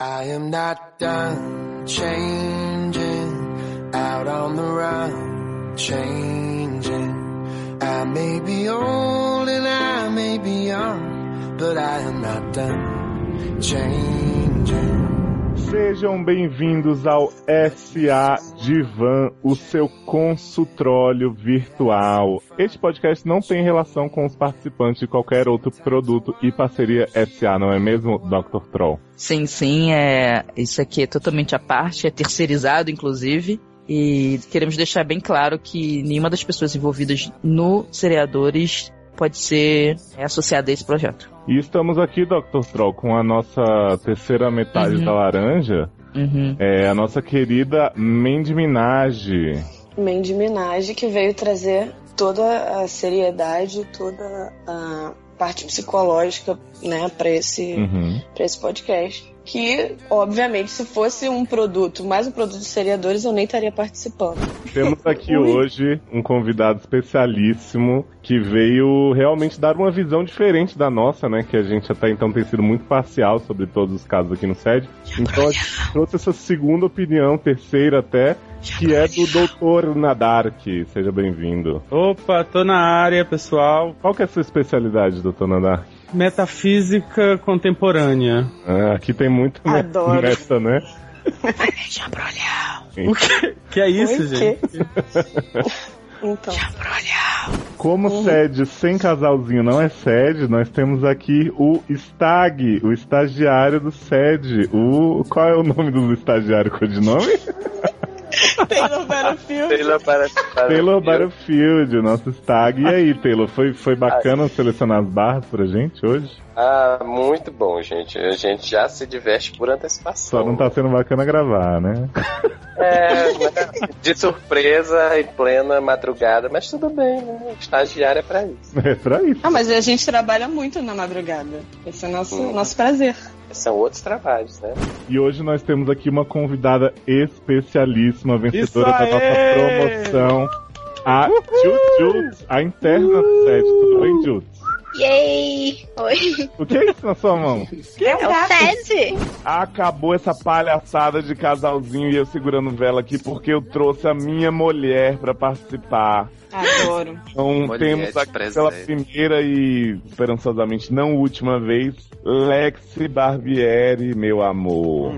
I am not done changing out on the run, changing. I may be old and I may be young, but I am not done changing. Sejam bem-vindos ao SA Divan, o seu consultróleo virtual. Este podcast não tem relação com os participantes de qualquer outro produto e parceria SA, não é mesmo, Dr. Troll? Sim, sim, é, isso aqui é totalmente à parte, é terceirizado, inclusive. E queremos deixar bem claro que nenhuma das pessoas envolvidas no Seriadores pode ser associada a esse projeto. E estamos aqui, Dr. Troll, com a nossa terceira metade Uhum. da laranja, Uhum. é a nossa querida Mandy Minaj. Mandy Minaj, que veio trazer toda a seriedade, toda a parte psicológica, né, para esse, Uhum. pra esse podcast. Que, obviamente, se fosse um produto, mais um produto de seriadores, eu nem estaria participando. Temos aqui hoje um convidado especialíssimo que veio realmente dar uma visão diferente da nossa, né? Que a gente até então tem sido muito parcial sobre todos os casos aqui no SED. Então a gente trouxe essa segunda opinião, terceira até, que é do Doutor Nadark. Seja bem-vindo. Opa, tô na área, pessoal. Qual que é a sua especialidade, Doutor Nadark? Metafísica contemporânea. Ah, aqui tem muito Adoro. meta, né? O que, que é isso, Oi, gente? Então, Como sede sem casalzinho não é sede, nós temos aqui o Stag, o estagiário do sede. O qual é o nome do estagiário codinome? Taylor Battlefield. Taylor Battlefield, o nosso Stag. E aí, Taylor, foi, foi bacana selecionar as barras pra gente hoje? Ah, muito bom, gente. A gente já se diverte por Só antecipação. não tá sendo bacana gravar, né? É, de surpresa em plena madrugada, mas tudo bem, né? Estagiário é pra isso. É pra isso. Ah, mas a gente trabalha muito na madrugada. Esse é nosso, nosso prazer. São outros trabalhos, né? E hoje nós temos aqui uma convidada especialíssima, vencedora da nossa promoção, a Jut a interna do sede. Tudo bem, Jut? Yay! Oi. O que é isso na sua mão? É o Sede? Acabou essa palhaçada de casalzinho e eu segurando vela aqui porque eu trouxe a minha mulher pra participar. Adoro. Então Mulher temos aqui presente. pela primeira e esperançosamente não última vez, Lexi Barbieri, meu amor.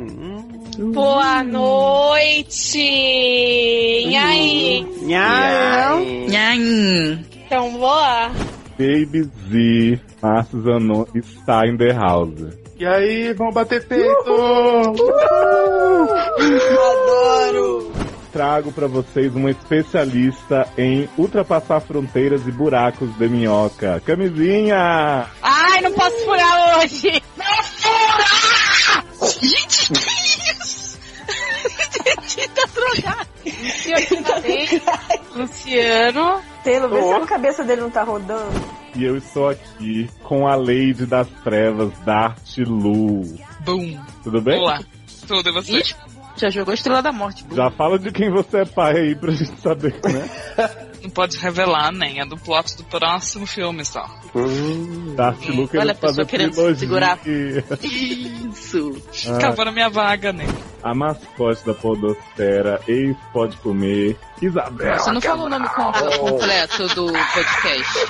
Boa noite! E aí? Nhaim. Nhaim. Então, boa? Baby Z, Márcio Zanon está in the house. E aí, vamos bater peito! Adoro. Trago pra vocês uma especialista em ultrapassar fronteiras e buracos de minhoca. Camisinha! Ai, não posso furar hoje! Não fura! Gente, que drogado. Luciano, na. Luciano. Taylor, vê se a cabeça dele não tá rodando. E eu estou aqui com a Lady das Trevas, Dart Lu. Boom. Tudo bem? Olá. Tudo e você? Ih, já jogou Estrela da Morte. Boom. Já fala de quem você é pai aí pra gente saber, né? Não pode revelar, nem. É do plot do próximo filme só. Dart Lu querendo Olha a pessoa fazer querendo trilogia. segurar. Isso. Ah, Cavando minha vaga, né? A mascote da podosfera, ex pode comer, Isabel. Você não falou o nome com- completo do podcast.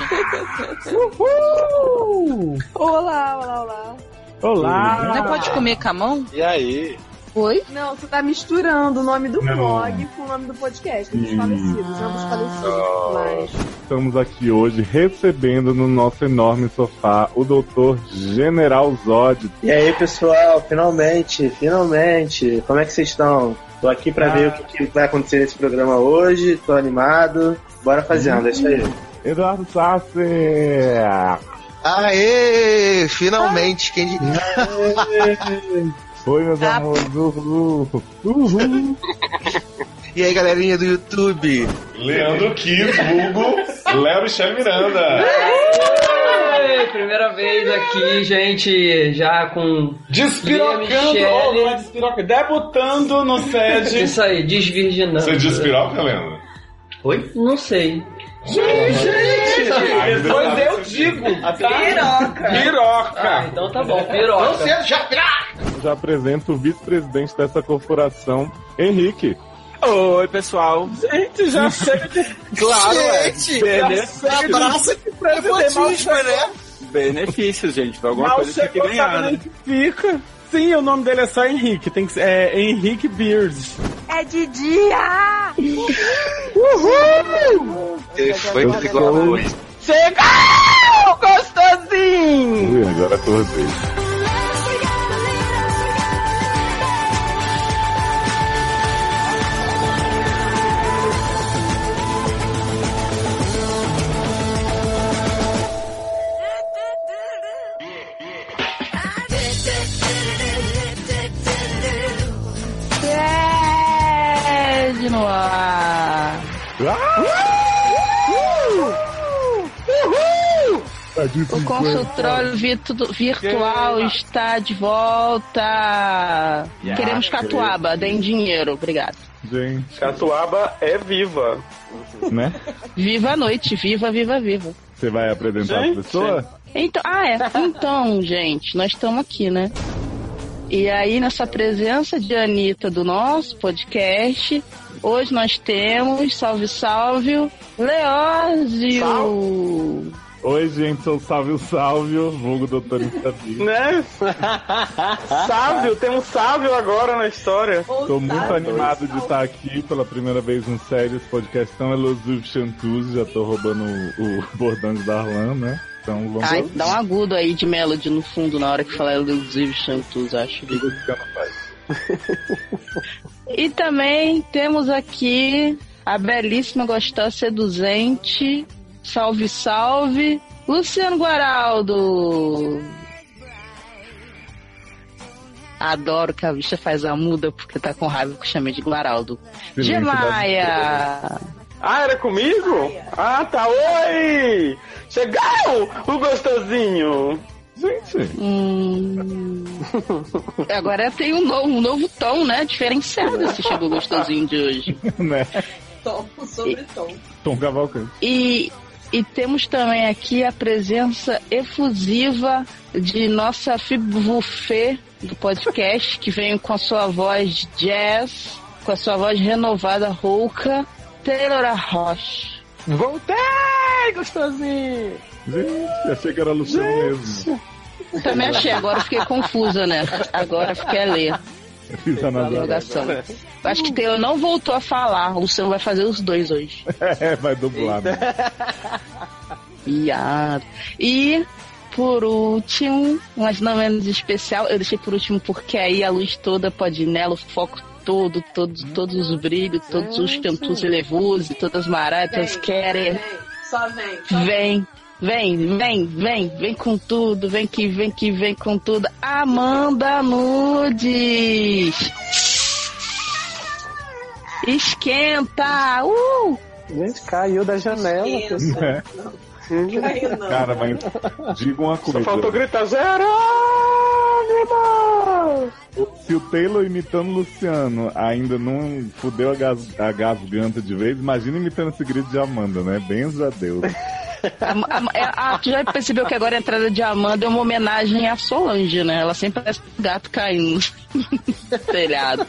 Olá, olá, olá. Olá! Não pode comer com a mão? E aí? Oi? Não, você tá misturando o nome do Não. blog com o nome do podcast, dos falecidos, ambos falecidos. Mas Estamos aqui hoje recebendo no nosso enorme sofá o doutor General Zod. E aí, pessoal, finalmente, finalmente. Como é que vocês estão? Tô aqui pra Ah. ver o que, que vai acontecer nesse programa hoje, tô animado. Bora fazendo, é isso aí. Eduardo Sassi! Aê! Finalmente, quem diria? Oi, meus amores! Uhul! Uhul! E aí, galerinha do YouTube? Leandro Kiss, vulgo Léo Michel Miranda. Primeira vez aqui, gente, já com. Despirocando, Michele. oh, não é despiroca, debutando no sede. Isso aí, desvirginando. Você despiroca, Leandro? Oi? Não sei. Gente! Exatamente. Depois eu digo. Tá? Piroca. Piroca. Ah, então tá bom, piroca. Não cedo, já Já apresento o vice-presidente dessa corporação, Henrique. Oi, pessoal. Gente, já chega de... Claro, é. Gente, Benefícios. já abraça que presentismo, né? Benefícios, gente. Alguma Mal coisa tem que ganhar, né? fica. Sim, o nome dele é só Henrique. Tem que ser, é Henrique Beers. É de dia! Uhul! Ele foi que ficou a. Chegou! Gostosinho! Ui, agora acordei. No ar. O consultório virtu- virtual está de volta. Queremos catuaba, deem dinheiro, obrigado. Gente, Catuaba é viva. né? Viva a noite, viva, viva, viva. Você vai apresentar Gente. a pessoa? Então, ah, é. Então, gente, nós estamos aqui, né? E aí, nessa presença de Anitta do nosso podcast, hoje nós temos, salve, salve, Leózio. Oi, gente, sou o Sávio Sálvio, vulgo Doutor Instabi. Né? sábio, tem um sábio agora na história. Tô muito animado de estar aqui pela primeira vez no sério, esse podcast tão elusivo Chantus, já tô roubando o, o bordão de Darlan, né? Então vamos Ai, dá um agudo aí de melody no fundo na hora que falar elusivo Chantus, acho. E também temos aqui a belíssima, gostosa, seduzente, salve, salve, Luciano Guaraldo. Adoro que a bicha faz a muda porque tá com raiva que eu chamei de Guaraldo. Silêncio Gemaia! Ah, era comigo? Ah, tá. Oi! Chegou o gostosinho. Gente. Hum... Agora tem um novo, um novo tom, né? Diferenciado esse chegou gostosinho de hoje. né? Tom sobre tom. Tom Cavalcante. E, e temos também aqui a presença efusiva de nossa Fibufê do podcast, que vem com a sua voz jazz, com a sua voz renovada, rouca, Taylor Roche. Voltei, gostosinho! Gente, achei que era Luciano mesmo. Também achei, agora fiquei confusa, né? Agora fiquei a ler. Eu fiz a interrogação. Acho que Taylor não voltou a falar. O Luciano vai fazer os dois hoje. É, vai dublar. Né? Iado. E, por último, mas não menos especial, eu deixei por último porque aí a luz toda pode ir nela, o foco todo, todos, todos os brilhos, todos os cantos elevosos, todas as maratas querem. Só vem. Só Vem, vem, vem, vem, vem com tudo, vem que vem que vem com tudo. Amanda Nudes! Esquenta! Uh! Gente, caiu da janela. pessoal. É. Caiu não. Cara, mas diga uma coisa. Só faltou gritar zero! Se o Taylor imitando o Luciano ainda não fudeu a, gas, a gasganta de vez, imagina imitando esse grito de Amanda, né? Benza a Deus. A, a- a- tu já percebeu que agora a entrada de Amanda é uma homenagem à Solange, né? Ela sempre parece um gato caindo no telhado.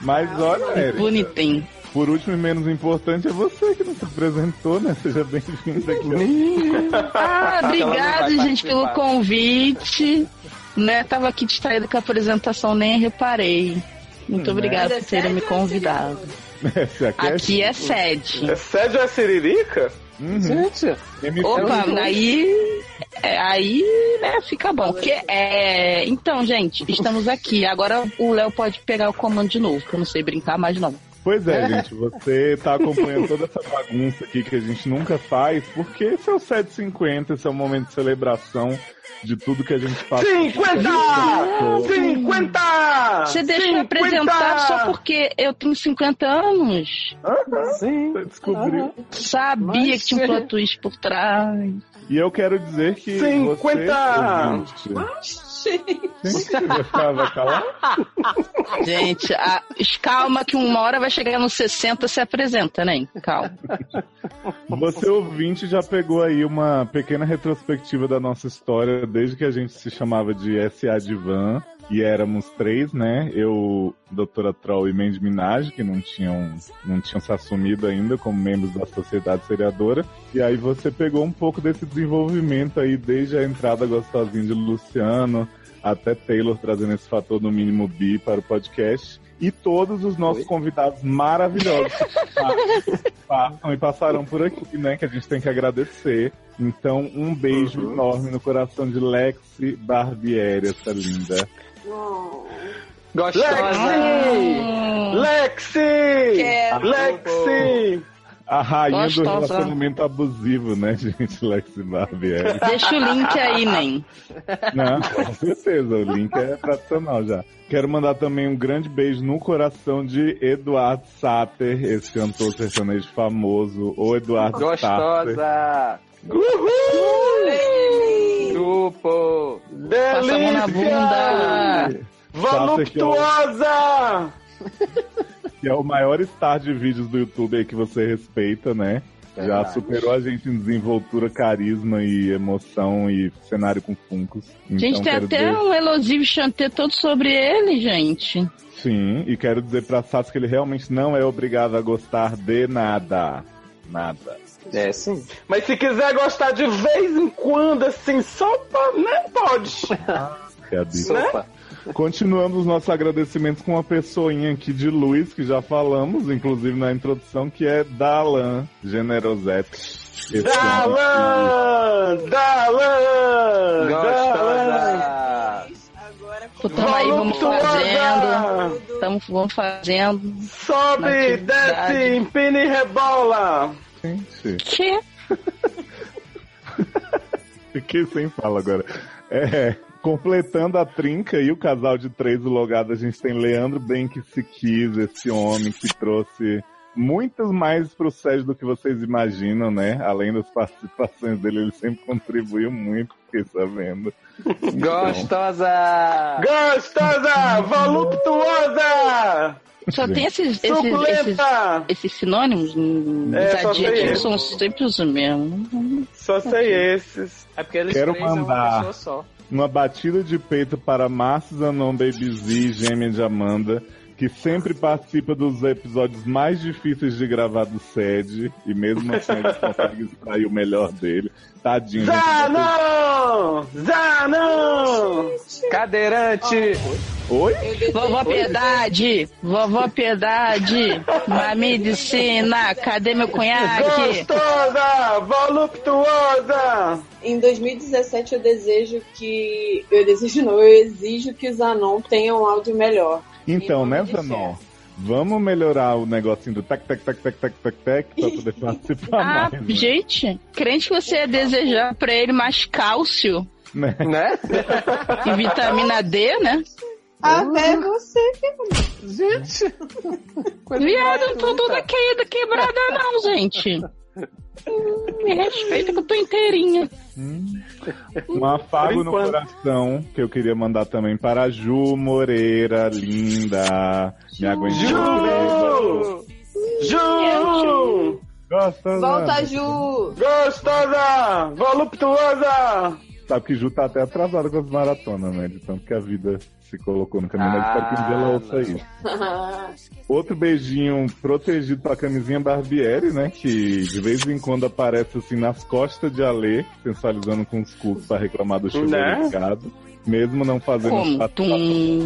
Mas olha, Eric, Bonitinho. por último e menos importante é você que nos apresentou, né? Seja bem-vindo aqui. Ah, obrigado, gente, pelo convite. Né, tava aqui distraído com a apresentação, nem reparei. Muito Hum, obrigada né? por terem me convidado. Esse aqui é Aqui é sede. É sério é Siririca? Uhum. Gente, Opa, aí, é, aí, né, fica bom. Porque, é, então, gente, estamos aqui. Agora o Léo pode pegar o comando de novo, que eu não sei brincar mais não. Pois é, gente, você tá acompanhando toda essa bagunça aqui que a gente nunca faz, porque esse é o 750, esse é o momento de celebração de tudo que a gente faz. 50! 50! Você deixa eu apresentar só porque eu tenho 50 anos. Sim. Descobriu. Sabia Mas que tinha um plot twist por trás. E eu quero dizer que. 50! Você, ouvinte, Gente, vai ficar- vai calar? Gente, a- calma que uma hora vai chegar nos 60 se apresenta, né? Calma. Você ouvinte já pegou aí uma pequena retrospectiva da nossa história desde que a gente se chamava de SA Divan e éramos três, né? Eu, Doutora Troll e Mandy Minaj, que não tinham, não tinham se assumido ainda como membros da sociedade seriadora. E aí você pegou um pouco desse desenvolvimento aí desde a entrada gostosinha de Luciano até Taylor trazendo esse fator no mínimo bi para o podcast. E todos os nossos convidados maravilhosos que passam e passarão por aqui, né? Que a gente tem que agradecer. Então, um beijo enorme no coração de Lexi Barbieri, essa linda. Lexi! Lexi! Quero. Lexi! A rainha do Gostosa. relacionamento abusivo, né, gente? Lexi Barbieri. Deixa o link aí, Nem. Não, com certeza, o link é tradicional já. Quero mandar também um grande beijo no coração de Eduardo Sater, esse cantor sertanejo famoso. Ô, Eduardo Sater. Gostosa! Grupo! Passa a mão na bunda. Sater, que é o- Voluptuosa! que é o maior star de vídeos do YouTube aí que você respeita, né? Já Verdade. superou a gente em desenvoltura, carisma e emoção e cenário com funcos. Então, Gente, tem até dizer- um elogio chanté todo sobre ele, gente. Sim, e quero dizer pra Sassi que ele realmente não é obrigado a gostar de nada. Nada. É, sim. Mas se quiser gostar de vez em quando, assim, só pra, né, pode. Que é a bicha. Sopa. Continuamos os nossos agradecimentos com uma pessoinha aqui de luz, que já falamos, inclusive na introdução, que é Dalan. Esse homem Dalan! Dalan! Dalan! Tamo aí, vamos fazendo. Tamo, vamos fazendo. Sobe, desce, empina e rebola! Gente, Que? fiquei sem fala agora. É, completando a trinca e o casal de três do logado, a gente tem Leandro Bem que se quis, esse homem que trouxe muitas mais pro Sérgio do que vocês imaginam, né? Além das participações dele, ele sempre contribuiu muito, fiquei sabendo. Gostosa! Gostosa! Voluptuosa! Só tem esses, esses, esses, esses sinônimos, É, adjetivos esses. são sempre os mesmos. Só sei esses. É porque eles Quero três é uma mandar. pessoa só. Uma batida de peito para Márcio Zanon Baby Z, gêmea de Amanda, que sempre participa dos episódios mais difíceis de gravar do SED, e mesmo assim ele consegue extrair o melhor dele. Tadinho. gente. Zanon! Zanon! Cadeirante! Oi? Vovó Piedade, vovó Piedade, medicina, cadê meu cunhaque? Gostosa! Voluptuosa! Em 2017 eu desejo que. Eu desejo não, eu exijo que o Zanon tenha um áudio melhor. Então, né, Zanon? Vamos melhorar o negocinho do tac, tac, tac, tac, tac, tac, tac, pra poder participar Ah, mais. né? gente, crente que você ia desejar pra ele mais cálcio Né? Né? e vitamina D, né? Até você, Gente! Viado, não tô toda caída, quebrada não, gente. Hum, Me respeita que eu tô inteirinha. Um afago no coração que eu queria mandar também para a Ju Moreira, linda. Me aguentou. Ju! Ju! Gostosa. Volta, Ju! Gostosa! Voluptuosa! Sabe que Ju tá até atrasada com as maratonas, né? De tanto que a vida se colocou no caminho. mas espero que um dia ela ouça isso. Outro beijinho protegido pra camisinha Barbieri, né? Que de vez em quando aparece assim nas costas de Alê, sensualizando com os cookies pra reclamar do chuveiro Né? ligado. Mesmo não fazendo Como? Tum.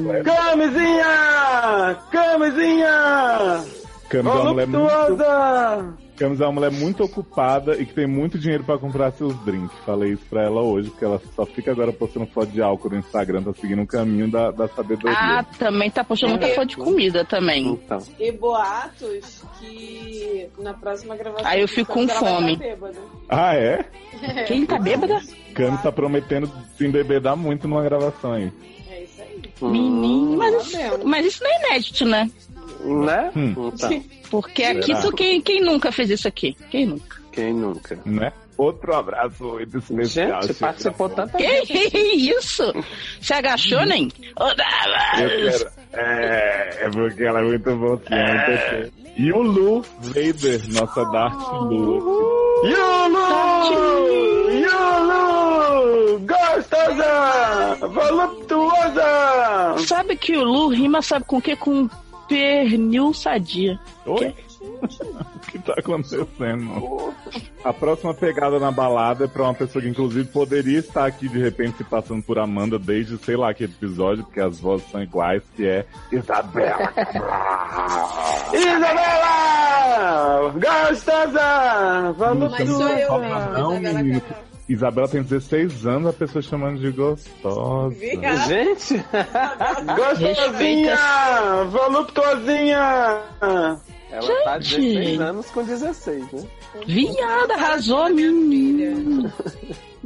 completa. Camisinha! Camisinha! Camisa é mulher muito Voluptuosa! Camis é uma mulher muito ocupada e que tem muito dinheiro pra comprar seus drinks. Falei isso pra ela hoje, porque ela só fica agora postando foto de álcool no Instagram, tá seguindo o caminho da, da sabedoria. Ah, também tá postando muita foto de comida também. Então. E boatos que na próxima gravação. Aí eu fico com fome. bêbada. Ah, é? Quem tá bêbada? Camis tá prometendo se embebedar muito numa gravação aí. É isso aí. Menino, mas, isso, mas isso não é inédito, né? Né? Hum. Então, Porque aqui tu, quem, quem nunca fez isso aqui? Quem nunca? quem nunca? Né? Outro abraço muito especial. Gente, participou tanta Que isso? Se agachou, nem? Quero. É, é porque ela é muito boa. É. E o Lu Vader, nossa Darth Lu. Yolo! Yolo! Gostosa! Voluptuosa! Sabe que o Lu rima, sabe com o quê? Com pernil sadia. Oi? O que tá acontecendo? A próxima pegada na balada é pra uma pessoa que, inclusive, poderia estar aqui de repente se passando por Amanda desde sei lá que episódio, porque as vozes são iguais, que é Isabela. Isabela! Gostosa! Mas sou eu Não, não, menino. Isabela tem 16 anos, a pessoa chamando de gostosa. Gente! Gostosinha! Voluptuosinha! Ela tá Gente. 16 anos com 16, né? Viada, arrasou, menino.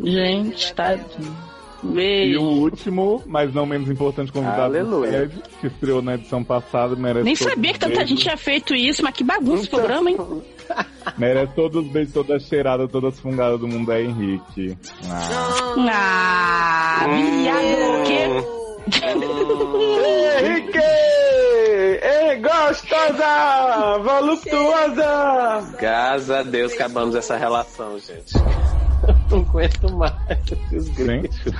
Gente, tá. E Beijo. o último, mas não menos importante, convidado do Aleluia. Fred, que estreou na edição passada, merece Nem sabia que tanta gente tinha feito isso, mas que bagunça esse programa, hein? Merece todos os beijos, toda cheirada, toda as fungadas do mundo é Henrique. Ah. Ah, viado, que. Henrique! Ei, gostosa! Voluptuosa! Graças a Deus acabamos essa relação, gente. Não aguento mais esses gritos.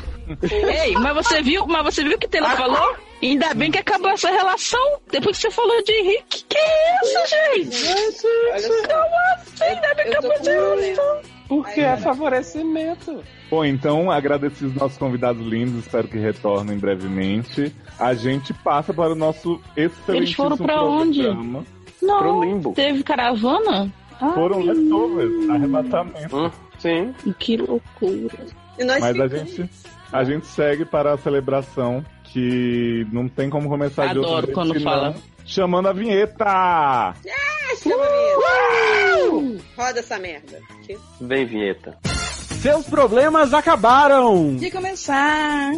Gente, Ei, mas você viu, mas você viu o que Taylor falou? Ainda bem que acabou essa relação. Depois que você falou de Henrique. Que isso, gente? Como assim? Ainda bem que acabou essa relação. Porque é favorecimento. Bom, então, agradeci os nossos convidados lindos, espero que retornem brevemente. A gente passa para o nosso excelente Eles foram pra onde? Não, Pro limbo. teve caravana? Ai, Foram leftovers, arrebatamento. Hum, sim. Que loucura. E nós Mas a gente, a gente segue para a celebração que não tem como começar de outro Adoro jeito, quando fala. Chamando a vinheta! Ah, chama mesmo. Roda essa merda. Que- Vem, vinheta. Seus problemas acabaram! De começar.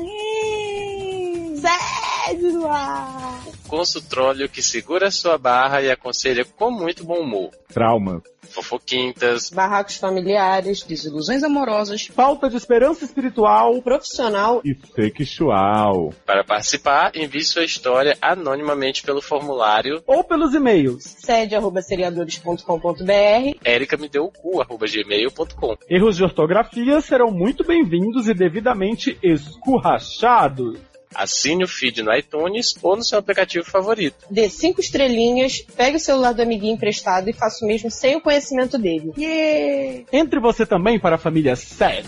Consultróleo que segura sua barra e aconselha com muito bom humor. Traumas. Fofoquintas, Barracos familiares, Desilusões amorosas. Falta de esperança espiritual. profissional. E sexual. Para participar, envie sua história anonimamente pelo formulário Ou pelos e-mails. Sede arroba seriadores.com.br. ericamedeucu.gmail.com Erros de ortografia serão muito bem-vindos e devidamente escurrachados. Assine o feed no iTunes ou no seu aplicativo favorito. Dê cinco estrelinhas, pegue o celular do amiguinho emprestado e faça o mesmo sem o conhecimento dele. Yeah! Entre você também para a família 7.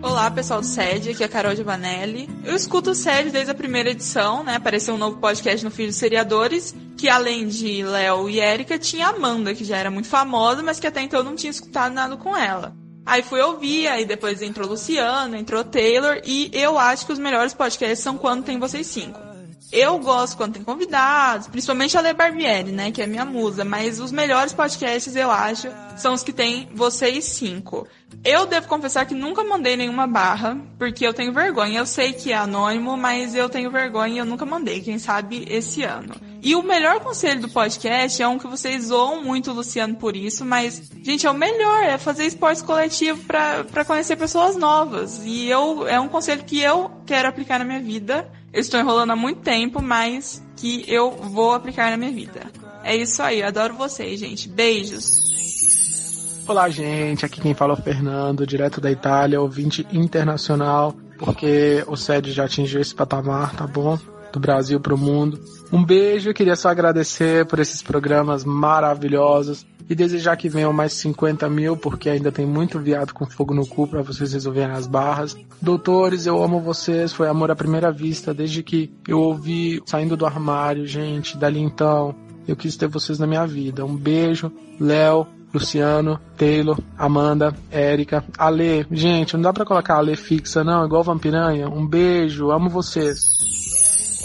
Olá, pessoal do SED, aqui é a Carol Giovanelli. Eu escuto o SED desde a primeira edição, né? Apareceu um novo podcast no Filho dos Seriadores, que além de Léo e Érica, tinha a Amanda, que já era muito famosa, mas que até então eu não tinha escutado nada com ela. Aí fui ouvir, aí depois entrou Luciano, entrou Taylor, e eu acho que os melhores podcasts são quando tem vocês cinco. Eu gosto quando tem convidados, principalmente a Le Barbieri, né, que é minha musa, mas os melhores podcasts, eu acho, são os que tem vocês cinco. Eu devo confessar que nunca mandei nenhuma barra, porque eu tenho vergonha. Eu sei que é anônimo, mas eu tenho vergonha e eu nunca mandei, quem sabe esse ano. E o melhor conselho do podcast é um que vocês zoam muito o Luciano por isso, mas, gente, é o melhor, é fazer esporte coletivo pra conhecer pessoas novas. E eu, é um conselho que eu quero aplicar na minha vida. Eu estou enrolando há muito tempo, mas que eu vou aplicar na minha vida. É isso aí, adoro vocês, gente. Beijos. Olá, gente. Aqui quem fala é o Fernando, direto da Itália, ouvinte internacional, porque o SED já atingiu esse patamar, tá bom? Do Brasil pro mundo. Um beijo, queria só agradecer por esses programas maravilhosos e desejar que venham mais 50 mil, porque ainda tem muito viado com fogo no cu pra vocês resolverem as barras. Doutores, eu amo vocês, foi amor à primeira vista, desde que eu ouvi saindo do armário, gente, dali então. Eu quis ter vocês na minha vida. Um beijo, Léo, Luciano, Taylor, Amanda, Érica, Ale. Gente, não dá pra colocar Ale fixa, não, igual Vampiranha. Um beijo, amo vocês.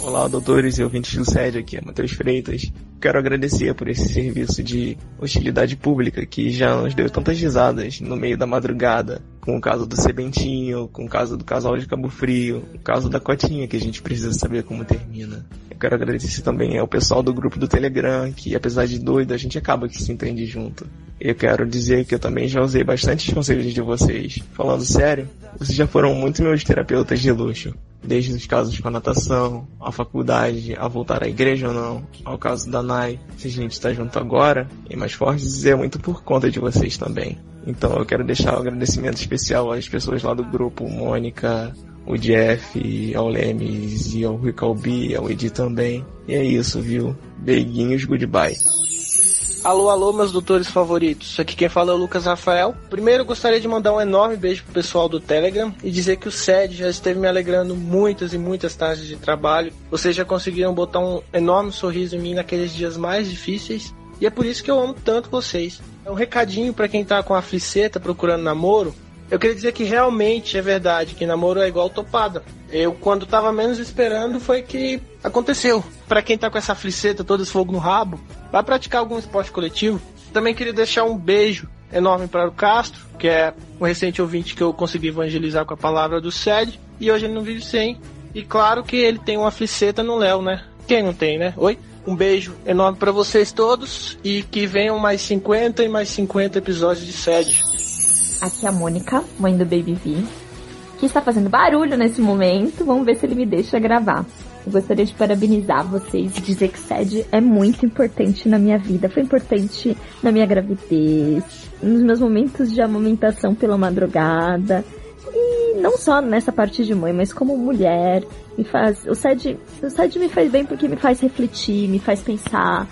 Olá, doutores e ouvintes do SED, aqui é Matheus Freitas. Quero agradecer por esse serviço de hostilidade pública que já nos deu tantas risadas no meio da madrugada, com o caso do Sebentinho, com o caso do casal de Cabo Frio, o caso da Cotinha, que a gente precisa saber como termina. Eu quero agradecer também ao pessoal do grupo do Telegram, que apesar de doido, a gente acaba que se entende junto. Eu quero dizer que eu também já usei bastante os conselhos de vocês. Falando sério, vocês já foram muito meus terapeutas de luxo. Desde os casos com a natação, a faculdade, a voltar à igreja ou não, ao caso da Nai, se a gente está junto agora e mais fortes, é muito por conta de vocês também. Então eu quero deixar um agradecimento especial às pessoas lá do grupo, Mônica, o Jeff, ao Lemes e ao Rui Calbi, ao Edi também. E é isso, viu? Beiguinhos, goodbye. Alô, alô, meus doutores favoritos. Aqui quem fala é o Lucas Rafael. Primeiro, gostaria de mandar um enorme beijo pro pessoal do Telegram e dizer que o SED já esteve me alegrando muitas e muitas tardes de trabalho. Vocês já conseguiram botar um enorme sorriso em mim naqueles dias mais difíceis. E é por isso que eu amo tanto vocês. É um recadinho para quem tá com a fliceta procurando namoro. Eu queria dizer que realmente é verdade que namoro é igual topada. Eu, quando tava menos esperando, foi que aconteceu. Para quem tá com essa fliceta, todo esse fogo no rabo, vai praticar algum esporte coletivo. Também queria deixar um beijo enorme para o Castro, que é um recente ouvinte que eu consegui evangelizar com a palavra do SED, e hoje ele não vive sem. E claro que ele tem uma fliceta no Léo, né? Quem não tem, né? Oi? Um beijo enorme para vocês todos e que venham mais 50 e mais 50 episódios de SED. Aqui é a Mônica, mãe do Baby V, que está fazendo barulho nesse momento. Vamos ver se ele me deixa gravar. Eu gostaria de parabenizar vocês e dizer que SED é muito importante na minha vida. Foi importante na minha gravidez, nos meus momentos de amamentação pela madrugada. E não só nessa parte de mãe, mas como mulher. Me faz, o SED, o SED me faz bem porque me faz refletir, me faz pensar.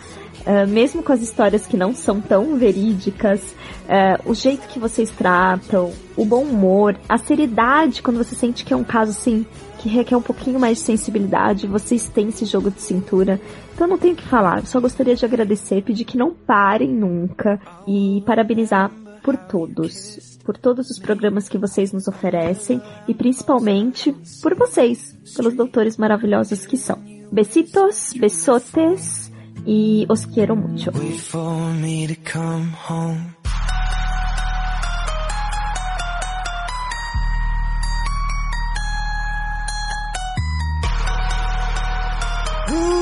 Uh, mesmo com as histórias que não são tão verídicas, uh, o jeito que vocês tratam, o bom humor, a seriedade quando você sente que é um caso assim que requer um pouquinho mais de sensibilidade, vocês têm esse jogo de cintura. Então não tenho o que falar, só gostaria de agradecer, pedir que não parem nunca e parabenizar por todos, por todos os programas que vocês nos oferecem e principalmente por vocês, pelos doutores maravilhosos que são. Besitos, besotes y os quiero mucho. Wait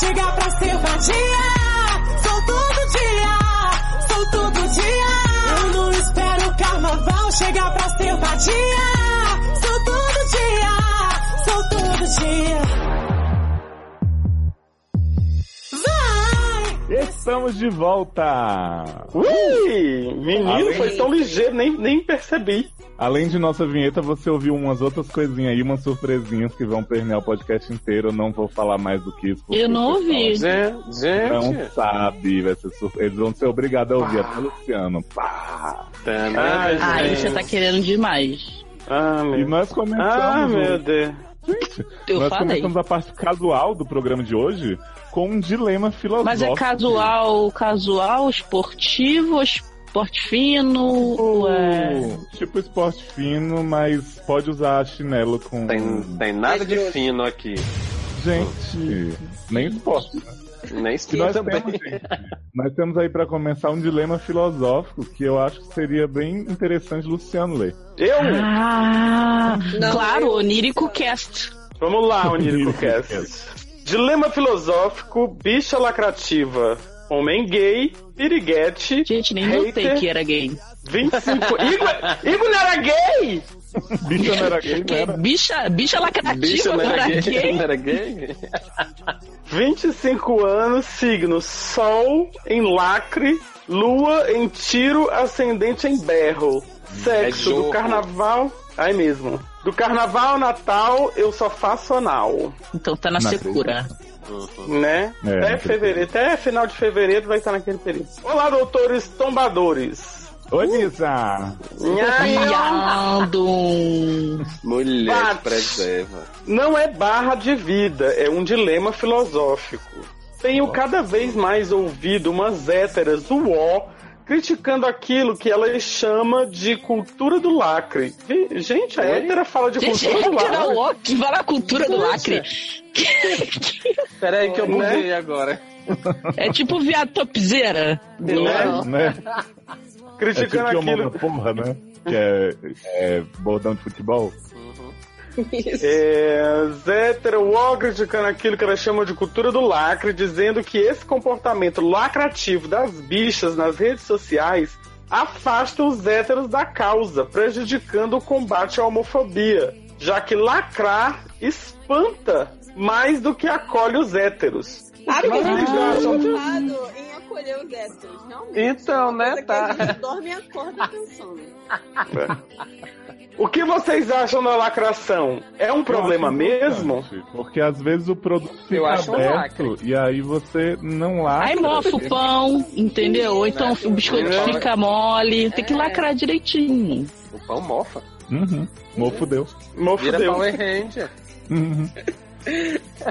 chegar pra ser vadia. Sou todo dia, sou todo dia. Eu não espero o carnaval chegar pra ser vadia. Sou todo dia, sou todo dia. Estamos de volta! Ui! Menino, foi tão ligeiro, nem, nem percebi. Além de nossa vinheta, você ouviu umas outras coisinhas aí, umas surpresinhas que vão permear o podcast inteiro. Eu não vou falar mais do que isso. Eu não ouvi. Gente, Não sabe, vai ser surpresa. Eles vão ser obrigados a ouvir até o Luciano. Pá. Ai, Aí gente. você tá querendo demais. Ah, meu E nós começamos. Ah, meu Deus. Gente, Eu nós falei. começamos a parte casual do programa de hoje com um dilema filosófico. Mas é casual, casual, esportivo, esporte fino, é... Tipo esporte fino, mas pode usar chinelo com. Tem, tem nada de fino aqui. Gente, nem esporte. né? Nem nós também. temos, gente, nós temos aí pra começar um dilema filosófico que eu acho que seria bem interessante Luciano ler. Eu? Ah, claro, onírico cast. Vamos lá, Onírico Cast. Dilema filosófico, bicha lacrativa, homem gay, piriguete. Gente, nem notei que era gay. 25. Igor, Igor não era gay? Bicha não era gay, Que bicha, bicha lacrativa Bicho não era gay? gay? Não era gay? 25 anos, signo Sol em lacre, Lua em tiro, ascendente em berro. Sexo É do carnaval. Aí mesmo. Do carnaval ao Natal, eu só faço anal. Então tá na Não secura. Né? É, até fevereiro, até final de fevereiro vai estar naquele período. Olá, doutores tombadores. Oi, Nisa! Viado. Mulher Bate. preserva. Não é barra de vida, é um dilema filosófico. Tenho cada vez mais ouvido umas héteras uó criticando aquilo que ela chama de cultura do lacre. Vi- Gente, a hétera fala de Gente, cultura do lacre. que vai na cultura do lacre. Peraí que eu Né? buguei agora. É tipo viado topzeira. Né? né? Criticando é tipo aquilo. porra, né? Que é, é bordão de futebol. É, Zétera Wall criticando aquilo que ela chama de cultura do lacre, dizendo que esse comportamento lacrativo das bichas nas redes sociais afasta os héteros da causa, prejudicando o combate à homofobia, já que lacrar espanta mais do que acolhe os héteros. Sabe que a gente tá vocês os héteros, realmente. Então, né, Coisa que tá. A gente dorme e acorda pensando. O que vocês acham da lacração? É um problema mesmo? Porque às vezes o produto fica um aberto e aí você não lacra. Aí mofa o pão, entendeu? Ou então o biscoito É. fica mole. Tem que lacrar direitinho. O pão mofa. Uhum. Mofo deu. Mofo Vira deu. Power Ranger. Uhum.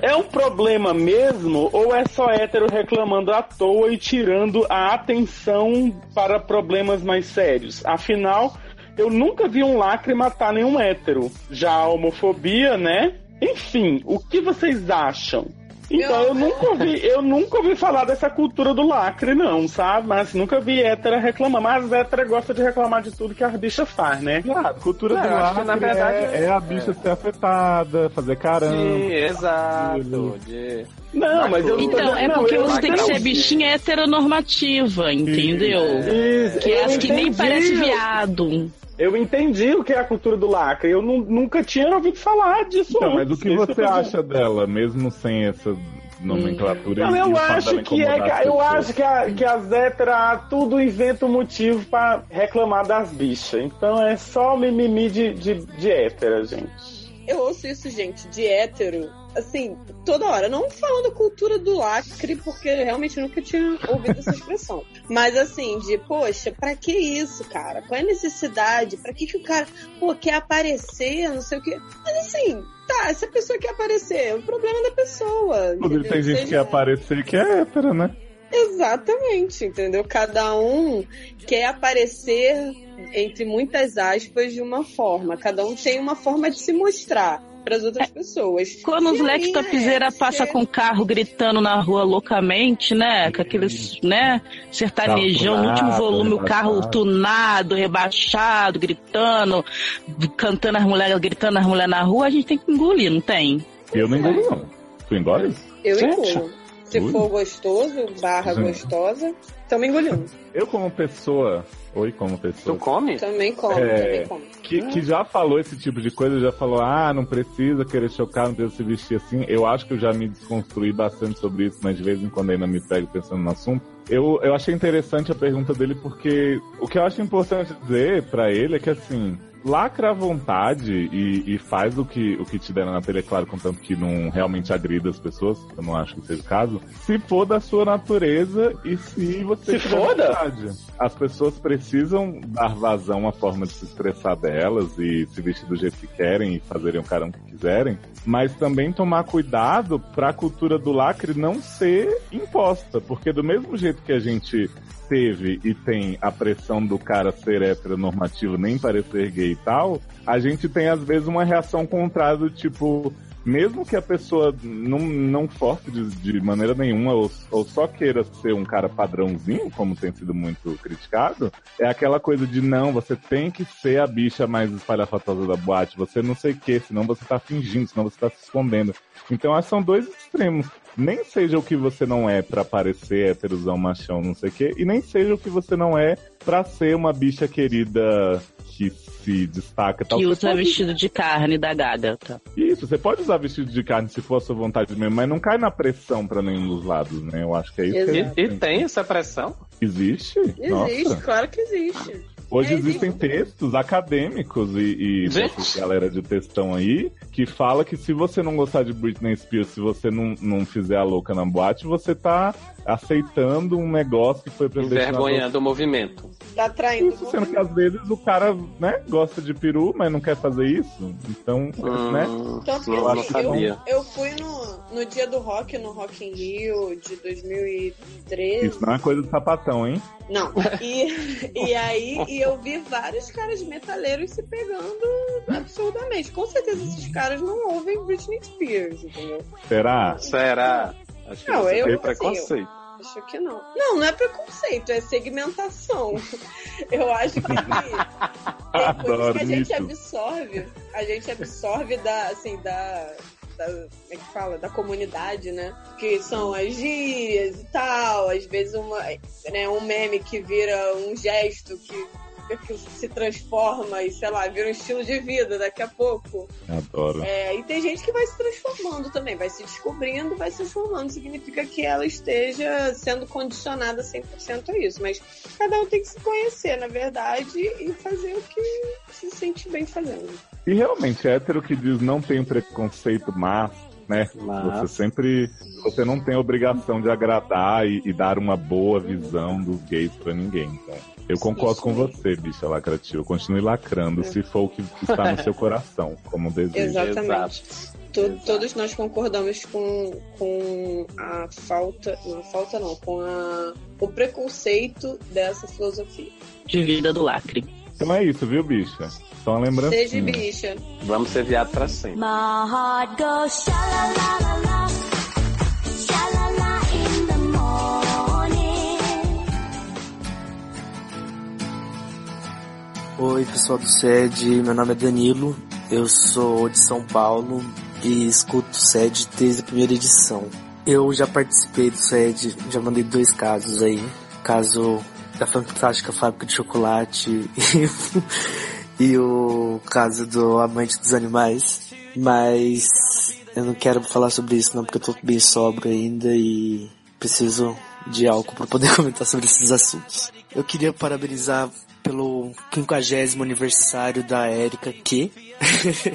É um problema mesmo ou é só hétero reclamando à toa e tirando a atenção para problemas mais sérios? Afinal, eu nunca vi um lacre matar nenhum hétero. Já a homofobia, né? Enfim, o que vocês acham? Então, eu nunca ouvi, eu nunca ouvi falar dessa cultura do lacre, não, sabe? Mas nunca vi hétera reclamar. Mas hétera gosta de reclamar de tudo que as bichas faz, né? A cultura Não, do lacre na verdade, é, é a bicha ser afetada, fazer caramba. Sim, exato. De... Não, mas eu não Então, é não, porque eu você tem que não- ser bichinha heteronormativa, entendeu? Isso, Que é as que nem parece viado. Eu entendi o que é a cultura do lacre. Eu nu- nunca tinha ouvido falar disso Então, antes. mas o que Isso você acha dela, mesmo sem essa nomenclatura? Não, eu acho que é as eu pessoas? acho que a, que as héteras tudo inventa um motivo pra reclamar das bichas. Então é só mimimi de, de, de hétera, gente. Eu ouço isso, gente, de hétero, assim, toda hora. Não falando cultura do lacre, porque realmente nunca tinha ouvido essa expressão. Mas assim, de, poxa, pra que isso, cara? Qual é a necessidade? Pra que, que o cara, pô, quer aparecer, não sei o quê? Mas assim, tá, se a pessoa quer aparecer, o problema é da pessoa. Inclusive, tem gente que quer aparecer que é hétera, né? Exatamente, entendeu? Cada um quer aparecer, entre muitas aspas, de uma forma. Cada um tem uma forma de se mostrar para as outras pessoas. Quando os E leques topzeira é, passa com o carro gritando na rua loucamente, né? Com aqueles, né? Sertanejão no último volume, o carro tunado, rebaixado, gritando, cantando as mulheres, gritando as mulheres na rua, a gente tem que engolir, não tem? Eu não engulo, não. Tu engole? Eu Gente. engulo. Se Ui. for gostoso, barra gostosa, também engolindo. Eu, como pessoa. Oi, como pessoa. Tu come? Também como, É, também como. que, que já falou esse tipo de coisa, já falou, ah, não precisa querer chocar, não precisa se vestir assim. Eu acho que eu já me desconstruí bastante sobre isso, mas de vez em quando ainda me pego pensando no assunto. Eu, eu achei interessante a pergunta dele porque o que eu acho importante dizer pra ele é que assim, lacra à vontade e, e faz o que, o que te der na telha, claro, contanto que não realmente agrida as pessoas, eu não acho que seja o caso, se for da sua natureza e se você Se foda? vontade. As pessoas precisam dar vazão à forma de se expressar delas e se vestir do jeito que querem e fazerem o caramba que quiserem, mas também tomar cuidado pra cultura do lacre não ser imposta, porque do mesmo jeito que a gente teve e tem a pressão do cara ser heteronormativo, nem parecer gay e tal, a gente tem às vezes uma reação contrária do tipo, mesmo que a pessoa não, não force de, de maneira nenhuma ou, ou só queira ser um cara padrãozinho, como tem sido muito criticado, é aquela coisa de não, você tem que ser a bicha mais espalhafatosa da boate, você não sei o que, senão você tá fingindo, senão você tá se escondendo. Então, esses são dois extremos. Nem seja o que você não é pra parecer héterozão, machão, não sei o quê, e nem seja o que você não é pra ser uma bicha querida que se destaca. e Tal. Que Você usa pode- vestido de carne da gaga, tá? Isso, você pode usar vestido de carne se for a sua vontade mesmo, mas não cai na pressão pra nenhum dos lados, né? Eu acho que é isso que a gente E, e tem essa pressão? Existe? Existe, Nossa. claro que existe. Hoje É, existem textos acadêmicos e, e dessa galera de textão aí que fala que se você não gostar de Britney Spears, se você não, não fizer a louca na boate, você tá aceitando um negócio que foi predestinado. Envergonhando o movimento. Tá traindo. Isso, sendo que às vezes o cara, né, gosta de peru, mas não quer fazer isso. Então, Hum, né? Tanto que Não, não assim, eu, sabia. eu fui no, no dia do rock, no Rock in Rio de 2013. Isso não é coisa de sapatão, hein? Não. E, e aí e eu vi vários caras metaleiros se pegando absurdamente. Com certeza esses caras não ouvem Britney Spears, entendeu? Será? Será? Acho que Não, eu- assim, preconceito. Acho que não. Não, não é preconceito, é segmentação. Eu acho que tem coisas Adoro que a gente absorve. A gente absorve da, assim, da. da como é que fala? Da comunidade, né? Que são as gírias e tal. Às vezes uma, né, um meme que vira um gesto que, que se transforma e, sei lá, vira um estilo de vida daqui a pouco. Adoro. É, e tem gente que vai se transformando também, vai se descobrindo, vai se transformando. Significa que ela esteja sendo condicionada 100% a isso. Mas cada um tem que se conhecer, na verdade, e fazer o que se sente bem fazendo. E realmente, hétero que diz não tem preconceito, mas, né? Mas. Você sempre. Você não tem a obrigação de agradar e, e dar uma boa visão dos gays pra ninguém. Então, eu concordo com você, bicha lacrativa. Continue lacrando, se for o que está no seu coração, como desejo. Exatamente. To- Todos nós concordamos com, com a falta. Não, falta não, com a, o preconceito dessa filosofia. De vida do lacre. Então é isso, viu, bicha? Só uma lembrança. Seja bicha. Vamos ser viado pra sempre. My heart goes sha la la la la, sha la la in the morning. Oi, pessoal do SED, meu nome é Danilo, eu sou de São Paulo e escuto o SED desde a primeira edição. Eu já participei do SED, já mandei dois casos aí. Caso da Fantástica Fábrica de Chocolate e, e o caso do Amante dos Animais. Mas eu não quero falar sobre isso não, porque eu tô bem sóbrio ainda e preciso de álcool para poder comentar sobre esses assuntos. Eu queria parabenizar pelo 50 aniversário da Erika que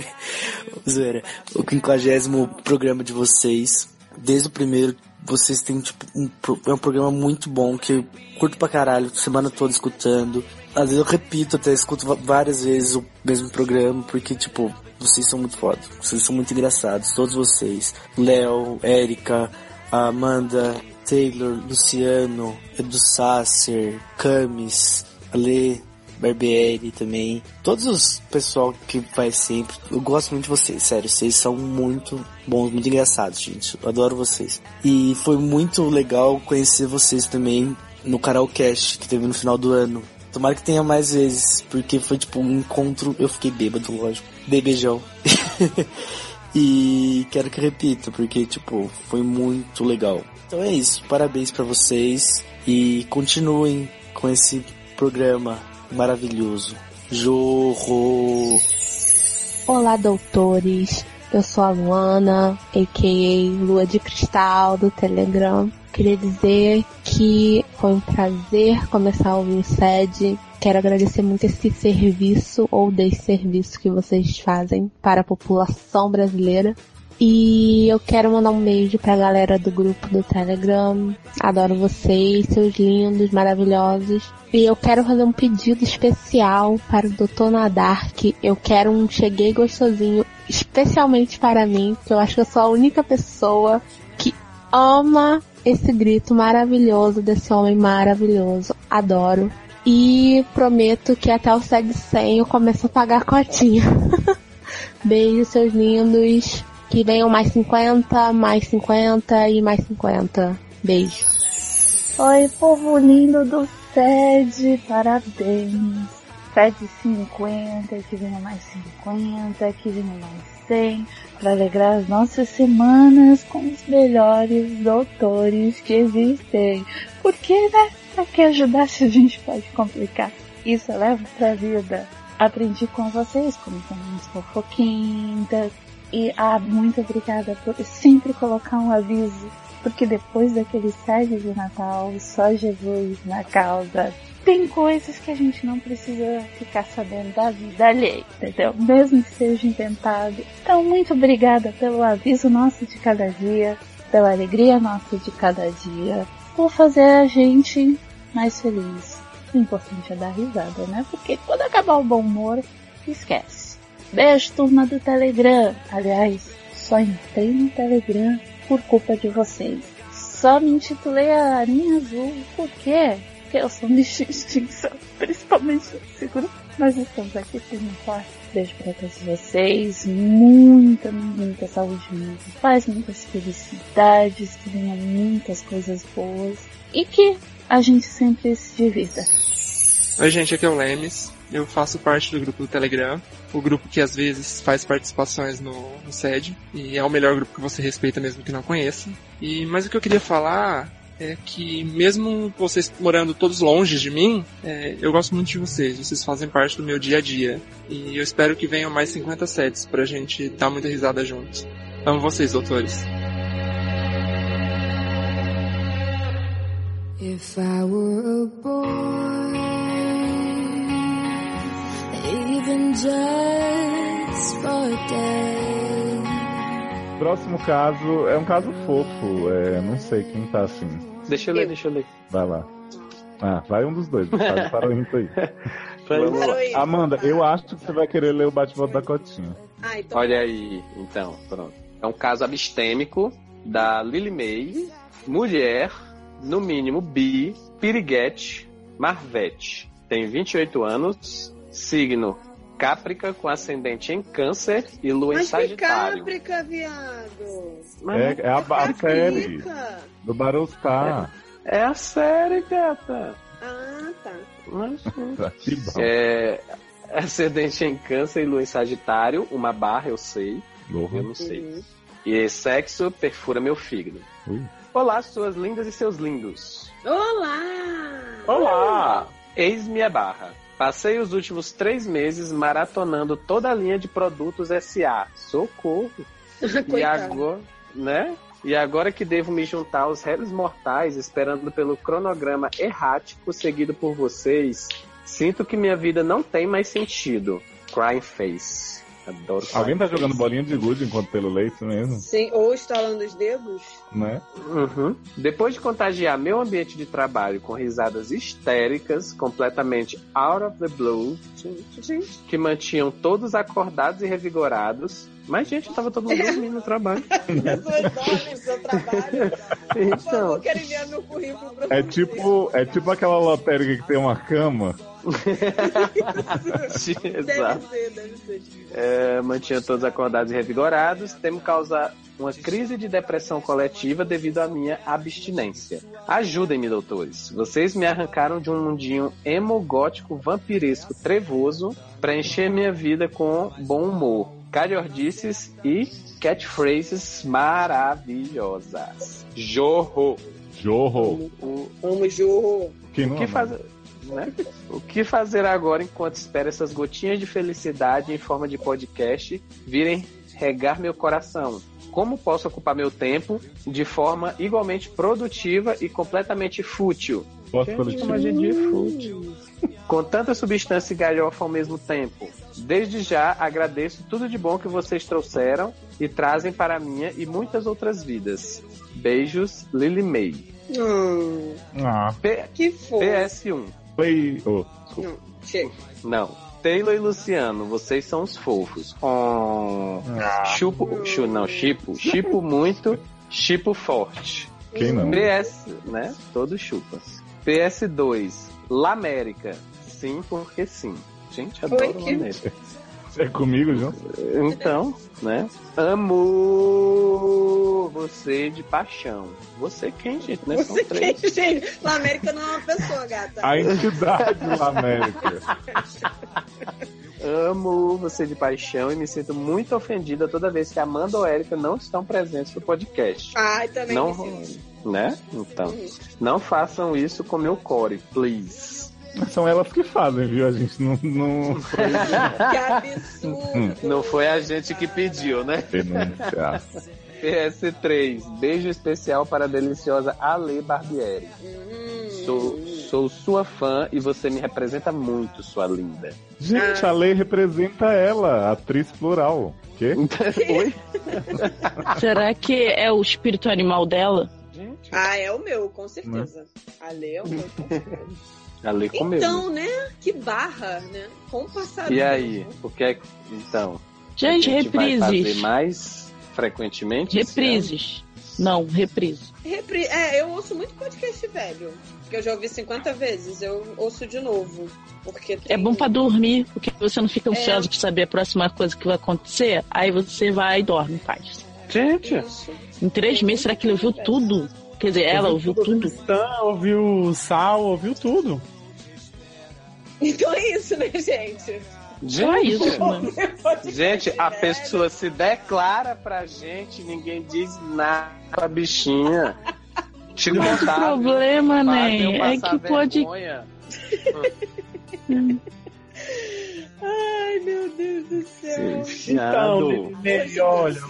Zoeira. o 50 programa de vocês. Desde o primeiro, vocês têm tipo um, é um programa muito bom que eu curto pra caralho, semana toda escutando. Às vezes eu repito, até escuto várias vezes o mesmo programa, porque tipo, vocês são muito foda. Vocês são muito engraçados, todos vocês. Léo, Érica, Amanda, Taylor, Luciano, Edu Sasser, Camis, Ale, Barbieri também. Todos os pessoal que vai sempre. Eu gosto muito de vocês, sério. Vocês são muito bons, muito engraçados, gente. Eu adoro vocês. E foi muito legal conhecer vocês também no Carolcast que teve no final do ano. Tomara que tenha mais vezes, porque foi tipo um encontro. Eu fiquei bêbado, lógico. Dei beijão. e quero que repita, porque tipo, foi muito legal. Então é isso, parabéns pra vocês e continuem com esse programa maravilhoso. Jorro! Olá, doutores. Eu sou a Luana, a.k.a. Lua de Cristal, do Telegram. Queria dizer que foi um prazer começar a ouvir o SED. Quero agradecer muito esse serviço ou desserviço que vocês fazem para a população brasileira. E eu quero mandar um beijo pra galera do grupo do Telegram. Adoro vocês, seus lindos, maravilhosos. E eu quero fazer um pedido especial para o Dr. Nadark. Eu quero um cheguei gostosinho, especialmente para mim, porque eu acho que eu sou a única pessoa que ama esse grito maravilhoso desse homem maravilhoso. Adoro. E prometo que até o SEG 100 eu começo a pagar a cotinha. Beijo, seus lindos. Que venham mais 50, mais 50 e mais 50. Beijo. Oi, povo lindo do SED, parabéns. SED 50, que venha mais 50, que venha mais 100, para alegrar as nossas semanas com os melhores doutores que existem. Porque, né? Pra que ajudar se a gente pode complicar? Isso eu levo pra vida. Aprendi com vocês como somos fofoquintas. E, ah, muito obrigada por sempre colocar um aviso porque depois daquele sede de Natal, só Jesus na causa. Tem coisas que a gente não precisa ficar sabendo da vida alheia, entendeu? Mesmo que seja inventado. Então, muito obrigada pelo aviso nosso de cada dia, pela alegria nossa de cada dia, por fazer a gente mais feliz. O importante é dar risada, né? Porque quando acabar o bom humor, esquece. Beijo, turma do Telegram. Aliás, só entrei no Telegram por culpa de vocês. Só me intitulei a Arinha Azul. Por quê? porque eu sou um bicho de extinção, principalmente grupo. Nós estamos aqui firme e forte. Beijo pra todos vocês. Muita, muita saúde, muita paz, muitas felicidades, que venham muitas coisas boas e que a gente sempre se divirta. Oi, gente, aqui é o Lemes. Eu faço parte do grupo do Telegram, o grupo que às vezes faz participações no, no SED, e é o melhor grupo que você respeita mesmo que não conheça. E, mas o que eu queria falar é que mesmo vocês morando todos longe de mim, é, eu gosto muito de vocês, vocês fazem parte do meu dia a dia. E eu espero que venham mais 50 sets pra gente dar muita risada juntos. Amo vocês, doutores. If I were a boy, Próximo caso é um caso fofo. É, não sei quem tá assim. Deixa eu ler, deixa eu ler. Vai lá. Ah, vai um dos dois. Faz para o ímpar aí. Amanda, eu acho que você vai querer ler o bate-volta da Cotinha. Olha aí, então, pronto. É um caso abstêmico da Lily May, mulher, no mínimo bi, piriguete, marvete. Tem 28 anos, signo Caprica com ascendente em câncer e lua em Mas que sagitário. cáprica, viado. É, é a, a série do Barostar. É a série, gata. Ah, tá. Que bom. É, ascendente em câncer e lua em sagitário, uma barra eu sei, Louco. eu não sei. E sexo perfura meu fígado. Ui. Olá, suas lindas e seus lindos. Olá! Olá! Eis-me a barra. Passei os últimos três meses maratonando toda a linha de produtos SA. Socorro! e agora, né? E agora que devo me juntar aos réis mortais, esperando pelo cronograma errático seguido por vocês, sinto que minha vida não tem mais sentido. Crying Face. Adoro Alguém tá jogando bolinha de gude enquanto pelo leite mesmo? Sim, ou estalando os dedos. Né? Uhum. Depois de contagiar meu ambiente de trabalho com risadas histéricas, completamente out of the blue, que mantinham todos acordados e revigorados. Mas, gente, tava todo mundo dormindo no trabalho. No seu trabalho. Então. favor, quero enviar meu currículo pra É tipo, é tipo aquela lotérica que tem uma cama. Exato. Deve ser, deve ser. É, mantinha todos acordados e revigorados, temo causar uma crise de depressão coletiva devido à minha abstinência. Ajudem-me, doutores. Vocês me arrancaram de um mundinho emo-gótico vampiresco trevoso para encher minha vida com bom humor, calhordices e catchphrases maravilhosas. Jorro. Jorro. O, Amo jorro. Que ama? fazer? Né? O que fazer agora enquanto espero essas gotinhas de felicidade em forma de podcast virem regar meu coração? Como posso ocupar meu tempo de forma igualmente produtiva e completamente fútil? Posso de fútil. Com tanta substância e galhofa ao mesmo tempo. Desde já agradeço tudo de bom que vocês trouxeram e trazem para a minha e muitas outras vidas. Beijos, Lily May. Hum, Ah, P- que fofo. PS1. Play. Oh, Não, chega. Não. Taylor e Luciano, vocês são os fofos. Oh. Chupo. Chu, não, chipo. Chipo muito, chipo forte. Quem não? PS, né? Todos chupas. PS2, Lamérica. Sim, porque sim. Gente, adoro Oi, que- Lamérica. É comigo, João? Então, né? Amo você de paixão. Você quem, gente? Né? São Você três. quem, gente? Na América não é uma pessoa, gata. A entidade da América. Amo você de paixão e me sinto muito ofendida toda vez que Amanda ou Érica não estão presentes no podcast. Ai, também Não, me sinto. né? Então, não façam isso com meu core, please. São elas que fazem, viu? A gente não. não... Que absurdo. Não foi a gente que pediu, né? Denunciar. PS3, beijo especial para a deliciosa Ale Barbieri. Sou, sou sua fã e você me representa muito, sua linda. Gente, a lei representa ela, atriz plural. Quê? Oi? Será que é o espírito animal dela? Ah, é o meu, com certeza. Ale é o meu, com certeza. Ale comeu. Então, né? Que barra, né? Com o passar E aí, o que é que. Então. Gente, a gente vai reprises. fazer mais frequentemente? Reprises. Não, reprise. Repri... É, eu ouço muito podcast velho. Que eu já ouvi 50 vezes. Eu ouço de novo. Porque tem... É bom pra dormir, porque você não fica ansioso É. pra saber a próxima coisa que vai acontecer. Aí você vai e dorme em paz. Gente, Em três meses, será que ele ouviu tudo? Quer dizer, ela ouviu tudo? Stan, ouviu Sal, ouviu tudo. Então é isso, né, gente? Só isso, né? Gente, a pessoa se declara pra gente, ninguém diz nada pra bichinha. Te O contar, problema, né, é que pode- vergonha. Ai, meu Deus do céu. Então, Lili, olha,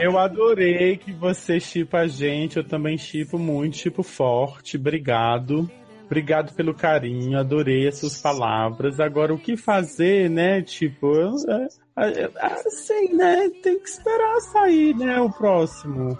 eu adorei que você chipa a gente, eu também chipo muito, chipo forte, obrigado. Obrigado pelo carinho, adorei as suas palavras. Agora, o que fazer, né? Tipo, eu, é, é, assim, né? Tem que esperar sair, né? O próximo.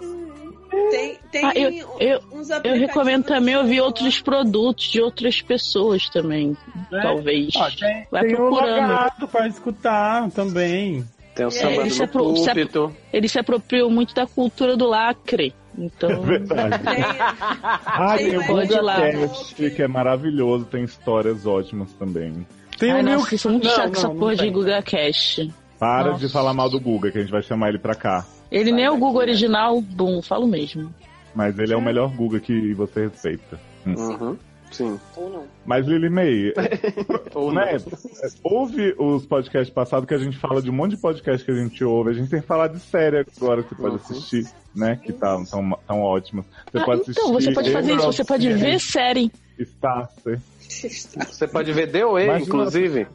Tem, tem Ah, eu, eu, uns eu recomendo também ouvir outros produtos de outras pessoas também. Talvez. Ó, tem, Vai tem o procurando. Logado pra escutar também. Tem o É, samba ele, se se ele se apropriou muito da cultura do lacre. Então. Verdade. Ah, tem o. GugaCast, que é maravilhoso, tem histórias ótimas também. Tem Ai, o meu. nossa, isso é muito Não, chato não, essa não porra de. Guga Cash. Para Nossa. de falar mal do Guga, que a gente vai chamar ele pra cá. Ele nem é o Google original, bom, falo mesmo. Mas ele é o melhor Guga que você respeita. Hum. Uhum. Sim. Ou não. Mas Lili May, Ou né, não. ouve os podcasts passados que a gente fala de um monte de podcast que a gente ouve. A gente tem que falar de série agora que você pode assistir, né? Que tá, tão, tão ótimas. Você Ah, pode assistir. então, você pode fazer isso, você pode ver série. Starcer. Você pode ver The Way, Imagina- inclusive.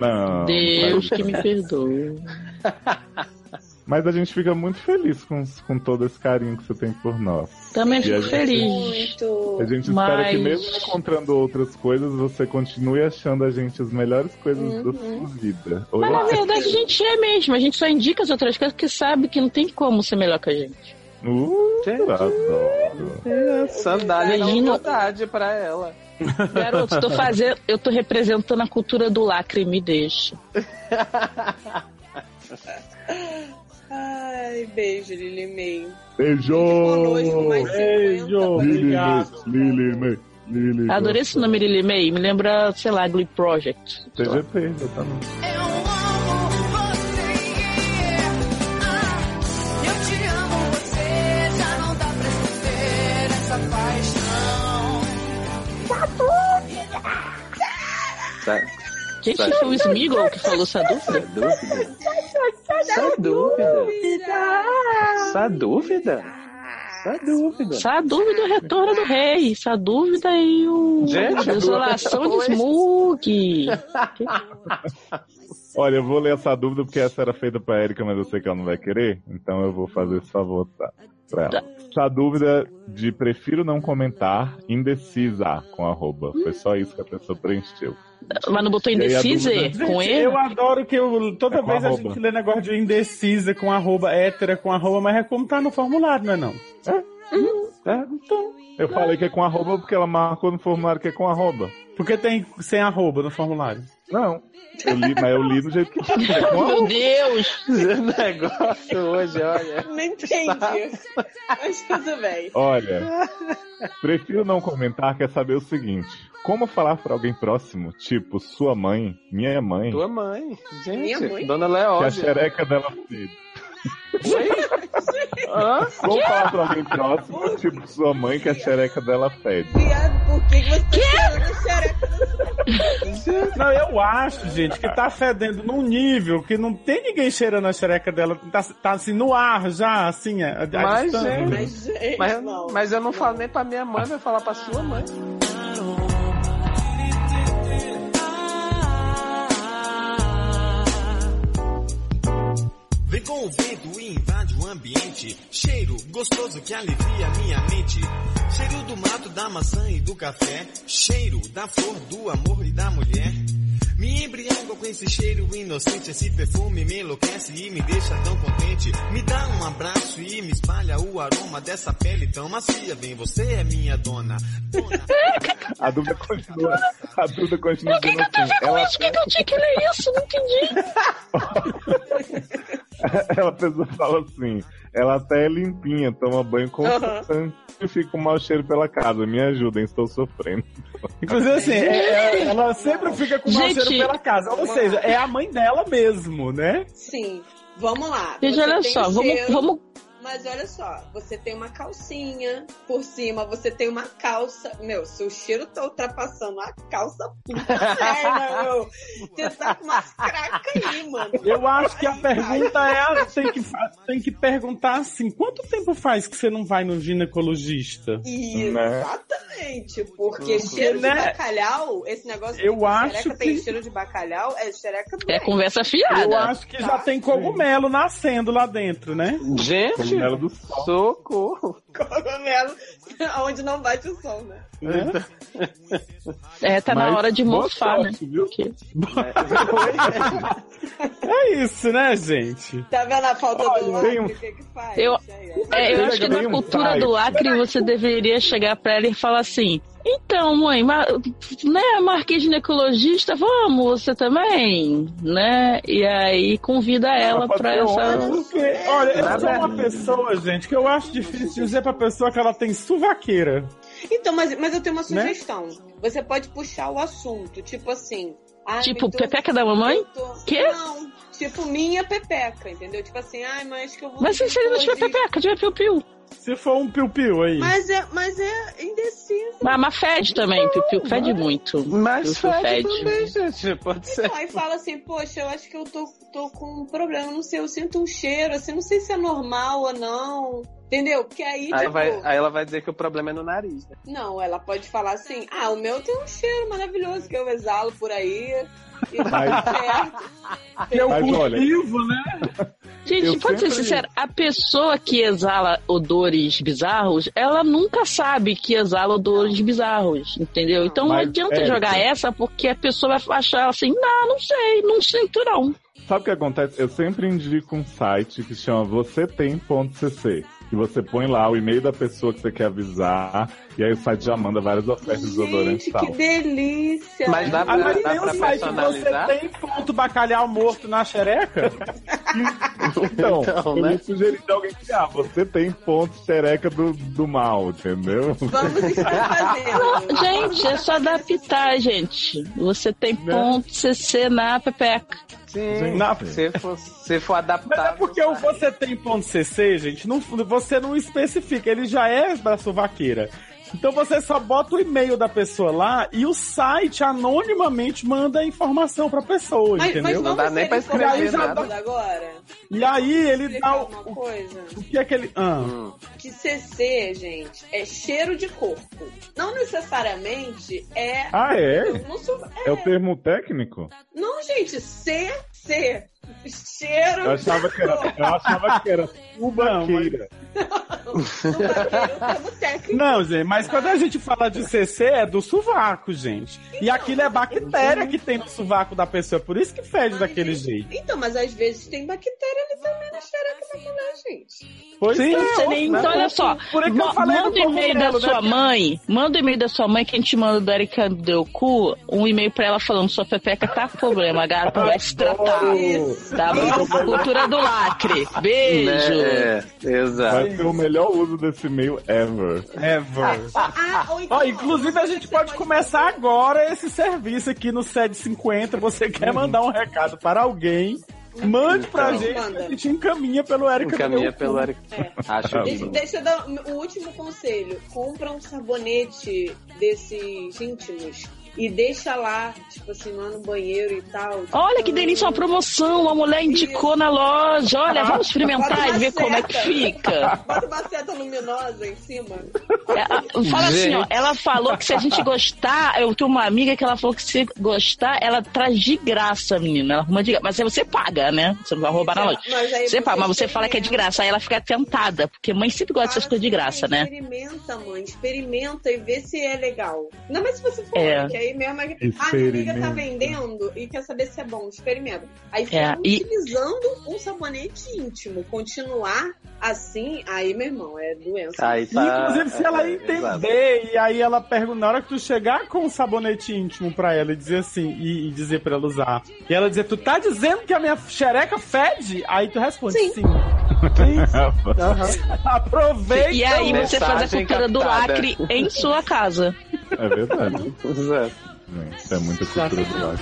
Não. Deus mas- que me perdoe. Mas a gente fica muito feliz com, com todo esse carinho que você tem por nós. Também E fico gente- feliz. A gente Mas- espera que mesmo encontrando outras coisas, você continue achando a gente as melhores coisas da sua vida. Mas na verdade a gente é mesmo, a gente só indica as outras coisas porque sabe que não tem como ser melhor que a gente. Uh, adoro. É, sandália dá Imagina- vontade pra ela. Garoto, tô fazendo, eu tô representando a cultura do lacre, me deixa. Ai, beijo, Lili May. Beijo! conosco mais 50. Beijo, Lili, obrigado. Lili, May, Lili. Adorei esse nome Lily May, me lembra, sei lá, Glee Project. TGP, exatamente. Eu Sabe? Gente, foi o Smigol que falou essa dúvida? dúvida? Essa dúvida? Essa dúvida? Essa dúvida? Essa dúvida é o retorno do rei. Essa dúvida e o. Gente, a desolação de. Smug. Olha, eu vou ler essa dúvida porque essa era feita pra Erika, mas eu sei que ela não vai querer, então eu vou fazer esse favor tá, pra ela. Essa dúvida de prefiro não comentar, indecisa com arroba. Foi só isso que a pessoa preencheu. Mas não botou aí a indecise dúvida- com ele? eu adoro que eu, toda É vez a arroba. gente lê negócio de indecisa com arroba, hétera com arroba, mas é como tá no formulário, não é não? É, então. Eu falei que é com arroba porque ela marcou no formulário que é com arroba. Porque tem sem arroba no formulário. Não. Eu li, mas eu li do jeito que tinha. É com Meu. Deus! O negócio hoje, olha. Não entendi. Mas tudo bem. Olha, prefiro não comentar, quer saber o seguinte. Como falar pra alguém próximo, tipo sua mãe, minha mãe, Tua mãe. Gente, Minha mãe? Dona que a xereca dela fede? Hã? Como falar pra alguém próximo, tipo sua mãe, que a xereca dela fede? Viado, por que que você tá tirando a xereca Não, eu acho, gente, que tá fedendo num nível que não tem ninguém cheirando a xereca dela. Tá, tá assim no ar já, assim, a, a Mas, gente, Mas, gente, Mas, não. mas eu não falo nem pra minha mãe, vai falar pra sua mãe. Vem com o vento e invade o ambiente. Cheiro gostoso que alivia minha mente. Cheiro do mato, da maçã e do café. Cheiro da flor, do amor e da mulher. Me embriago com esse cheiro inocente. Esse perfume me enlouquece e me deixa tão contente. Me dá um abraço e me espalha o aroma dessa pele tão macia. Vem, você é minha dona. A dúvida continua. A dúvida continua Por que, que eu assim. com Ela isso? Por que, que eu tinha que ler isso? Não entendi. Ela pessoa fala assim, ela até é limpinha, toma banho constante e fica com mau cheiro pela casa. Me ajudem, estou sofrendo. Inclusive, assim, é- é- ela sempre fica com mau Gente. cheiro pela casa. Ou seja, é a mãe dela mesmo, né? Sim. Vamos lá. Gente, olha só, vamos- vamos- Mas olha só, você tem uma calcinha por cima, você tem uma calça. Meu, seu cheiro tá ultrapassando a calça puta merda, meu. Você tá com umas cracas aí, mano. Eu acho que a pergunta é: a- tem que, tem que perguntar assim: quanto tempo faz que você não vai no ginecologista? Exatamente, porque Porque, cheiro né, de bacalhau, esse negócio eu de que acho xereca tem que- cheiro de bacalhau, é xereca do É conversa fiada. Eu acho que já tem cogumelo nascendo lá dentro, né? Gente, Cogumelo do sol. socorro. Cogumelo, onde não bate o sol, né? É, tá na Mas hora de mofar, né? viu? Porque- É isso, né, gente? Tá vendo a falta do Olha, tem lacre? um- O que que faz? Eu, é, eu acho que na cultura do lacre você deveria chegar pra ela e falar assim: então, mãe, ma- né, marquei ginecologista, vamos, você também, né? E aí convida ela pra essa. Olha, eu sou é- uma pessoa, gente, que eu acho difícil dizer pra pessoa que ela tem suvaqueira. Então, mas, mas eu tenho uma Né? sugestão. Você pode puxar o assunto, tipo assim. ai, Tipo, tô- pepeca da mamãe? tô- Quê? Não, tipo minha pepeca, entendeu? Tipo assim, ai, mas que eu vou. Mas se ele não tiver ginecologista. pepeca, tiver piu-piu. Se for um piu-piu aí. Mas é, mas é indeciso. Mas, mas fede também, piu-piu fede muito. Mas Piu-piu fede também, gente. Pode ser. Então, aí fala assim, poxa, eu acho que eu tô, tô com um problema, não sei, eu sinto um cheiro, assim, não sei se é normal ou não. Entendeu? Porque aí, Aí, tipo, vai, aí ela vai dizer que o problema é no nariz. Né? não, ela pode falar assim, ah, o meu tem um cheiro maravilhoso que eu exalo por aí. E tá Mas- certo. Que é o Mas olha- cultivo, né? Gente, Eu pode ser sincero, a pessoa que exala odores bizarros, ela nunca sabe que exala odores bizarros, entendeu? Então não Mas, adianta Érica- jogar essa porque a pessoa vai achar assim, não, não sei, não sinto não. Sabe o que acontece? Eu sempre indico um site que chama você tem.cc. Que você põe lá o e-mail da pessoa que você quer avisar, e aí o site já manda várias ofertas de desodorante e Gente, tal. que delícia! Mas dá Ah, pra, mas dá pra que personalizar? você tem ponto bacalhau morto na xereca? Então, Então, eu né? ia sugerir de alguém criar. Você tem ponto xereca do, do mal, entendeu? Vamos estar fazendo. Gente, é só adaptar, gente. Você tem Né? ponto CC na pepeca. Sim, Na- se for, se for Mas adaptável. é porque o você tem ponto CC, gente, não, você não especifica, ele já é da suvaqueira. Então você só bota o e-mail da pessoa lá e o site anonimamente manda a informação pra pessoa, Mas, mas entendeu? vamos dá nem pra escrever nada. informados agora? E aí ele dá o, coisa? o que é que ele. Ah, Hum. Que CC, gente, é cheiro de corpo. Não necessariamente é... Ah, é? Não, sou- É o termo técnico? não, gente, CC. Cheiro Eu achava que era, eu achava que era subaqueira. termo técnico. Não, gente, mas quando a gente fala de CC é do sovaco, gente. E aquilo é bactéria que tem no sovaco da pessoa, por isso que fede daquele jeito. Então, mas às vezes tem bactéria ali também na xereca da mulher, gente. Pois Sim, é, você nem- né? então, olha só, Por que eu falei manda o e-mail da cogumelo, né? sua mãe, manda o e-mail da sua mãe que a gente manda do Erika Deu Cu, um e-mail pra ela falando sua pepeca tá com problema, gata, vai se tratar. Isso. Tá bom? Cultura do lacre. Beijo. É, exato. Vai ser o melhor uso desse e-mail ever. Ever. Ah, então, Ó, inclusive a gente pode começar agora esse serviço aqui no SED 50. Você quer mandar um recado para alguém? Mande pra Então. gente, Manda. a gente encaminha pelo Erika. Encaminha pelo. Eric. É. Acho Deixa, deixa eu dar o último conselho. Compra um sabonete desses íntimos e deixa lá, tipo assim, lá no banheiro e tal. Olha que delícia, uma promoção. Uma mulher indicou na loja. Olha, vamos experimentar e ver como é que seta. fica. Bota uma seta luminosa em cima. É, a- Fala assim, ó, Gente. ela falou que se a gente gostar, eu tenho uma amiga que ela falou que se gostar, ela traz de graça, menina. Ela arruma de graça. Mas aí você paga, né? Você não vai roubar na loja. Mas Você paga, mas você fala que é de graça. Aí ela fica tentada, porque mãe sempre gosta dessas coisas de graça, né? Experimenta, mãe. Experimenta e vê se é legal. Não, mas se você for, É. que aí mesmo. é- A minha amiga tá vendendo e quer saber se é bom, experimenta. Aí É, tá e- utilizando um sabonete íntimo. Continuar assim, aí, meu irmão, é doença. Aí tá- Inclusive, se ela é, entender, e aí ela pergunta, na hora que tu chegar com um sabonete íntimo pra ela e dizer assim, e, e dizer pra ela usar, e ela dizer, tu tá dizendo que a minha xereca fede? Aí tu responde, sim. Aproveita. E aí você faz a cultura do captada. lacre em sua casa. É verdade. Isso é muita cultura do lado.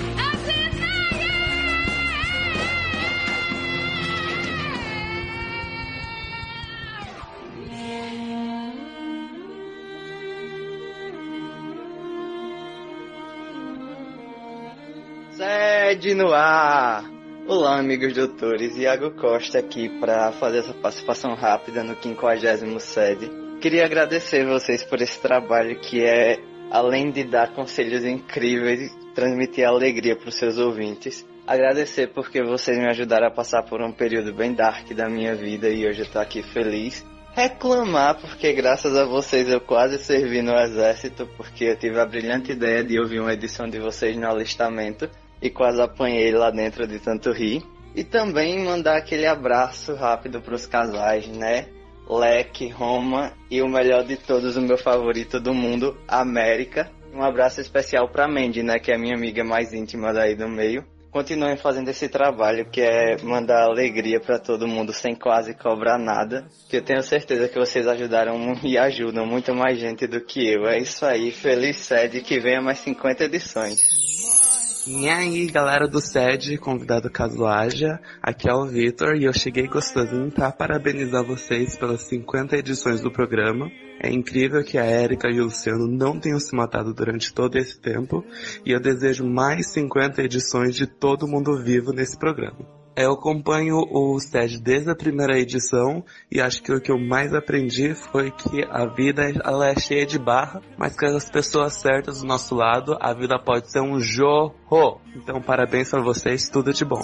Sede no ar! Olá, amigos doutores. Iago Costa aqui para fazer essa participação rápida no 50 sede. Queria agradecer vocês por esse trabalho que é, além de dar conselhos incríveis, transmitir alegria para os seus ouvintes. Agradecer porque vocês me ajudaram a passar por um período bem dark da minha vida e hoje eu tô aqui feliz. Reclamar porque graças a vocês eu quase servi no exército porque eu tive a brilhante ideia de ouvir uma edição de vocês no alistamento e quase apanhei lá dentro de tanto rir. E também mandar aquele abraço rápido pros casais, né? Leque, Roma e o melhor de todos, o meu favorito do mundo, América. Um abraço especial pra Mandy, né? Que é a minha amiga mais íntima daí do meio. Continuem fazendo esse trabalho que é mandar alegria pra todo mundo sem quase cobrar nada. Que eu tenho certeza que vocês ajudaram e ajudam muito mais gente do que eu. É isso aí, feliz sede que venha mais 50 edições. E aí, galera do SED, convidado caso haja, aqui é o Vitor e eu cheguei gostosinho pra parabenizar vocês pelas 50 edições do programa. É incrível que a Erika e o Luciano não tenham se matado durante todo esse tempo e eu desejo mais 50 edições de todo mundo vivo nesse programa. Eu acompanho o SED desde a primeira edição e acho que o que eu mais aprendi foi que a vida ela é cheia de barra, mas com as pessoas certas do nosso lado, a vida pode ser um jorro. Então parabéns pra vocês, tudo de bom.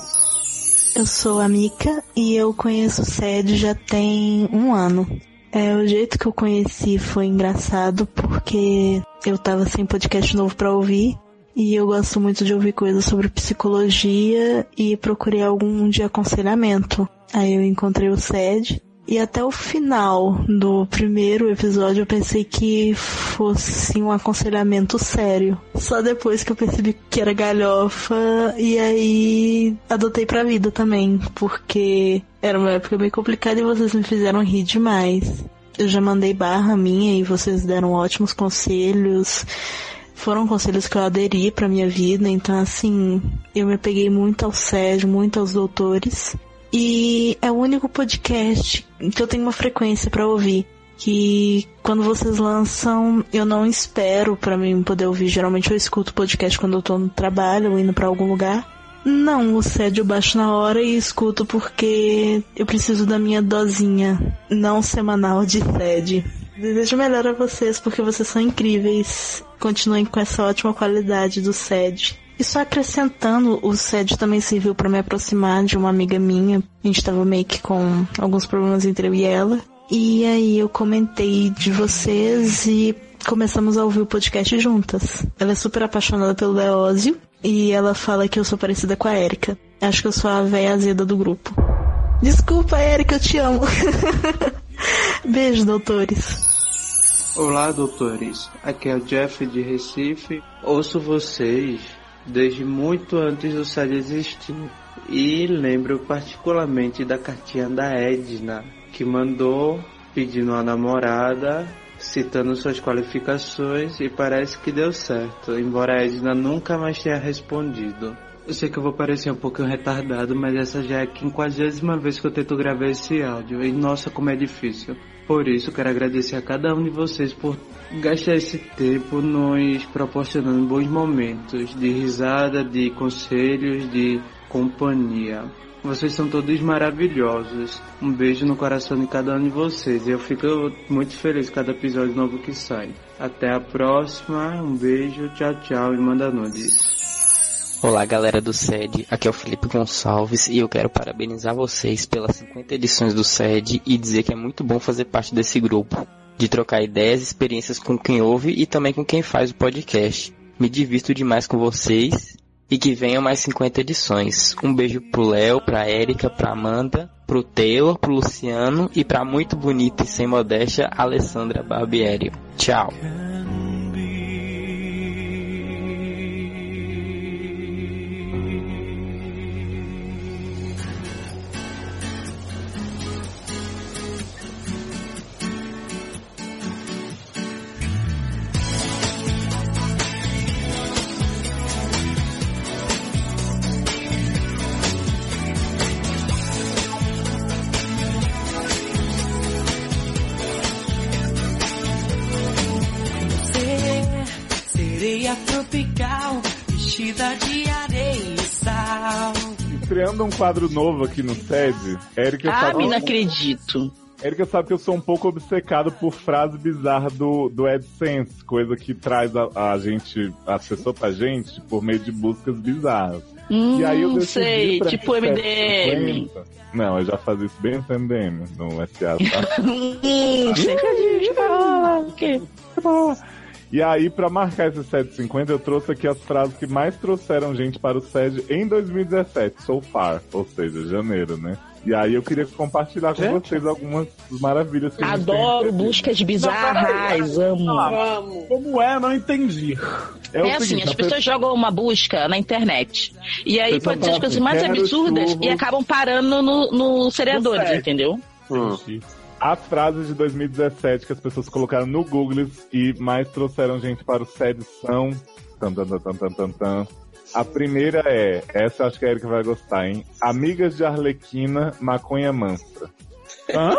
Eu sou a Mika e eu conheço o SED já tem um ano. É, o jeito que eu conheci foi engraçado porque eu tava sem podcast novo pra ouvir e eu gosto muito de ouvir coisas sobre psicologia e procurei algum de aconselhamento. Aí eu encontrei o SED e até o final do primeiro episódio eu pensei que fosse um aconselhamento sério. Só depois que eu percebi que era galhofa e aí adotei pra vida também, porque era uma época bem complicada e vocês me fizeram rir demais. Eu já mandei barra minha e vocês deram ótimos conselhos. Foram conselhos que eu aderi pra minha vida, então assim, eu me apeguei muito ao Sérgio, muito aos doutores. E é o único podcast que eu tenho uma frequência pra ouvir. Que quando vocês lançam, eu não espero pra mim poder ouvir. Geralmente eu escuto podcast quando eu tô no trabalho ou indo pra algum lugar. Não, o SED eu baixo na hora e escuto porque eu preciso da minha dosinha não semanal de SED. Desejo melhor a vocês porque vocês são incríveis. Continuem com essa ótima qualidade do SED. E só acrescentando, o SED também serviu para me aproximar de uma amiga minha. A gente tava meio que com alguns problemas entre eu e ela. E aí eu comentei de vocês e começamos a ouvir o podcast juntas. Ela é super apaixonada pelo Leózio e ela fala que eu sou parecida com a Erika. Acho que eu sou a véia azeda do grupo. Desculpa, Erika, eu te amo. Beijo, doutores. Olá, doutores. Aqui é o Jeff de Recife. Ouço vocês desde muito antes do SED existir. E lembro particularmente da cartinha da Edna, que mandou pedindo uma namorada, citando suas qualificações e parece que deu certo, embora a Edna nunca mais tenha respondido. Eu sei que eu vou parecer um pouquinho retardado, mas essa já é a quinquagésima vez que eu tento gravar esse áudio. E nossa, como é difícil. Por isso, quero agradecer a cada um de vocês por gastar esse tempo nos proporcionando bons momentos de risada, de conselhos, de companhia. Vocês são todos maravilhosos. Um beijo no coração de cada um de vocês. Eu fico muito feliz com cada episódio novo que sai. Até a próxima. Um beijo, tchau, tchau e manda nudes. Olá galera do SED, aqui é o Felipe Gonçalves e eu quero parabenizar vocês pelas 50 edições do SED e dizer que é muito bom fazer parte desse grupo, de trocar ideias e experiências com quem ouve e também com quem faz o podcast. Me divirto demais com vocês E que venham mais 50 edições. Um beijo pro Léo, pra Érica, pra Amanda, pro Taylor, pro Luciano e pra muito bonita e sem modéstia Alessandra Barbieri. Tchau. Estreando um quadro novo aqui no SED, Érica Ah, sabe... me não acredito. Érica sabe que eu sou um pouco obcecado por frase bizarra do, do AdSense, coisa que traz a, a gente, acessou pra gente por meio de buscas bizarras. Hum, e aí eu decidi sei, tipo MDM. 750 Não, eu já fazia isso bem no MDM, no SA, tá? Hum, a gente fala. o quê? E aí, pra marcar esse 750, eu trouxe aqui as frases que mais trouxeram gente para o SED em 2017, so far, ou seja, janeiro, né? E aí eu queria compartilhar com Gente. vocês algumas maravilhas que Adoro buscas bizarras, amo. Como é? Não entendi. É, É assim, seguinte, as pessoas jogam uma busca na internet. E aí Pessoa pode dizer as coisas assim, mais "Quero absurdas churros". e acabam parando no, no seriadores, No set. As frases de 2017 que as pessoas colocaram no Google e mais trouxeram gente para o SED são. Tan, tan, tan, tan, tan, tan, tan. A primeira é, essa eu acho que a Erika vai gostar, hein? Amigas de Arlequina, maconha mansa. Hã?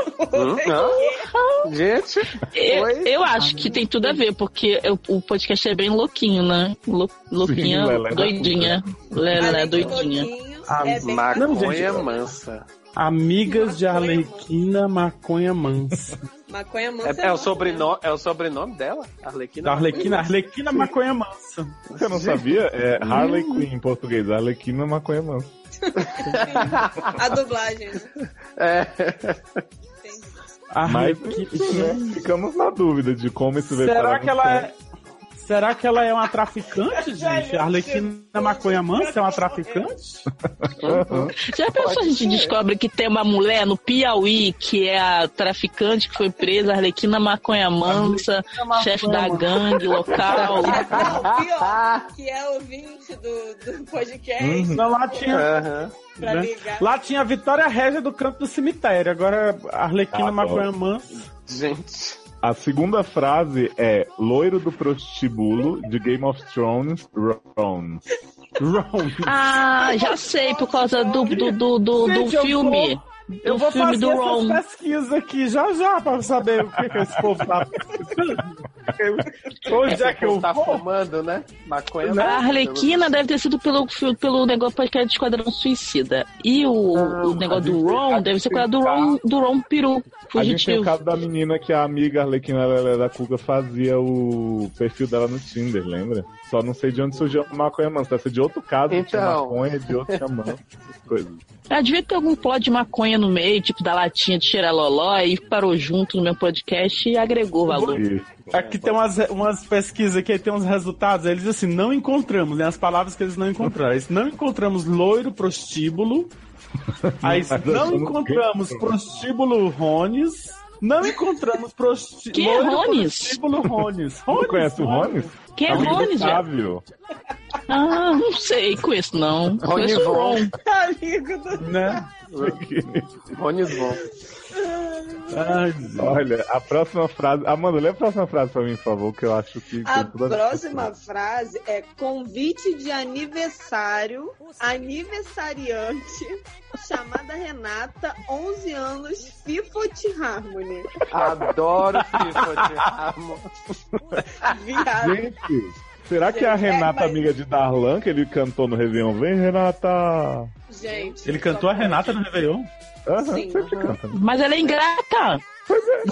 Gente, Eu, eu acho que tem tudo a ver, porque eu- o podcast é bem louquinho, né? Lou- louquinha, Lelé da doidinha. Lelé, doidinha. é bem- Não, maconha mansa. Amigas de Arlequina, maconha mansa. Maconha mansa É, é o sobrenome, é o sobrenome dela? Arlequina? Da Arlequina, Arlequina maconha mansa. Você não sabia? É Harley Quinn em português. Arlequina, maconha mansa. A dublagem, né? É. Mas né, ficamos na dúvida de como isso veio Será que ela é. Será que ela é uma traficante, gente? A Arlequina maconha mansa é uma traficante? Já pensou se a gente descobre que tem uma mulher no Piauí que é a traficante que foi presa, Arlequina Maconha Mansa, chefe da gangue local? Pior, que é ouvinte do, do podcast. Não, lá tinha. Pra né? Lá tinha a Vitória Régia do canto do cemitério. Agora a Arlequina Ah, maconha mansa. Gente. A segunda frase é loiro do prostíbulo de Game of Thrones, Ron. Ron. Ah, já sei, por causa do, do, do, do, do filme. Vou- Do Eu vou filme fazer do essas Ron. pesquisas aqui já já pra saber o que, que esse povo tá Onde é que eu tá vou? fumando, né? Maconha A Arlequina deve ter sido pelo, pelo negócio podcast de Esquadrão Suicida. E o, o negócio do Ron deve ser por causa do Ron, do Ron Peru, A gente tem o fugitivo. caso da menina que a amiga Arlequina da Cuca fazia o perfil dela no Tinder, lembra? Só não sei de onde surgiu a maconha mansa. Deve ser de outro caso que tinha Então. maconha, de outro tinha mansa, essas coisas. Ah, devia ter algum plot de maconha no meio, tipo da latinha de xeraloló, e parou junto no meu podcast e agregou valor. Aqui tem umas, umas pesquisas aqui, aí tem uns resultados. Eles dizem assim, não encontramos, né? As palavras que eles não encontraram. Eles não encontramos loiro prostíbulo. Aí não não encontramos prostíbulo Rones. Não encontramos prosti... É loiro Rones? prostíbulo Rones. Você conhece o Rones? Quem é velho? Otávio. Ah, não sei, conheço não. Rony Von. Amigo do... Né? Rones Von. Olha, a próxima frase. Amanda, lê a próxima frase pra mim, por favor, que eu acho que. A tudo a próxima frase é convite de aniversário, aniversariante, chamada Renata, 11 anos, Fifot Harmony. Adoro Ramo. Viado. Gente, será que é a Renata amiga de Darlan, que ele cantou no Réveillon? Vem, Renata! Gente. Ele cantou a Renata no Réveillon? Aham, Sim. sempre canta. né? Mas ela é ingrata.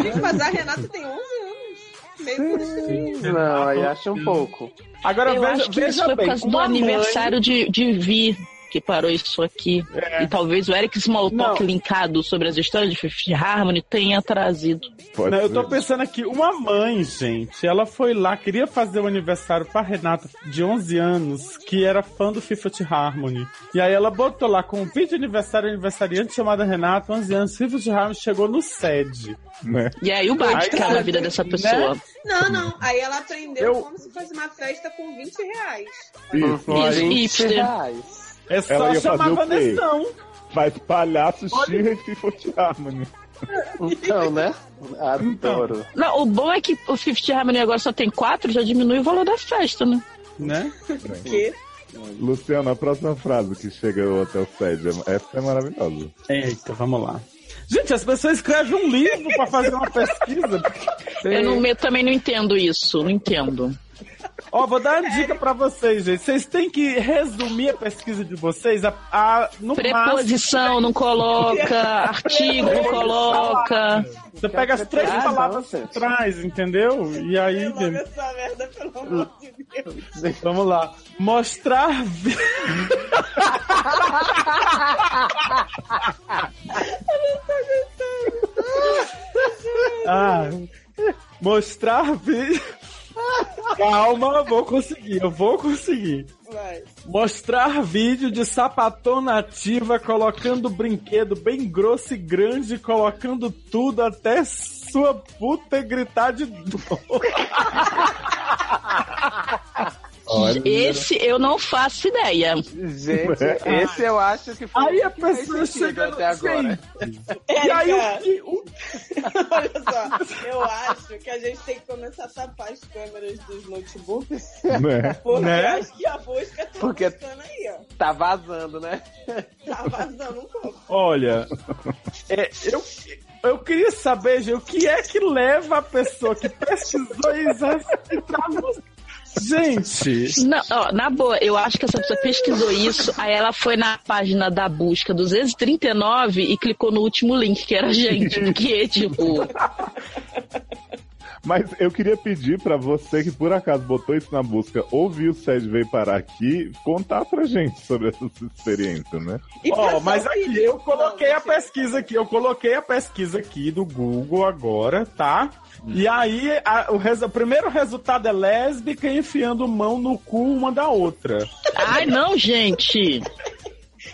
Gente, mas a Renata tem 11 anos. Meio por Não, aí acho um pouco. Agora eu veja, acho que isso veja foi por bem, causa do uma mãe- aniversário de, de Vi. Que parou isso aqui. E talvez o Eric Smalltalk linkado sobre as histórias de Fifth Harmony tenha trazido. Não, eu tô pensando aqui, uma mãe, gente, ela foi lá, queria fazer o aniversário pra Renata de 11 anos, que era fã do Fifth Harmony. E aí ela botou lá com um vídeo de aniversário, aniversariante chamada Renata, 11 anos, Fifth Harmony chegou no SED. Né? E aí o bate é na vida dessa pessoa. Né? Não, não. Aí ela aprendeu Eu- como se fosse uma festa com 20 reais. Isso, Isso, aí, hipster. É só Ela ia chamar? Vanessão. Faz palhaço, Xirra e Fifth Harmony. Então, né? Adoro. Não, o bom é que o Fifth Harmony agora só tem quatro, já diminui o valor da festa, né? Né? Que? Luciano, a próxima frase que chega até o SED, essa é maravilhosa. Eita, vamos lá. Gente, as pessoas escrevem um livro pra fazer uma pesquisa. Eu, não, eu também não entendo isso, não entendo. Ó, vou dar uma dica pra vocês, gente. Vocês têm que resumir a pesquisa de vocês a, a- no Preposição não coloca, artigo não coloca. Você pega as três Ah, palavras não, trás, entendeu? E aí, gente, Essa merda, pelo amor de Deus. vamos lá. Mostrar. vi- Ah, mostrar vídeo. Calma, vou conseguir, eu vou conseguir. Vai. Mostrar vídeo de sapatão nativa colocando brinquedo bem grosso e grande, colocando tudo até sua puta gritar de dor. Esse eu não faço ideia. Gente, esse eu acho que foi Aí a o que fez pessoa chega até agora. E aí Érica, o que. o- Olha só, eu acho que a gente tem que começar a tapar as câmeras dos notebooks. Né? Porque Né? eu acho que a busca tá Porque- aí, ó. Tá vazando, né? Tá vazando um pouco. Olha, é, eu, eu queria saber, gente, o que é que leva a pessoa que pesquisou a citar música? Gente, Não, ó, na boa, eu acho que essa pessoa pesquisou isso, aí ela foi na página da busca 239 e clicou no último link, que era gente. Porque, tipo, Mas eu queria pedir pra você que por acaso botou isso na busca, ouviu o SED veio parar aqui, contar pra gente sobre essa experiência, né? Ó, mas aqui, eu coloquei a pesquisa aqui, eu coloquei a pesquisa aqui do Google agora, tá? E aí, a- o, res- o primeiro resultado é lésbica enfiando mão no cu uma da outra. ai não, gente.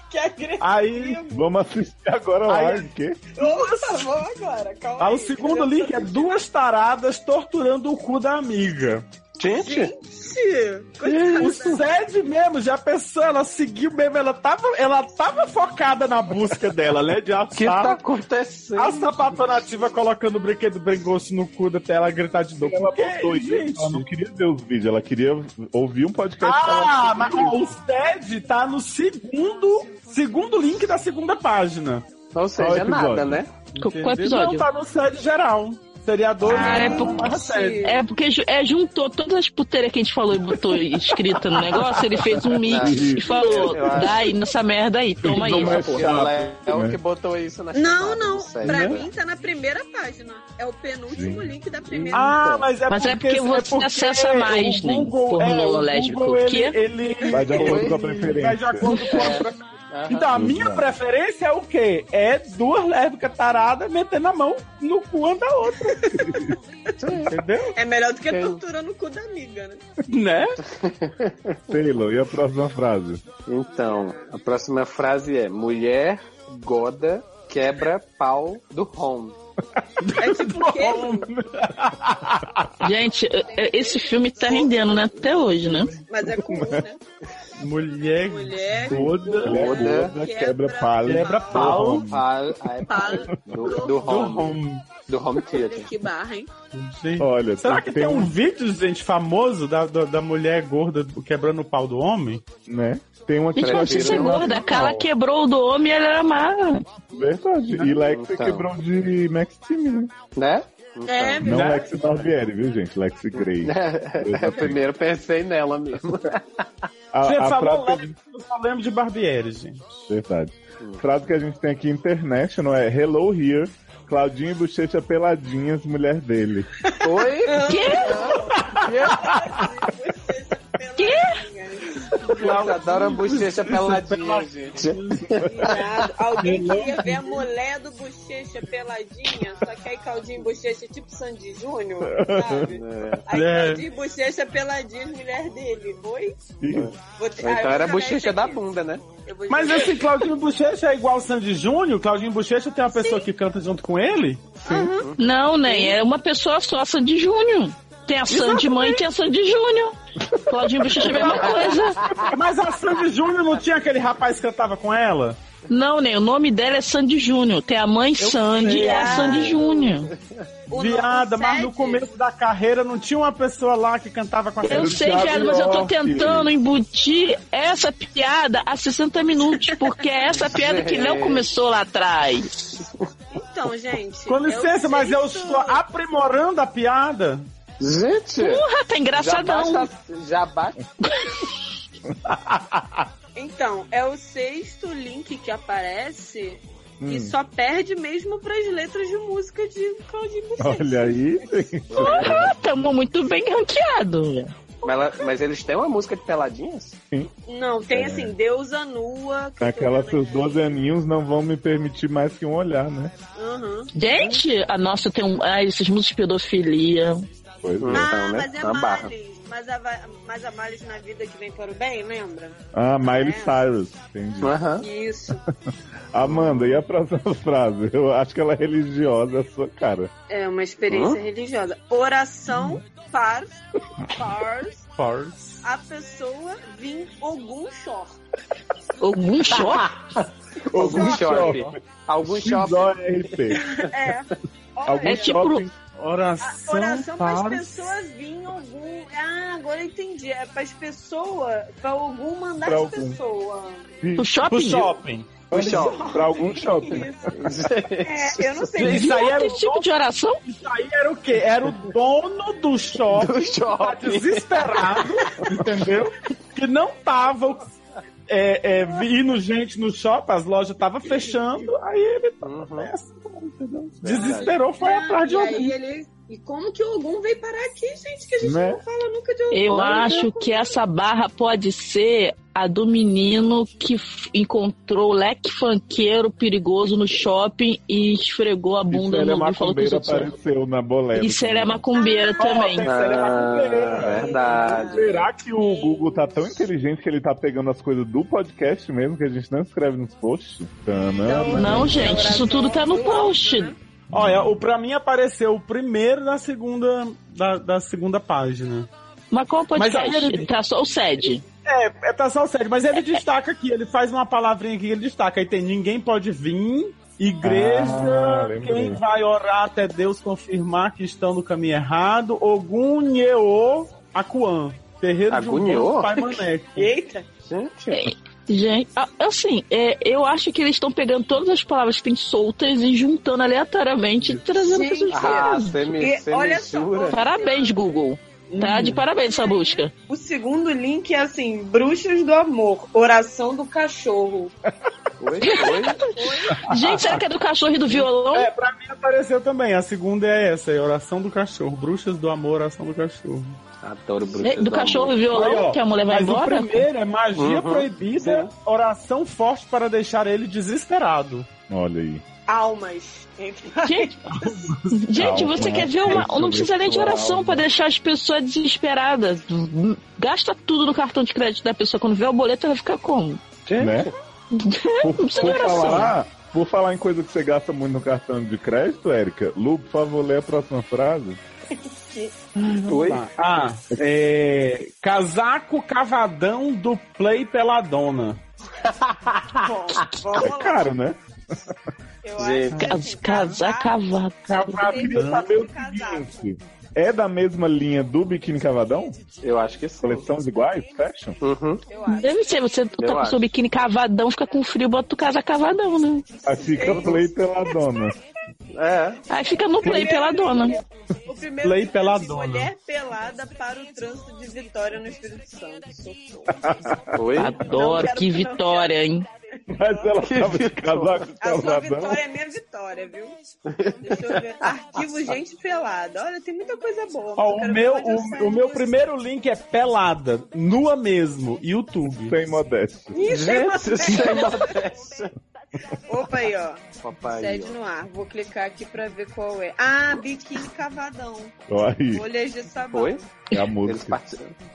Que agressivo. Aí, Vamos assistir agora lá, Aí- o quê? Nossa, vamos agora, calma ah, aí. o segundo link é duas taradas torturando o cu da amiga. Gente, Gente, O SED mesmo, já pensou, ela seguiu mesmo, ela tava, ela tava focada na busca dela, né? De o que tá acontecendo? a sapatonativa colocando o brinquedo bem grosso no cu até ela gritar de dor. Ela Que botou gente? ela não queria ver os vídeos, ela queria ouvir um podcast Ah, mas o SED tá no segundo, segundo link da segunda página. Ou Qual seja, nada, né? Qual Entendeu? episódio? Não, tá no SED geral. Seriador Ah, é, e por- SED. é porque é, juntou todas as puteiras que a gente falou e botou escrita no negócio, ele fez um mix e falou, dá aí nessa merda aí, toma aí, é essa porra. chato, É o né? que botou isso na Não, não. Pra né? mim tá na primeira página. É o penúltimo link da primeira Ah, mas é Mas é porque, porque você acessa mais, né, Google, pornô é, o lésbico. Google, ele, ele, Vai de acordo com a preferência. Vai de acordo com a preferência. Aham. Então, a minha Exato. preferência é o quê? É duas lésbicas taradas metendo a mão no cu uma da outra. Entendeu? É melhor do que tortura no cu da amiga, né? Né? Taylor, e a próxima frase? Então, a próxima frase é: Mulher goda quebra pau do home. É tipo o quê? Gente, é- é- esse filme tá rendendo, né? Até hoje, né? Mas é comum, né? Mulher, Mulher toda. Quebra quebra palha. Quebra pau. Pau, ah, é Pau do, do Do home. home. Do home theater. que barra, hein? Gente. Olha, Será que tem um vídeo, gente, famoso da, da, da mulher gorda quebrando o pau do homem? né? Tem uma Gente, não precisa ser Prefiro gorda. A Carla quebrou o do homem e ela era magra. Verdade. E Lex Então. quebrou de Max Team, né? Né? Então. É, Não Né? Lex Barbieri, viu, gente? Lex Grey. Eu primeiro pensei nela mesmo. A, Você a falou frase Lex, eu só lembro de Barbieri, gente. Verdade. Frase que a gente tem aqui international é Hello here, Claudinho e Bochecha peladinhas, mulher dele. Oi? Quê? Quê? Cláudio adora bochecha peladinha, gente. Alguém queria ver a mulher do Bochecha peladinha, só que aí Claudinho Bochecha é tipo Sandy Júnior, sabe? Aí É. Claudinho Bochecha peladinha, mulher dele. Oi? Vou ah, então vou era jogar bochecha esse da bunda, né? Mas assim, Claudinho Bochecha é igual o Sandy Júnior? Claudinho Bochecha tem uma pessoa que canta junto com ele? Não, nem. É uma pessoa só, a Sandy Júnior. Tem a Sandy mãe e tem a Sandy Júnior. Claudinho Bochecha é a mesma coisa. Mas a Sandy Júnior não tinha aquele rapaz que cantava com ela? Não, nem. O nome dela é Sandy Júnior. Tem a mãe Sandy sei. e a Sandy Júnior. Viada, mas no começo da carreira não tinha uma pessoa lá que cantava com a Eu sei, viado, mas eu tô tentando embutir essa piada há 60 minutos, porque é essa piada que Léo começou lá atrás. Então, gente. Com licença, eu mas eu estou aprimorando a piada. Gente! Porra, tá engraçadão. Já basta. Já basta. Então, é o sexto link que aparece que Hum. só perde mesmo pras letras de música de Claudinho Bochecha. Olha aí. Porra, tamo muito bem ranqueado. Mas, ela- mas eles têm uma música de peladinhas? Sim. Não, tem É. assim, Deusa Nua. tô Aquelas seus aqui. 12 aninhos não vão me permitir mais que um olhar, né? Uhum. Gente, a nossa tem um. Ah, esses músicos de pedofilia. Pois é. Ah, Então, né? mas é Uma barra. Mas a, mas a males na vida que vem para o bem, lembra? Ah, Miley É. Cyrus, entendi. Isso. Amanda, e a próxima frase? Eu acho que ela é religiosa, a sua cara. É uma experiência Hã? religiosa. Oração para, para Force. a pessoa vir algum short. Algum choque? Algum shopping. shopping. Algum. X-O-R-P. É. Algum É tipo- shopping. Oração, Oração para as para... pessoas virem algum. Ah, agora eu entendi. É para as pessoas. Para algum mandar Pra as algum. pessoas. O shopping? Pro shopping. Shopping. Pra algum shopping. É, eu não sei. Isso aí era Esse tipo de oração? Isso aí era o quê? Era o dono do shopping, Do shopping. desesperado, entendeu? Que não tava é, é, vindo gente no shopping, as lojas estavam fechando, aí ele tava Uhum. nessa, entendeu? Desesperou, foi atrás de e alguém. aí ele. E como que o Ogum veio parar aqui, gente? Que a gente Né? não fala nunca de Ogum. Eu acho que essa barra pode ser a do menino que encontrou o leque funkeiro perigoso no shopping e esfregou a bunda Isso no é e falou que outros. apareceu na boleta. Isso ele é macumbeira também. é macumbeiro. Ah, verdade. Será que o Google tá tão inteligente que ele tá pegando as coisas do podcast mesmo, que a gente não escreve nos posts? Tanana. Não, gente, isso tudo tá no post. Olha, o, pra mim apareceu o primeiro da segunda, da, da segunda página. Mas qual Mas podcast? aí ele- Tá só o SED. É, é tá só o sério, mas ele destaca aqui, ele faz uma palavrinha aqui que ele destaca. Aí tem ninguém pode vir, igreja, Ah, quem vai orar até Deus confirmar que estão no caminho errado, Ogum Nyeô Akuan. Terreiro de um Agunheô? Pai Maneco. Eita. Gente. Gente, assim, é, eu acho que eles estão pegando todas as palavras que tem soltas e juntando aleatoriamente e trazendo pessoas Ah, diferentes. olha só? Parabéns, Google. Tá de parabéns essa busca. O segundo link é assim: Bruxas do Amor, Oração do Cachorro. Oi, oi. Gente, será que é do cachorro e do violão? É, pra mim apareceu também. A segunda é essa, é Oração do Cachorro. Bruxas do Amor, Oração do Cachorro. Adoro bruxas É, do cachorro e violão, que a mulher vai mas embora? o primeiro é magia Uhum. proibida, oração forte para deixar ele desesperado. Olha aí. Almas. Entre Gente, gente, você né? quer ver uma. Não precisa nem de oração sua pra deixar as pessoas desesperadas. Gasta tudo no cartão de crédito da pessoa. Quando vê o boleto, vai ficar como? Né? Por, Não precisa de por oração. falar, por falar em coisa que você gasta muito no cartão de crédito, Érica, Lu, por favor, lê a próxima frase. Oi? Ah, é. Casaco cavadão do Play Peladona. Bom, vamos É caro, né? Eu Gente. acho que, Cas- assim, Casar cavado. Eu queria saber o seguinte. É da mesma linha do Biquíni Cavadão? Eu acho que sim. Coleções iguais? Fashion? Uhum. Deve ser, você tá com acho. seu biquíni cavadão, fica com frio, bota o casa cavadão, né? Aí fica Play Peladona. É. Aí fica no play pela dona. O primeiro Play é peladona. Mulher pelada para o trânsito de Vitória no Espírito Santo. Oi? Adoro, que que vitória, hein? Mas ela tava de casaco A sua vitória é minha vitória. viu? Deixa eu ver. Arquivo Gente Pelada. Olha, tem muita coisa boa. Ó, o meu, o, o meu primeiro link é pelada, nua mesmo, YouTube. Sem modéstia. Ih, sem Gente, modéstia. modéstia. Opa aí, ó. Papai. Sede no ar. Vou clicar aqui pra ver qual é. Ah, biquíni cavadão. Aí. Bolhas de sabão. Foi? É a música.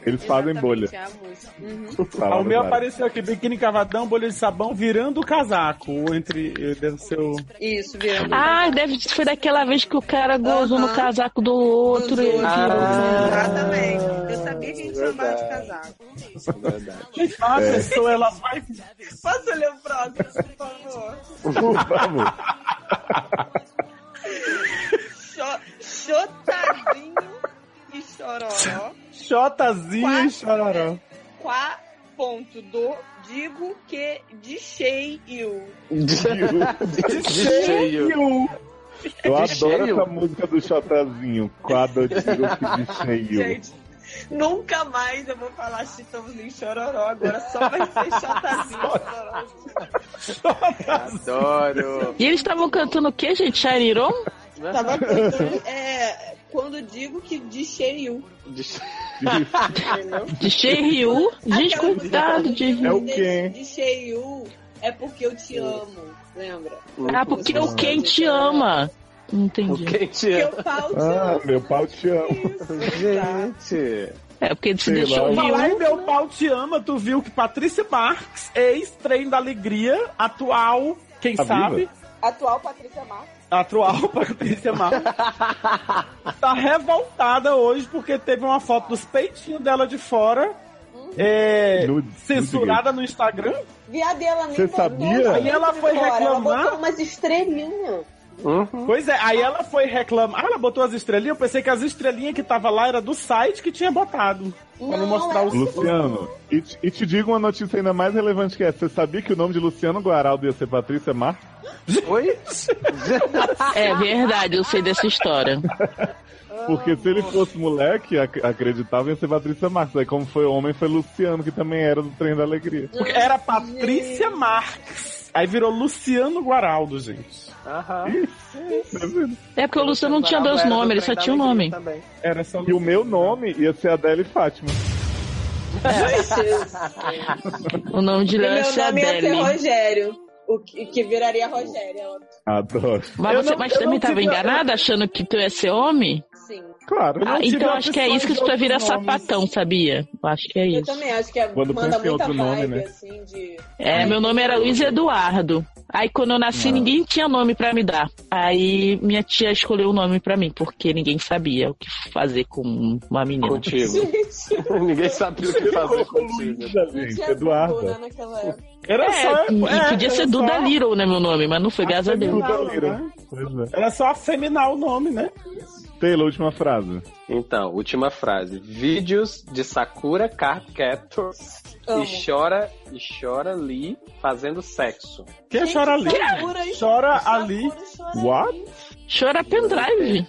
Eles fazem bolha. É a música. Uhum. Ah, o meu Fala, apareceu aqui, biquíni cavadão, bolha de sabão, virando o casaco. Ou entre. eh, Deve ser o. Isso, virando. Ah, deve foi daquela vez que o cara gozou no casaco do outro. Virou. Exatamente. Eu sabia que a gente andava de casaco. Gente, a É. pessoa ela vai. Posso ler o próximo, por favor? Por favor. Cho- Chotazinho e chororó. Xotazinho e chororó. Quá ponto do digo que de cheio. cheio. Eu adoro essa música do Chotazinho. Quadro de de cheio. Gente, nunca mais eu vou falar Chitãozinho e Chororó. Agora só vai ser Chotazinho e. Adoro. E eles estavam cantando o que, gente? Chariron? Tava cantando, é, quando digo que de. Entendeu? De Cheiryu? Gente, Aquela coitado de música Rio. de- De cheio é porque eu te amo, lembra? Ah, porque o quem te ama. Entendi. Quem te Porque ama? o pau te Ah, ama. meu pau te ama. Gente. É porque Sei deixou lá. Falar em meu pau te ama, tu viu que Patrícia Marques, ex-trem da alegria, atual, quem Tá sabe? viva? Atual Patrícia Marques. Atual Patrícia Marques. tá revoltada hoje porque teve uma foto dos peitinhos dela de fora. É, Nude, censurada no Instagram. Viado, e ela nem Você sabia? Aí ela foi fora, Ela reclamar. botou umas estrelinhas. Pois é, aí ela foi reclamar. Ah, ela botou as estrelinhas. Eu pensei que as estrelinhas que tava lá era do site que tinha botado. Pra não Não, mostrar os. Luciano, e te, e te digo uma notícia ainda mais relevante que essa. Você sabia que o nome de Luciano Guaraldo ia ser Patrícia Marques? Oi? É verdade, eu sei dessa história. Porque se ele fosse moleque, ac acreditava em ser Patrícia Marques. Aí como foi homem, foi Luciano, que também era do Trem da Alegria. Porque era Patrícia Marques. Aí virou Luciano Guaraldo, gente. Aham. É porque o Luciano não tinha dois nomes, ele só tinha um nome. Era só E o meu nome ia ser Adele Fátima. O nome de Léo é meu nome ia ser Adele. Rogério. O que, que viraria Rogério. Adoro. Mas você não- mas também não tava tive- enganada achando que tu ia ser homem? Claro. Ah, então acho que é isso que outros nomes. sapatão, sabia? Eu acho que é Eu isso. também acho que é, Quando manda pensa em muita outro vibe, nome, né? assim, de... É, meu nome era Luiz Eduardo. Aí quando eu nasci, ninguém tinha nome pra me dar. Aí minha tia escolheu o nome pra mim, porque ninguém sabia o que fazer com uma menina. Contigo. Ninguém sabia o que fazer contigo. Né, época. Era É, só. e é, podia ser Duda só- Little, né, meu nome, mas não foi, graças a Deus. Duda Little. Pois. Era só afeminar o nome, né? Taylor, última frase. Então, última frase. Vídeos de Sakura Card Captors e chora e chora ali fazendo sexo. Quem chora ali? Chora ali. chora What? Chora pendrive.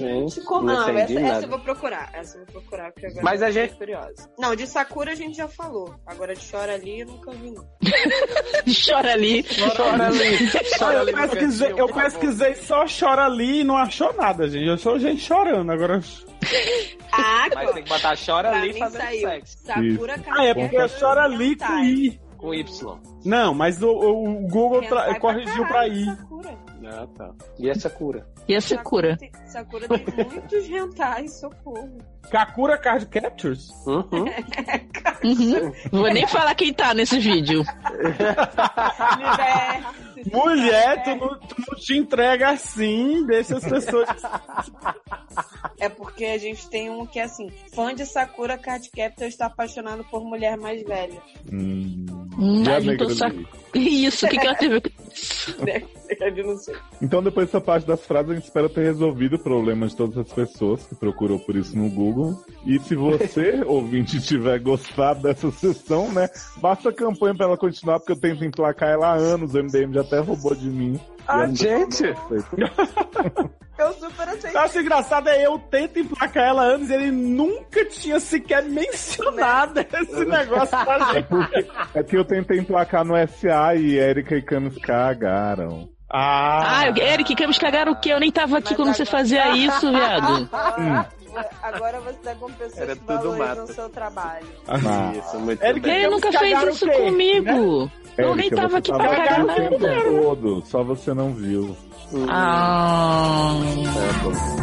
Gente, Como? não Não, entendi essa, essa eu vou procurar. Essa eu vou procurar, porque agora Mas eu a gente- curiosa. Não, de Sakura a gente já falou. Agora de Chora Ali eu nunca vi, não. Chora ali. Chora ali. Chora Eu ali pesquisei, cantinho, eu por favor. pesquisei só chora ali e não achou nada, gente. Eu sou gente chorando. Agora. Ah, Mas tem que botar chora pra ali fazendo saiu. sexo. Sakura Ah, é porque Card chora ali com I. Com Y. Não, mas o, o Google pra corrigiu pra caralho, I. Sakura. Ah, tá. E essa cura? E a Sakura? tem- Sakura tem muitos rentais, socorro. Kakura Card Captures? Uhum. Uhum. Não vou nem falar quem tá nesse vídeo. Mulher, tu não, tu não te entrega assim, deixa as pessoas. É porque a gente tem um que é assim, fã de Sakura Card Captor está apaixonado por mulher mais velha. Hum, Hum, já negra sac... Isso, o que, que ela teve? não sei. Então, depois dessa parte das frases, a gente espera ter resolvido o problema de todas as pessoas que procurou por isso no Google. E se você, ouvinte, tiver gostado dessa sessão, né? Basta a campanha pra ela continuar, porque eu tento emplacar ela há anos. O MDM já até roubou de mim. Ah, gente! Eu super aceito. Eu acho engraçado é eu tento emplacar ela antes e ele nunca tinha sequer mencionado esse negócio pra gente. É que eu tentei emplacar no SA e Erika e Camis cagaram. Ah, Ah, Eric, queremos cagar o quê? Eu nem tava aqui quando você fazia isso, viado. Agora você tá com pessoas Era que valorizam o seu trabalho. Isso, muito Eric, bem. Ele nunca fez isso comigo. Eu nem tava aqui pra cagar o tempo nada. todo, só você não viu. Ah. É.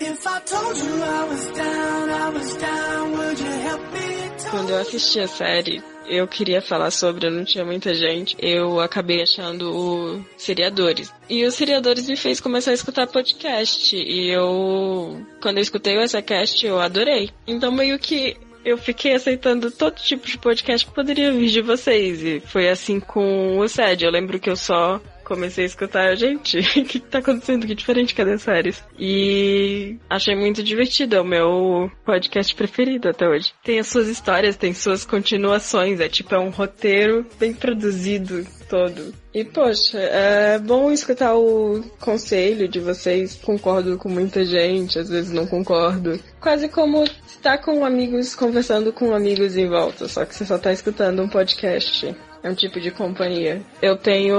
If I told you I was down, I was down, would you help me? Quando eu assisti a série, eu queria falar sobre, não tinha muita gente. Eu acabei achando o Seriadores. E os Seriadores me fez começar a escutar podcast. E eu, quando eu escutei o SciCast, eu adorei. Então meio que eu fiquei aceitando todo tipo de podcast que poderia vir de vocês. E foi assim com o SED. Eu lembro que eu só comecei a escutar, gente, o que tá acontecendo? Que diferente, cadê as séries? E achei muito divertido, é o meu podcast preferido até hoje. Tem as suas histórias, tem suas continuações, é tipo, é um roteiro bem produzido todo. E poxa, é bom escutar o conselho de vocês, concordo com muita gente, às vezes não concordo. Quase como estar com amigos, conversando com amigos em volta, só que você só tá escutando um podcast. É um tipo de companhia. Eu tenho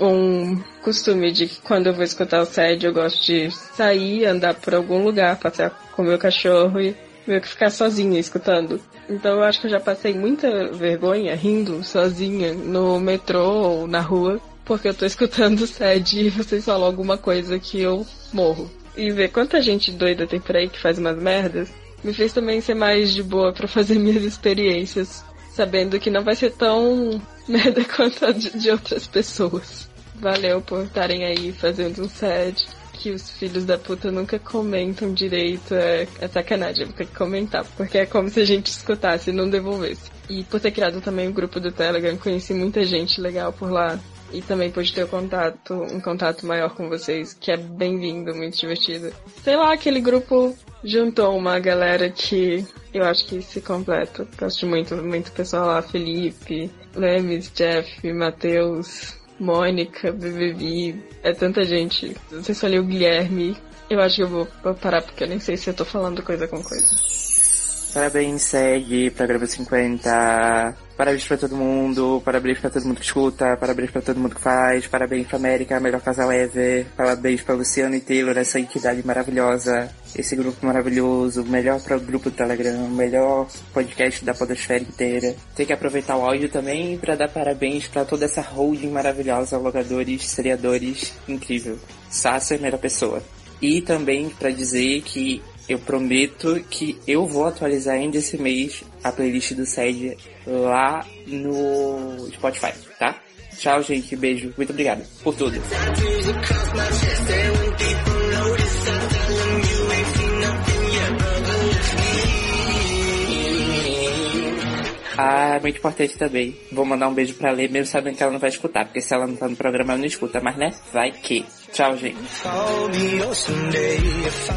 um costume de que quando eu vou escutar o SED, eu gosto de sair, andar por algum lugar, passear com meu cachorro e meio que ficar sozinha escutando. Então eu acho que eu já passei muita vergonha rindo sozinha no metrô ou na rua, porque eu tô escutando o SED e vocês falam alguma coisa que eu morro. E ver quanta gente doida tem por aí que faz umas merdas, me fez também ser mais de boa pra fazer minhas experiências sabendo que não vai ser tão merda quanto a de, de outras pessoas. Valeu por estarem aí fazendo um set que os filhos da puta nunca comentam direito. É, é sacanagem, vou ter que comentar, porque é como se a gente escutasse e não devolvesse. E por ter criado também o grupo do Telegram, conheci muita gente legal por lá. E também pude ter um contato, um contato maior com vocês, que é bem-vindo, muito divertido. Sei lá, aquele grupo juntou uma galera que eu acho que se completa. Gosto muito, muito pessoal lá, Felipe, Lemes, Jeff, Matheus, Mônica, BBB, é tanta gente. Não sei se falei o Guilherme. Eu acho que eu vou parar porque eu nem sei se eu tô falando coisa com coisa. Parabéns, segue, programa 50. Parabéns pra todo mundo, parabéns pra todo mundo que escuta, parabéns pra todo mundo que faz, parabéns pra América, melhor casal ever, parabéns pra Luciano e Taylor, essa entidade maravilhosa, esse grupo maravilhoso, melhor para o grupo do Telegram, melhor podcast da podosfera inteira. Tem que aproveitar o áudio também pra dar parabéns pra toda essa holding maravilhosa, logadores, seriadores, incrível. Sasser, melhor pessoa. E também pra dizer que eu prometo que eu vou atualizar ainda esse mês a playlist do SED lá no Spotify, tá? Tchau, gente. Beijo. Muito obrigado por tudo. Ah, muito importante também. Vou mandar um beijo pra Lê, mesmo sabendo que ela não vai escutar, porque se ela não tá no programa, ela não escuta, mas né? Vai que. Tchau, gente.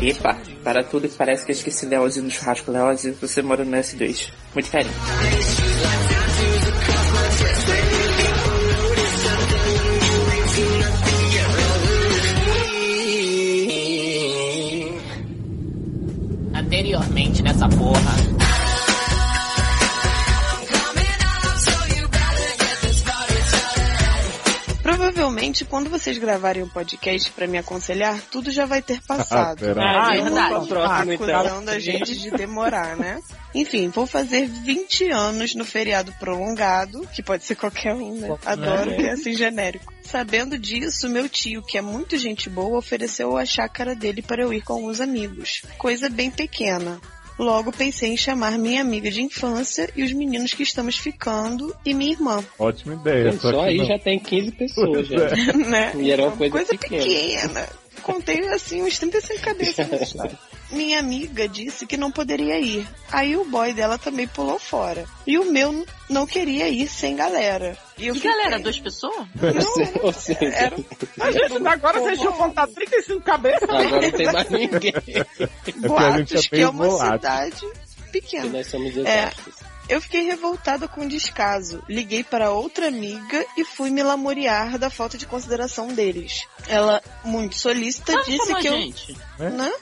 Epa, para tudo que parece que eu esqueci Leozio no churrasco. Leozio, você mora no S2. Muito carinho. Anteriormente nessa porra. Provavelmente, quando vocês gravarem um podcast pra me aconselhar, tudo já vai ter passado. será? Ah, é eu verdade. Próximo, então. acusando a gente de demorar, né? Enfim, vou fazer 20 anos no feriado prolongado, que pode ser qualquer um, né? Adoro É. que é assim genérico. Sabendo disso, meu tio, que é muito gente boa, ofereceu a chácara dele para eu ir com os amigos. Coisa bem pequena. Logo pensei em chamar minha amiga de infância e os meninos que estamos ficando e minha irmã. Ótima ideia. Só aí não. já tem 15 pessoas já. É. né? E era uma coisa, pequena. pequena. Contei assim uns 35 cabeças nessa história. Minha amiga disse que não poderia ir. Aí o boy dela também pulou fora. E o meu não queria ir sem galera. E eu Que galera? Duas pessoas? Ou seja, A gente agora vocês tinham contado 35 cabeças. agora não tem mais ninguém. É porque a gente Boatos é que é uma volátil. cidade pequena. Nós somos É, exatos. Eu fiquei revoltada com o descaso. Liguei para outra amiga e fui me lamorear da falta de consideração deles. Ela, muito solícita, disse que eu. gente. Né?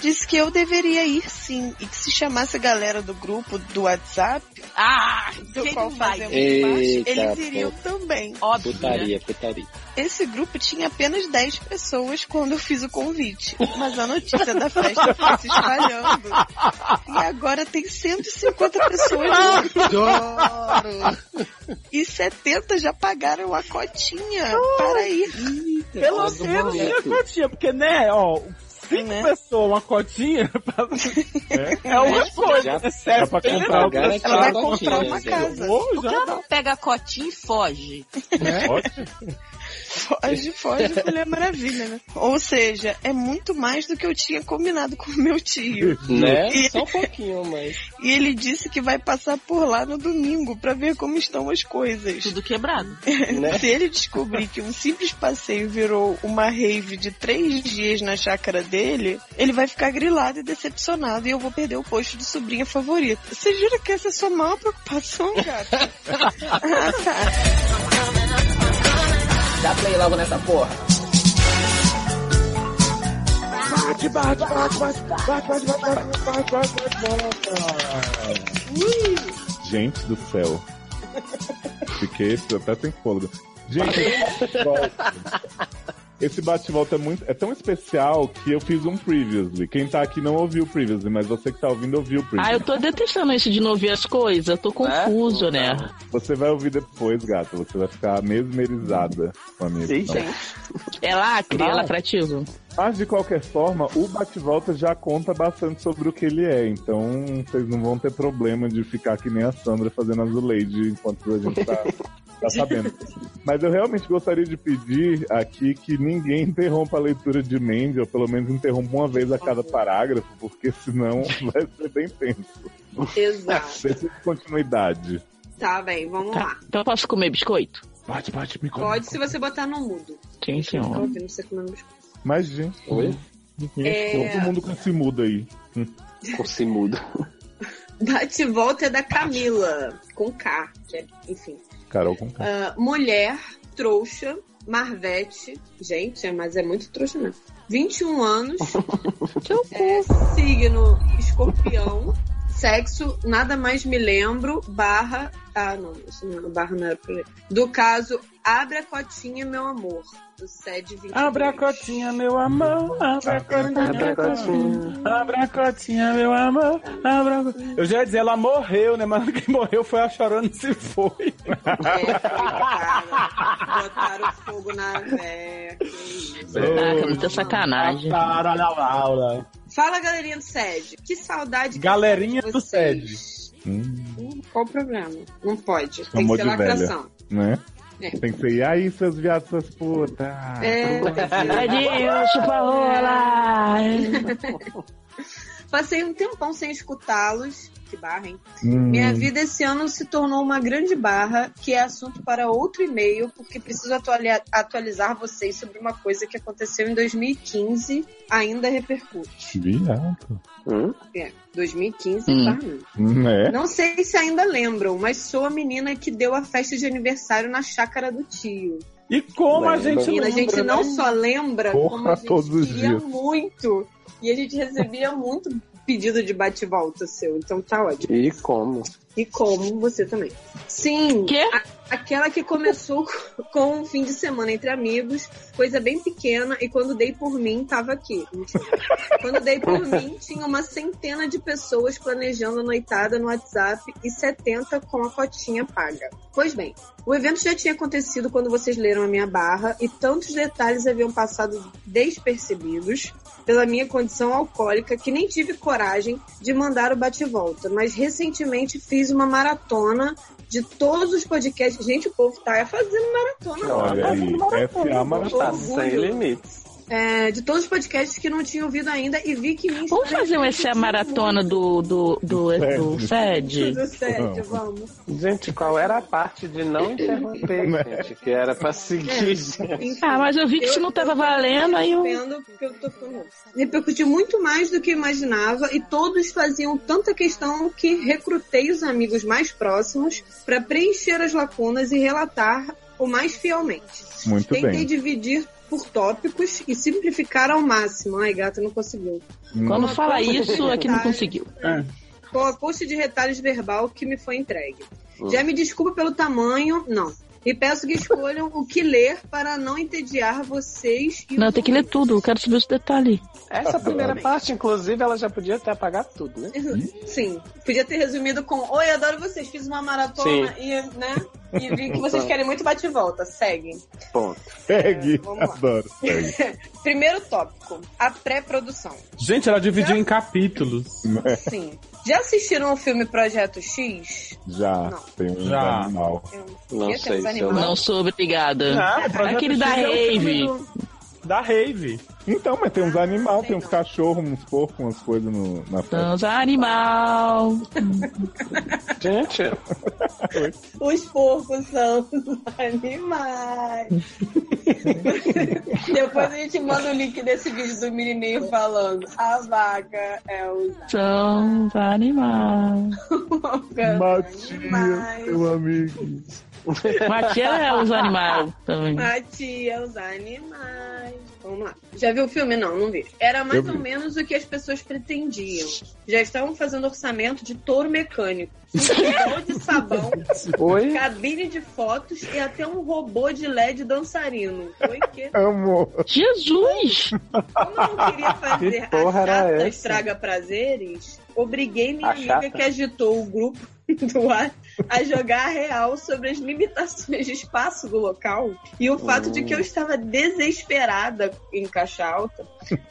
Disse que eu deveria ir sim. E que se chamasse a galera do grupo do WhatsApp, ah, do quem qual fazemos Eita, parte, eles iriam pô. também. Óbvio. Putaria, putaria. Esse grupo tinha apenas 10 pessoas quando eu fiz o convite. Mas a notícia da festa foi se espalhando. E agora tem 150 pessoas no grupo. E 70 já pagaram a cotinha para ir. Pelo Nossa, menos tinha cotinha, porque, né, ó, cinco pessoas, uma cotinha, pra- é uma coisa. Já- é sério, pra comprar não, o cara ela vai comprar uma né? casa. Por que ela não pega a cotinha e foge? Foge, foge, Mulher Maravilha, né? Ou seja, é muito mais do que eu tinha combinado com o meu tio. Né? E, Só um pouquinho, mas. e ele disse que vai passar por lá no domingo pra ver como estão as coisas. Tudo quebrado. Né? Se ele descobrir que um simples passeio virou uma rave de três dias na chácara dele, ele vai ficar grilado e decepcionado e eu vou perder o posto de sobrinha favorita. Você jura que essa é a sua maior preocupação, gata? ah, tá. Dá play logo nessa porra. Bate, bate, bate, bate, bate, bate, bate, bate, bate, bate, bate. Gente do céu. Fiquei até sem fôlego. Gente, esse bate-volta- é, muito, é tão especial que eu fiz um previously. Quem tá aqui não ouviu o previously, mas você que tá ouvindo ouviu o previously. Ah, eu tô detestando isso de não ouvir as coisas. Eu tô confuso, né? Você vai ouvir depois, gata. Você vai ficar mesmerizada com a minha edição. É lacre, é Não. lacrativo. Mas de qualquer forma, o bate-volta já conta bastante sobre o que ele é. Então vocês não vão ter problema de ficar que nem a Sandra fazendo azuleide enquanto a gente tá, tá sabendo. Mas eu realmente gostaria de pedir aqui que ninguém interrompa a leitura de Mandy, ou pelo menos interrompa uma vez a cada parágrafo, porque senão vai ser bem tenso. Exato. Precisa de continuidade. Tá bem, vamos lá. Então eu posso comer biscoito? Bate, bate, me Pode se você botar no mudo. Sim, Tá senhor. ouvindo você comendo biscoito. Mas, gente. Oi? É- Todo mundo com esse mudo aí. Com esse mudo. Bate e volta é da Camila, com K, que é, enfim. Carol com K. Ah, mulher, trouxa, Marvete. Gente, mas é muito trouxa mesmo. 21 anos. é, signo escorpião. Sexo, nada mais me lembro, barra. Ah, não, isso não, barra não era pra ler. Do caso, abre a cotinha, meu amor. Do SED 20. Abre a cotinha, meu amor. Abre a cotinha. Abre a cotinha. Abre a cotinha, meu amor. Abre a... Eu já ia dizer, ela morreu, né? Mas quem morreu foi a chorando se foi. Botaram fogo na véia. que. Caraca, muita sacanagem. Aula. Fala, galerinha do SED. Que saudade. Galerinha do. SED. Hum, Qual o problema? Não pode. Tem que Chamou ser lacração. velha. Né? É. Tem que ser, e aí, seus viados, suas putas? É. Tadinho, chupa rola. Passei um tempão sem escutá-los. Que barra, hein? Hum. Minha vida esse ano se tornou uma grande barra, que é assunto para outro e-mail, porque preciso atuali- atualizar vocês sobre uma coisa que aconteceu em 2015, ainda repercute. Viado. É, 2015, Hum. tá? Né? Não sei se ainda lembram, mas sou a menina que deu a festa de aniversário na chácara do tio. E como a gente Menina, a lembra, gente não né? só lembra, Porra, como a gente todos os queria dias. muito. E a gente recebia muito pedido de bate-volta seu, então tá ótimo. E como? E como você também. Sim, a- aquela que começou com um fim de semana entre amigos, coisa bem pequena, e quando dei por mim, tava aqui. Quando dei por mim, tinha uma centena de pessoas planejando a noitada no WhatsApp e 70 com a cotinha paga. Pois bem, o evento já tinha acontecido quando vocês leram a minha barra e tantos detalhes haviam passado despercebidos pela minha condição alcoólica que nem tive coragem de mandar o bate-volta, mas recentemente fiz uma maratona de todos os podcasts. Gente, o povo tá fazendo maratona. Olha tá aí, fazendo essa é a maratona. maratona. Orgulho. Sem limites. É, de todos os podcasts que não tinha ouvido ainda e vi que me Vamos fazer um esse a maratona do, do, do, do, SED? Do SED, vamos. Gente, qual era a parte de não interromper, Né? gente? Que era pra seguir. gente. Ah, mas eu vi que isso não tava valendo, aí eu... Entendo porque eu tô falando. Repercutiu muito mais do que eu imaginava e todos faziam tanta questão que recrutei os amigos mais próximos para preencher as lacunas e relatar o mais fielmente. Muito Tentei bem. dividir por tópicos e simplificar ao máximo. Ai, gata, não conseguiu. Quando fala isso, é que não conseguiu. Com a post de retalhos verbal que me foi entregue. Já me desculpa pelo tamanho, não. E peço que escolham o que ler para não entediar vocês e Não, tem que ler tudo, eu quero saber os detalhes. Essa primeira parte, inclusive, ela já podia ter apagado tudo, né? Sim. Podia ter resumido com Oi, adoro vocês, fiz uma maratona Sim. e, né? E vi que vocês querem muito bate e volta. Segue. Ponto. Segue, lá. adoro. Segue. Primeiro tópico, a pré-produção. Gente, ela dividiu em capítulos. Sim. Já assistiram o filme Projeto X? Já, tem um Já. animal. Não Eu sei se eu não. Não sou obrigada. Não, Aquele da X é o filme Rave. Da Rave. Então, mas tem uns animais, tem uns cachorros, uns porcos, umas coisas no, na festa. Dança Então, animal. Gente, Os porcos são os animais. Depois a gente manda o link desse vídeo do menininho falando a vaca é os São os animais. Matias, meu amigo. Matia é os animais também. Matia, os animais. Vamos lá. Já viu o filme? Não, não vi. Era mais Eu ou vi. menos o que as pessoas pretendiam. Já estavam fazendo orçamento de touro mecânico. Um de sabão, Oi? cabine de fotos e até um robô de LED dançarino. Foi que Amor. Jesus! Como eu não queria fazer Que a chata estraga prazeres, obriguei minha A amiga chata? que agitou o grupo do ar a jogar a real sobre as limitações de espaço do local e o fato de que eu estava desesperada em caixa alta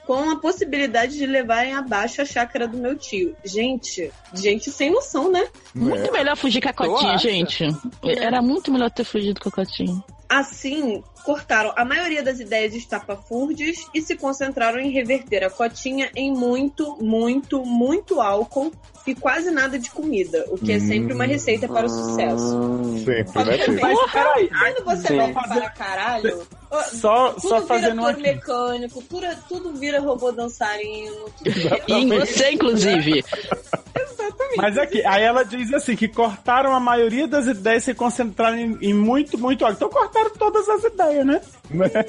com a possibilidade de levarem abaixo a chácara do meu tio. Gente, gente sem noção, né? Muito melhor fugir com a cotinha, gente. Era muito melhor ter fugido com a cotinha. Assim, cortaram a maioria das ideias estapafúrdias e se concentraram em reverter a cotinha em muito, muito, muito álcool e quase nada de comida, o que é sempre uma receita para o sucesso. Sempre, né? Obviamente, Mas peraí, quando você Sim. vai para caralho, Só, tudo só fazendo aqui. mecânico, tudo, tudo vira robô dançarino, tudo. E em você, inclusive. Mas aqui, aí ela diz assim, que cortaram a maioria das ideias e se concentraram em, em muito, muito óleo. Então cortaram todas as ideias, né?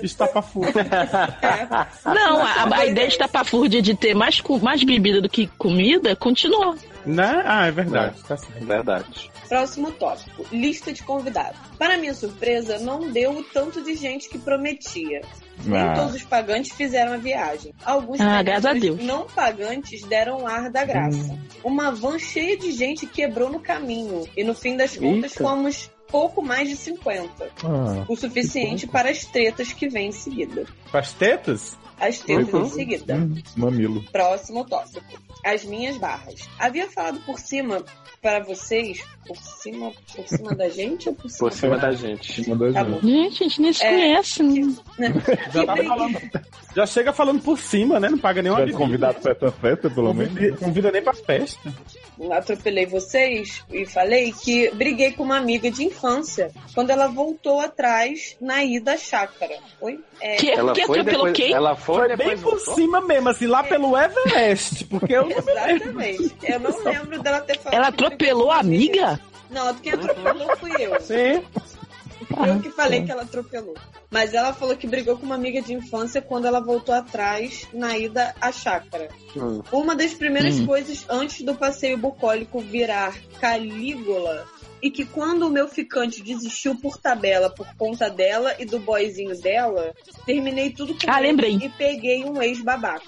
Estapafúrdia. Não, a, a ideia de estapafúrdia de ter mais, mais bebida do que comida continuou. né? Ah, é verdade. Tá certo. Verdade. Próximo tópico: lista de convidados. Para minha surpresa, não deu o tanto de gente que prometia. Nem Ah. todos os pagantes fizeram a viagem. Alguns Ah, graças a benévolos Deus. não pagantes deram o ar da graça. Uma van cheia de gente quebrou no caminho. E no fim das contas, Eita. fomos pouco mais de 50. Ah, O suficiente para as tretas que vêm em seguida. Com as tetas? As tretas Uhum. em seguida. hum, mamilo. Próximo tópico. As minhas barras. Havia falado por cima para vocês, por cima, por cima da gente ou por cima, Por cima da gente. Cima da Tá gente. Gente, a gente nem se É. conhece. né? Já, Que tá briga- falando, já chega falando por cima, né? Não paga nenhuma Tivesse convidado pra essa festa, pelo menos. Convida, convida nem pra festa. atropelei vocês e falei que briguei com uma amiga de infância quando ela voltou atrás na ida à chácara. Oi? É, Que, Ela que foi atropelou depois. quem? Ela foi, Foi bem por voltou? cima mesmo, assim, lá pelo Everest. Porque eu não me lembro. Exatamente. Eu não lembro dela ter falado. Ela atropelou a amiga? Não, quem atropelou fui eu. Sim. Eu que falei que ela atropelou. Mas ela falou que brigou com uma amiga de infância quando ela voltou atrás na ida à chácara. Hum. Uma das primeiras Hum. coisas antes do passeio bucólico virar Calígula e que quando o meu ficante desistiu por tabela por conta dela e do boyzinho dela, terminei tudo com Ah, ele lembrei. e peguei um ex-babaca.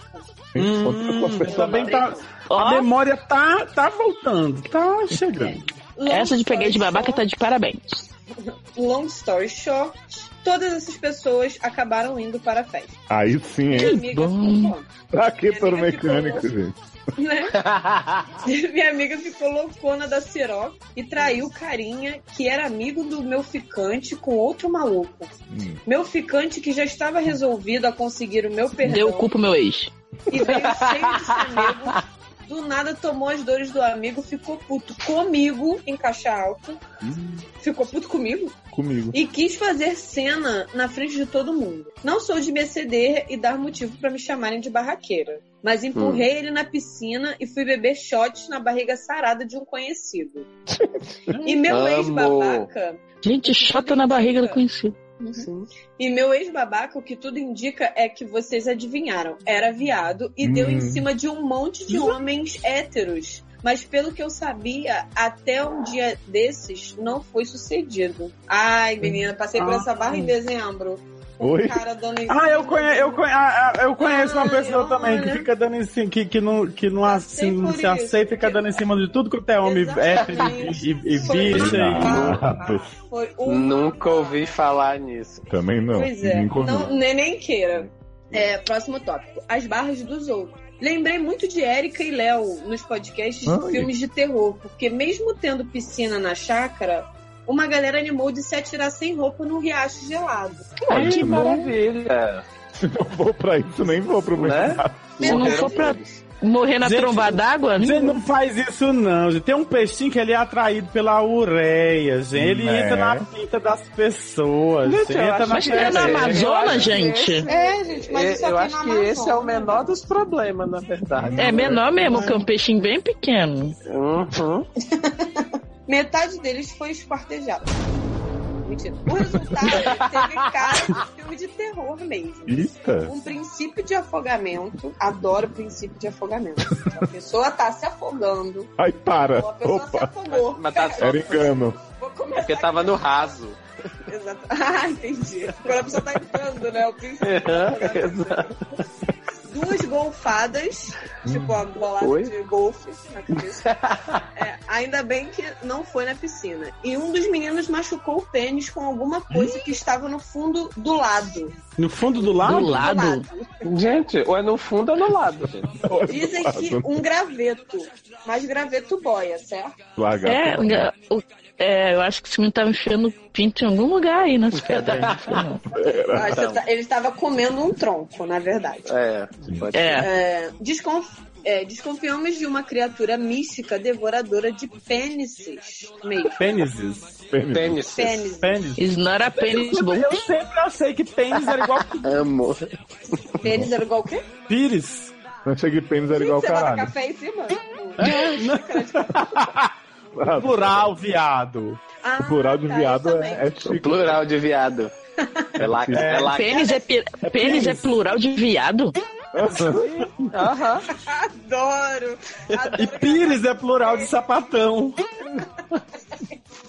Hum, também tá, a memória tá, tá voltando, tá chegando. Long essa de peguei de babaca short- tá de parabéns. Long story short, Todas essas pessoas acabaram indo para a festa. Aí sim, Minha hein? amiga ficou, Pra que Minha ficou mecânico, gente? Né? Minha amiga ficou loucona da Ciroc e traiu o carinha que era amigo do meu ficante com outro maluco. Hum. Meu ficante que já estava resolvido a conseguir o meu perdão. Deu culpa meu ex. E veio cheio de chamego. Do nada tomou as dores do amigo, ficou puto comigo em caixa alta. Ficou puto comigo? Comigo. E quis fazer cena na frente de todo mundo. Não sou de me exceder e dar motivo pra me chamarem de barraqueira. Mas empurrei ele na piscina e fui beber shots na barriga sarada de um conhecido. e meu ex-babaca. Gente, chata na barriga do conhecido. E meu ex-babaca, o que tudo indica é que vocês adivinharam. Era viado e deu Hum. em cima de um monte de homens héteros. Mas pelo que eu sabia, até um dia desses não foi sucedido. Ai, menina, passei por essa barra em dezembro. Oi? dando Ah, eu, conhe, de- eu, conhe, ah, ah, eu conheço uma Ai, pessoa também que olha. fica dando em cima, que, que não, que não, assim, não se aceita e fica dando em cima de tudo quanto é homem hétero e, e, e bicha. E... Um Nunca ouvi falar nisso. Também não. Pois é, não, nem, nem queira. É, próximo tópico. As barras dos outros. Lembrei muito de Érica e Léo nos podcasts de Ai. filmes de terror, porque mesmo tendo piscina na chácara, uma galera animou de se atirar sem roupa num riacho gelado. Ai, que maravilha. Se não for pra isso, nem vou pro Né? mercado. Se não for pra morrer na Gente, tromba d'água, Gente, não faz isso não, gente. Tem um peixinho que ele é atraído pela ureia, gente. Ele Né? entra na pinta das pessoas. Gente, entra acho na Mas é na pele. Amazonas, gente. É, gente, mas Eu, isso só eu tem acho na que Amazônia. esse é o menor dos problemas, na verdade. É menor mesmo, que é um peixinho bem pequeno. Uhum. Metade deles foi esquartejado. Mentira. O resultado teve cara de filme de terror mesmo. Eita. Um princípio de afogamento. Adoro princípio de afogamento. A pessoa tá se afogando. Ai, para. A pessoa se Opa. afogou. Mas tá só Era engano. Vou é começar porque tava no raso. Exato. Ah, entendi. Quando a pessoa tá entrando, né? O princípio. Exato. Duas golfadas, tipo a bolada Oi? de golfe na cabeça. É, ainda bem que não foi na piscina. E um dos meninos machucou o pênis com alguma coisa que estava no fundo do lado. No fundo do lado? Do lado? Gente, ou é no fundo ou no lado, gente. Dizem que um graveto, mas graveto boia, certo? Larga. É, o- é, eu acho que esse menino tava enfiando pinto em algum lugar aí nas pedras. Eu acho que tá- ele estava comendo um tronco, na verdade. É, pode É. É, desconf- é, desconfiamos de uma criatura mística devoradora de pênises. Meio. Pênises. Pênis. Pênis. Pênis. It's not a penis bom. Eu sempre achei que pênis era igual Amo. Pênis era igual o quê? pires. Não cheguei pênis era igual Você bota caralho. café em cima? Ah, Plural, viado. Ah, Plural de tá, viado é, é chique. Plural de viado. É lá, é lá. Pênis é, pi- pênis é plural de viado? Aham. Adoro! E pires é plural de sapatão.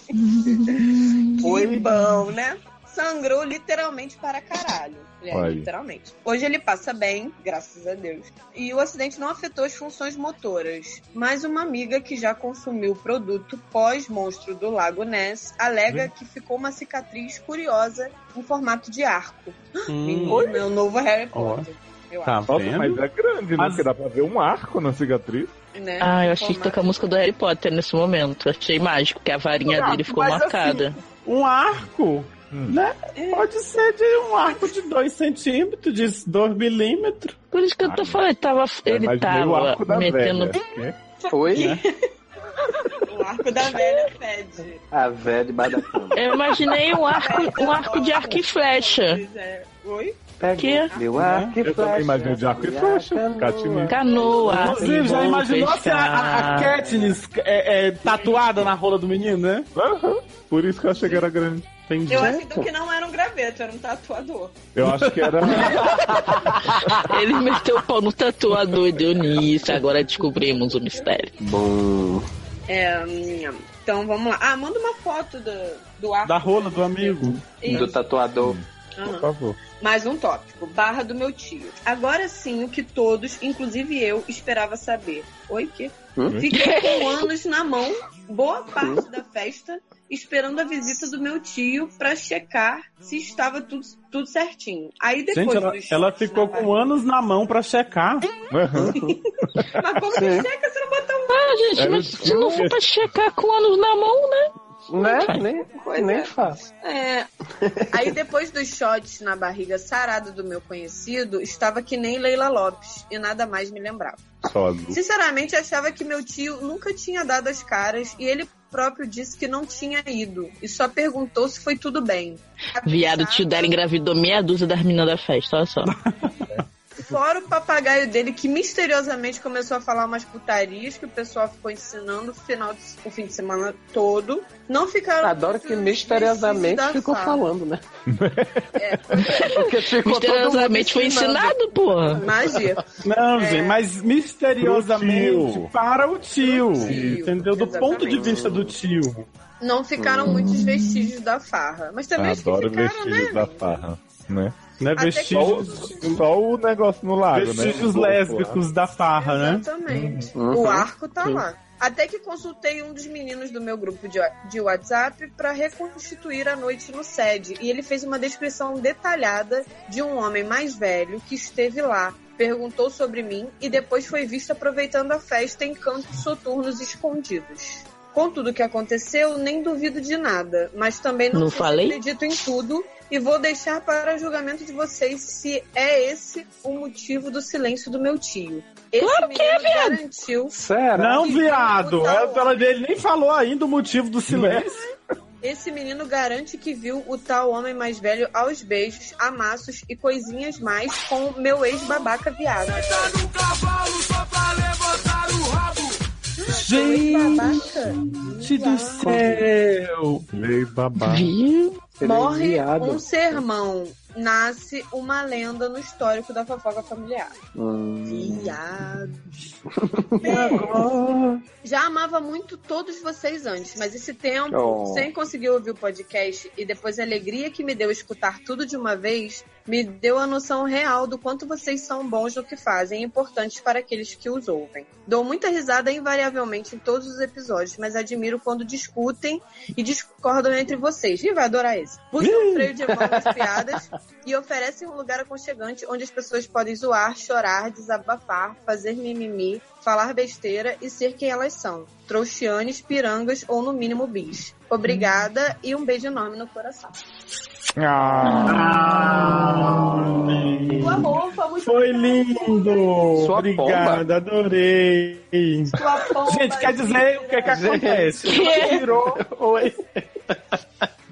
Que bom, né? Sangrou literalmente para caralho. É, literalmente. Hoje ele passa bem, graças a Deus. E o acidente não afetou as funções motoras. Mas uma amiga que já consumiu o produto pós-monstro do Lago Ness alega que ficou uma cicatriz curiosa em formato de arco. Menino, meu novo Harry Potter. Eu Tá acho. Nossa, vendo? mas é grande, né? Mas- Porque dá pra ver um arco na cicatriz. Né? Ah, eu achei que Formato- toca a música do Harry Potter nesse momento. Achei mágico, que a varinha Ah, dele ficou mas marcada. Um arco, né? Pode ser de um arco de 2 centímetros, de 2 milímetros. Por isso que eu tô falando, ele tava, ele Imaginei o arco tava da metendo. velha. Oi? O arco da velha fede. A velha debaixo da cama. Eu imaginei um arco, um arco de arco e flecha. Pois Oi? Que? Meu arco e Eu também flecha. imaginei de arco e flecha. Catime. Canoa. Inclusive, já imaginou se a, a. Katniss é, é, tatuada na rola do menino, né? Aham. Por isso que eu achei que era grande. Entendi. Eu acho que não era um graveto, era um tatuador. Eu acho que era. Ele meteu o pau no tatuador e deu nisso. Agora descobrimos o mistério. Bom. É, hum, então vamos lá. Ah, manda uma foto do, do arco. Da rola do amigo. Do tatuador. Aham. Por favor. Mais um tópico. Barra do meu tio. Agora sim, o que todos, inclusive eu, esperava saber. Oi, que? Hum? Fiquei com anos na mão, boa parte da festa, esperando a visita do meu tio pra checar se estava tudo, tudo certinho. Aí depois Gente, ela, ela ficou com anos na mão pra checar. Mas como que checa se não botar um... Ah, gente, mas se não for pra checar com anos na mão, né? Né? Nem, Pois nem é. faço. É. Aí depois dos shots na barriga sarada do meu conhecido, estava que nem Leila Lopes e nada mais me lembrava. Azul. Sinceramente, achava que meu tio nunca tinha dado as caras e ele próprio disse que não tinha ido e só perguntou se foi tudo bem. Viado, o tio dela engravidou meia dúzia das meninas da festa, olha só. Fora o papagaio dele que misteriosamente começou a falar umas putarias que o pessoal ficou ensinando o, final de- o fim de semana todo. Não ficaram. Adoro que misteriosamente ficou falando, né? É, Porque ficou Misteriosamente foi ensinado, porra. Magia. Não, É. gente, mas misteriosamente para o tio. tio, entendeu? Do ponto de vista do tio. Não ficaram muitos vestígios da farra. Mas também os que Adoro ficaram, vestígios né? da farra, né? Né? Até que- Vestígios, Só o negócio no lago, né? vestígios corpo lá. lésbicos da farra, né? Exatamente. Uhum. O arco tá Sim. lá. Até que consultei um dos meninos do meu grupo de, de WhatsApp para reconstituir a noite no SED. E ele fez uma descrição detalhada de um homem mais velho que esteve lá, perguntou sobre mim e depois foi visto aproveitando a festa em cantos soturnos escondidos. Com tudo que aconteceu, nem duvido de nada, mas também não, Não acredito em tudo e vou deixar para julgamento de vocês se é esse o motivo do silêncio do meu tio. Esse Claro que é, menino viado. garantiu. Será? Não, viado. Ela, ele nem falou ainda o motivo do silêncio. Esse menino garante que viu o tal homem mais velho aos beijos, amassos e coisinhas mais com meu ex-babaca viado. Ex-babaca? Gente do céu. Lei babá. Viu? Morre viado. um sermão, nasce uma lenda no histórico da fofoca familiar. Hum. Viado. Já amava muito todos vocês antes, mas esse tempo, Oh. sem conseguir ouvir o podcast e depois a alegria que me deu escutar tudo de uma vez, me deu a noção real do quanto vocês são bons no que fazem e importantes para aqueles que os ouvem. Dou muita risada invariavelmente em todos os episódios, mas admiro quando discutem e discordam entre vocês. E vai adorar esse. Buscam um freio de mão nas piadas e oferecem um lugar aconchegante onde as pessoas podem zoar, chorar, desabafar, fazer mimimi, falar besteira e ser quem elas são. Trouxianes, pirangas ou no mínimo bis. Obrigada e um beijo enorme no coração. Ah, Sua roupa, muito foi lindo. Sua Obrigada, adorei. Sua pomba, Gente, quer dizer o que que acontece? Ela tirou, Oi.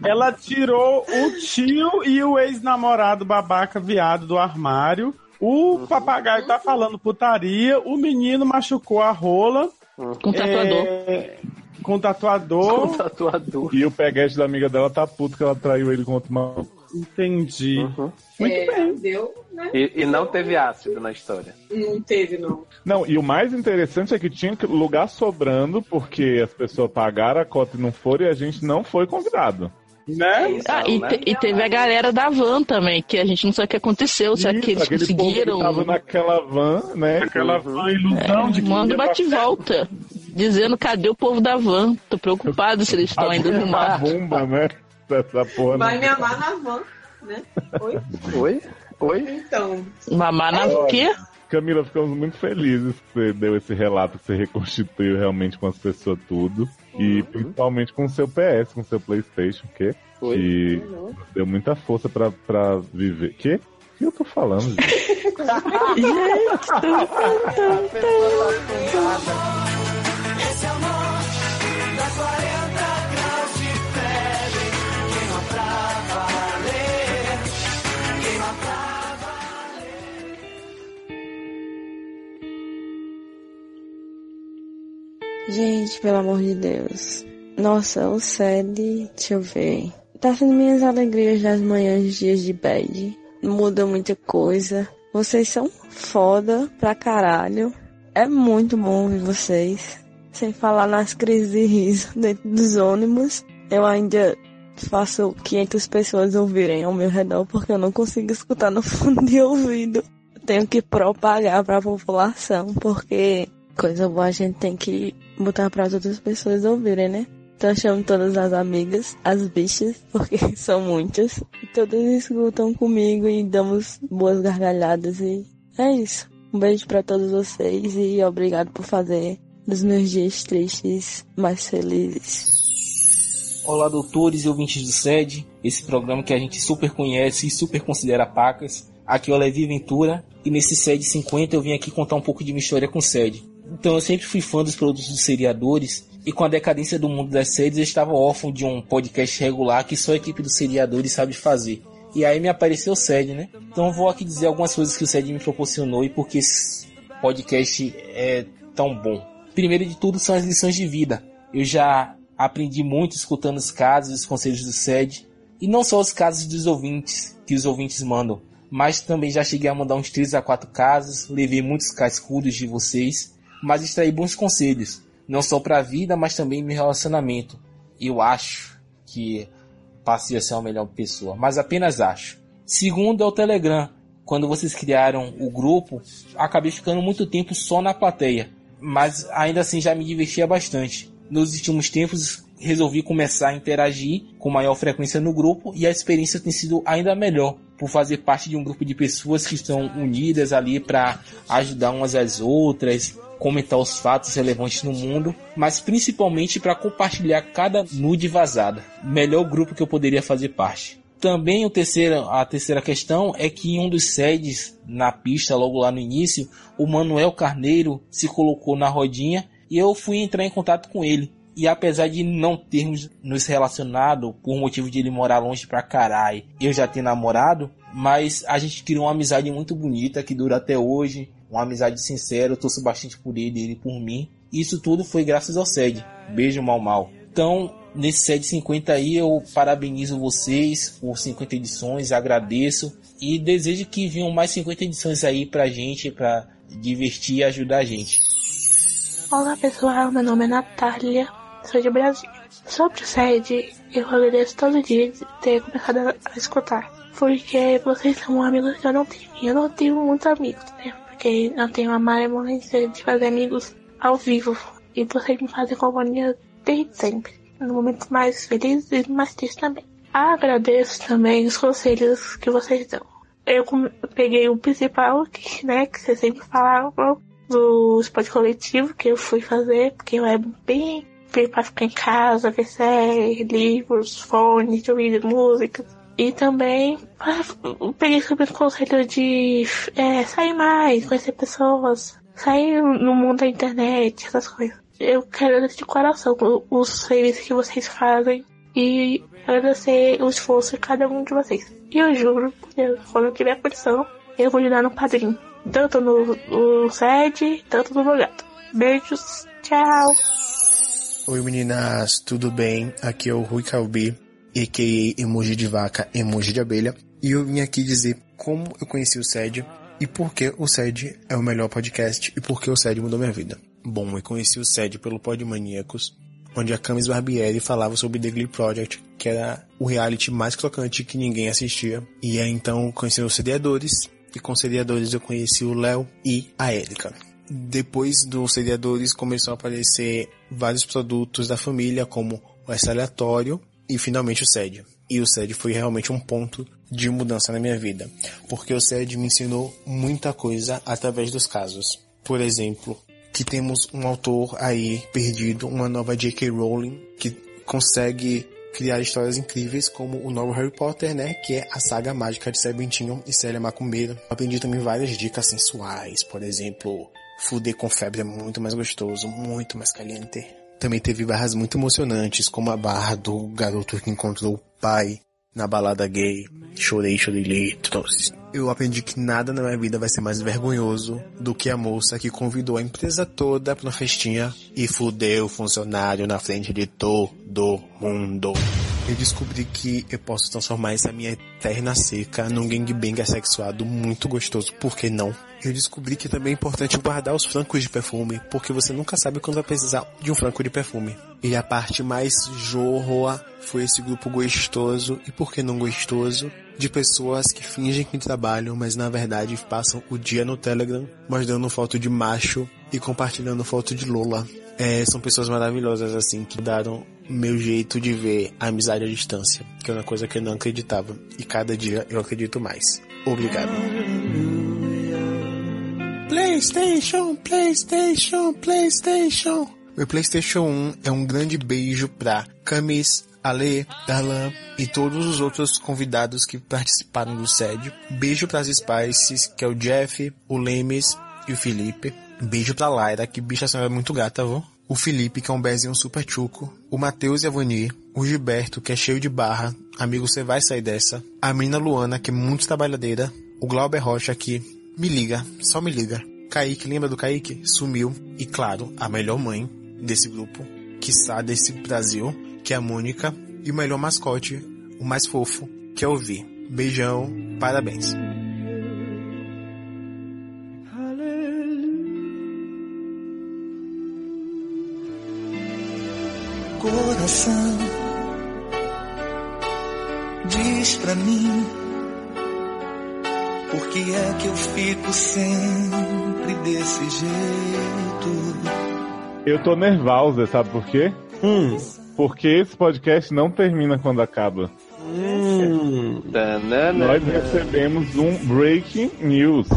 ela tirou o tio e o ex-namorado babaca viado do armário. O papagaio tá falando putaria. O menino machucou a rola. Com tatuador. É, com tatuador. Com tatuador. E o peguete da amiga dela tá puto que ela traiu ele com outro maluco. Entendi. Uhum. Muito é, bem. Deu, né? E, e não teve ácido na história. Não teve, não. Não, e o mais interessante é que tinha que- lugar sobrando, porque as pessoas pagaram a cota e não foram, e a gente não foi convidado. Né? Ah, e, né? te- e teve a galera da van também, que a gente não sabe o que aconteceu, será que Isso, eles aquele povo conseguiram? que tava naquela van, né? Aquela van ilusão É, de que manda ia Dizendo cadê o povo da van. Tô preocupado se eles estão ainda no mar. bomba, né? Dessa porra. Vai não- me amar na van, né? Oi? Oi? Oi? Então. Mamar na o quê? Camila, ficamos muito felizes que você deu esse relato, que você reconstituiu realmente com as pessoas tudo. E principalmente com o seu PS, com o seu Playstation, que, que nos deu muita força pra, pra viver. Que? O que eu tô falando, gente? Esse é o norte das 40 graus de febre. Queima pra valer. Queima pra Gente, pelo amor de Deus. Nossa, o SED, deixa eu ver. Tá sendo minhas alegrias das manhãs, dias de bad. Muda muita coisa. Vocês são foda pra caralho. É muito bom ouvir vocês. Sem falar nas crises de riso dentro dos ônibus. Eu ainda faço 500 pessoas ouvirem ao meu redor porque eu não consigo escutar no fundo de ouvido. Eu tenho que propagar pra população porque coisa boa a gente tem que botar para as outras pessoas ouvirem, né? Então eu chamo todas as amigas, as bichas, porque são muitas. E todas escutam comigo e damos boas gargalhadas e é isso. Um beijo para todos vocês e obrigado por fazer dos meus dias tristes mais felizes. Olá, doutores e ouvintes do SED, esse programa que a gente super conhece e super considera pacas. Aqui é o Levi Ventura e nesse SED 50 eu vim aqui contar um pouco de minha história com SED. Então eu sempre fui fã dos produtos dos seriadores e com a decadência do mundo das séries eu estava órfão de um podcast regular que só a equipe dos seriadores sabe fazer. E aí me apareceu o SED, né? Então eu vou aqui dizer algumas coisas que o SED me proporcionou e porque esse podcast é tão bom. Primeiro de tudo são as lições de vida. Eu já aprendi muito escutando os casos os conselhos do SED. E não só os casos dos ouvintes, que os ouvintes mandam, mas também já cheguei a mandar uns 3 a 4 casos, levei muitos cascudos de vocês, mas extraí bons conselhos, não só para a vida, mas também no relacionamento. Eu acho que passei a ser uma melhor pessoa, mas apenas acho. Segundo é o Telegram. Quando vocês criaram o grupo, acabei ficando muito tempo só na plateia, mas ainda assim já me divertia bastante. Nos últimos tempos resolvi começar a interagir com maior frequência no grupo e a experiência tem sido ainda melhor por fazer parte de um grupo de pessoas que estão unidas ali para ajudar umas às outras, comentar os fatos relevantes no mundo, mas principalmente para compartilhar cada nude vazada. Melhor grupo que eu poderia fazer parte. Também o terceiro, a terceira questão é que em um dos sedes na pista, logo lá no início, o Manuel Carneiro se colocou na rodinha e eu fui entrar em contato com ele. E apesar de não termos nos relacionado por motivo de ele morar longe pra caralho, eu já ter namorado, mas a gente criou uma amizade muito bonita que dura até hoje, uma amizade sincera, eu torço bastante por ele, ele por mim. Isso tudo foi graças ao SED. Beijo mal mal. Então, nesse SED 50 aí, eu parabenizo vocês por 50 edições, agradeço e desejo que venham mais 50 edições aí pra gente, pra divertir e ajudar a gente. Olá pessoal, meu nome é Natália, sou de Brasília. Sobre o SED, eu agradeço todo dia de ter começado a escutar. Porque vocês são amigos que eu não tenho. Eu não tenho muitos amigos, né? Porque eu tenho a malemolência de fazer amigos ao vivo. E vocês me fazem companhia desde sempre. No momento mais feliz e mais triste também. Agradeço também os conselhos que vocês dão. Eu peguei o principal, que, né, que vocês sempre falavam, do esporte coletivo que eu fui fazer, porque eu era bem, bem pra ficar em casa, ver série, livros, fones ouvir música. E também eu peguei sobre o conselho de é, sair mais, conhecer pessoas, sair no mundo da internet, essas coisas. Eu quero agradecer de coração os serviços que vocês fazem e agradecer o esforço de cada um de vocês. E eu juro, quando eu tiver condição, eu vou ajudar no padrinho tanto no, no sede, tanto no gato. Beijos, tchau. Oi meninas, tudo bem? Aqui é o Rui Calbi, a.k.a. emoji de vaca, emoji de abelha. E eu vim aqui dizer como eu conheci o SED e por que o SED é o melhor podcast e por que o SED mudou minha vida. Bom, eu conheci o SED pelo Podmaníacos, onde a Camis Barbieri falava sobre The Glee Project, que era o reality mais tocante que ninguém assistia. E aí então conheci os seriadores, e com seriadores eu conheci o Léo e a Erika. Depois dos seriadores começou a aparecer vários produtos da família, como o S aleatório e finalmente o SED. E o SED foi realmente um ponto de mudança na minha vida, porque o SED me ensinou muita coisa através dos casos. Por exemplo, que temos um autor aí perdido, uma nova J.K. Rowling, que consegue criar histórias incríveis como o novo Harry Potter, né? Que é a saga mágica de Serpentinho e Célia Macumbeira. Aprendi também várias dicas sensuais, por exemplo, fuder com febre é muito mais gostoso, muito mais caliente. Também teve barras muito emocionantes, como a barra do garoto que encontrou o pai na balada gay. Chorei, chorei litros. Eu aprendi que nada na minha vida vai ser mais vergonhoso do que a moça que convidou a empresa toda pra uma festinha e fudeu o funcionário na frente de todo mundo. Eu descobri que eu posso transformar essa minha eterna seca num gangbang assexuado muito gostoso, por que não? Eu descobri que também é importante guardar os francos de perfume, porque você nunca sabe quando vai precisar de um franco de perfume. E a parte mais jorroa foi esse grupo gostoso, e por que não gostoso, de pessoas que fingem que trabalham, mas na verdade passam o dia no Telegram, mostrando foto de macho e compartilhando foto de Lola. É, são pessoas maravilhosas assim, que mudaram meu jeito de ver a amizade à distância, que é uma coisa que eu não acreditava. E cada dia eu acredito mais. Obrigado. PlayStation, PlayStation, PlayStation. O PlayStation 1 é um grande beijo pra Camis, Ale, Darlan e todos os outros convidados que participaram do SED. Beijo pras Spices, que é o Jeff, o Lemes e o Felipe. Beijo pra Lyra, que bicha é muito gata, vô. O Felipe, que é um bezinho super chuco. O Matheus e a Vani. O Gilberto, que é cheio de barra. Amigo, você vai sair dessa. A menina Luana, que é muito trabalhadeira. O Glauber Rocha, que me liga, só me liga. Kaique, lembra do Kaique? Sumiu. E claro, a melhor mãe desse grupo, quiçá desse Brasil, que é a Mônica. E o melhor mascote, o mais fofo, que é o Vi. Beijão, parabéns. Coração, diz pra mim, por que é que eu fico sempre desse jeito? Eu tô nervosa, sabe por quê? Hum. Porque esse podcast não termina quando acaba. Hum. Nós recebemos um breaking news.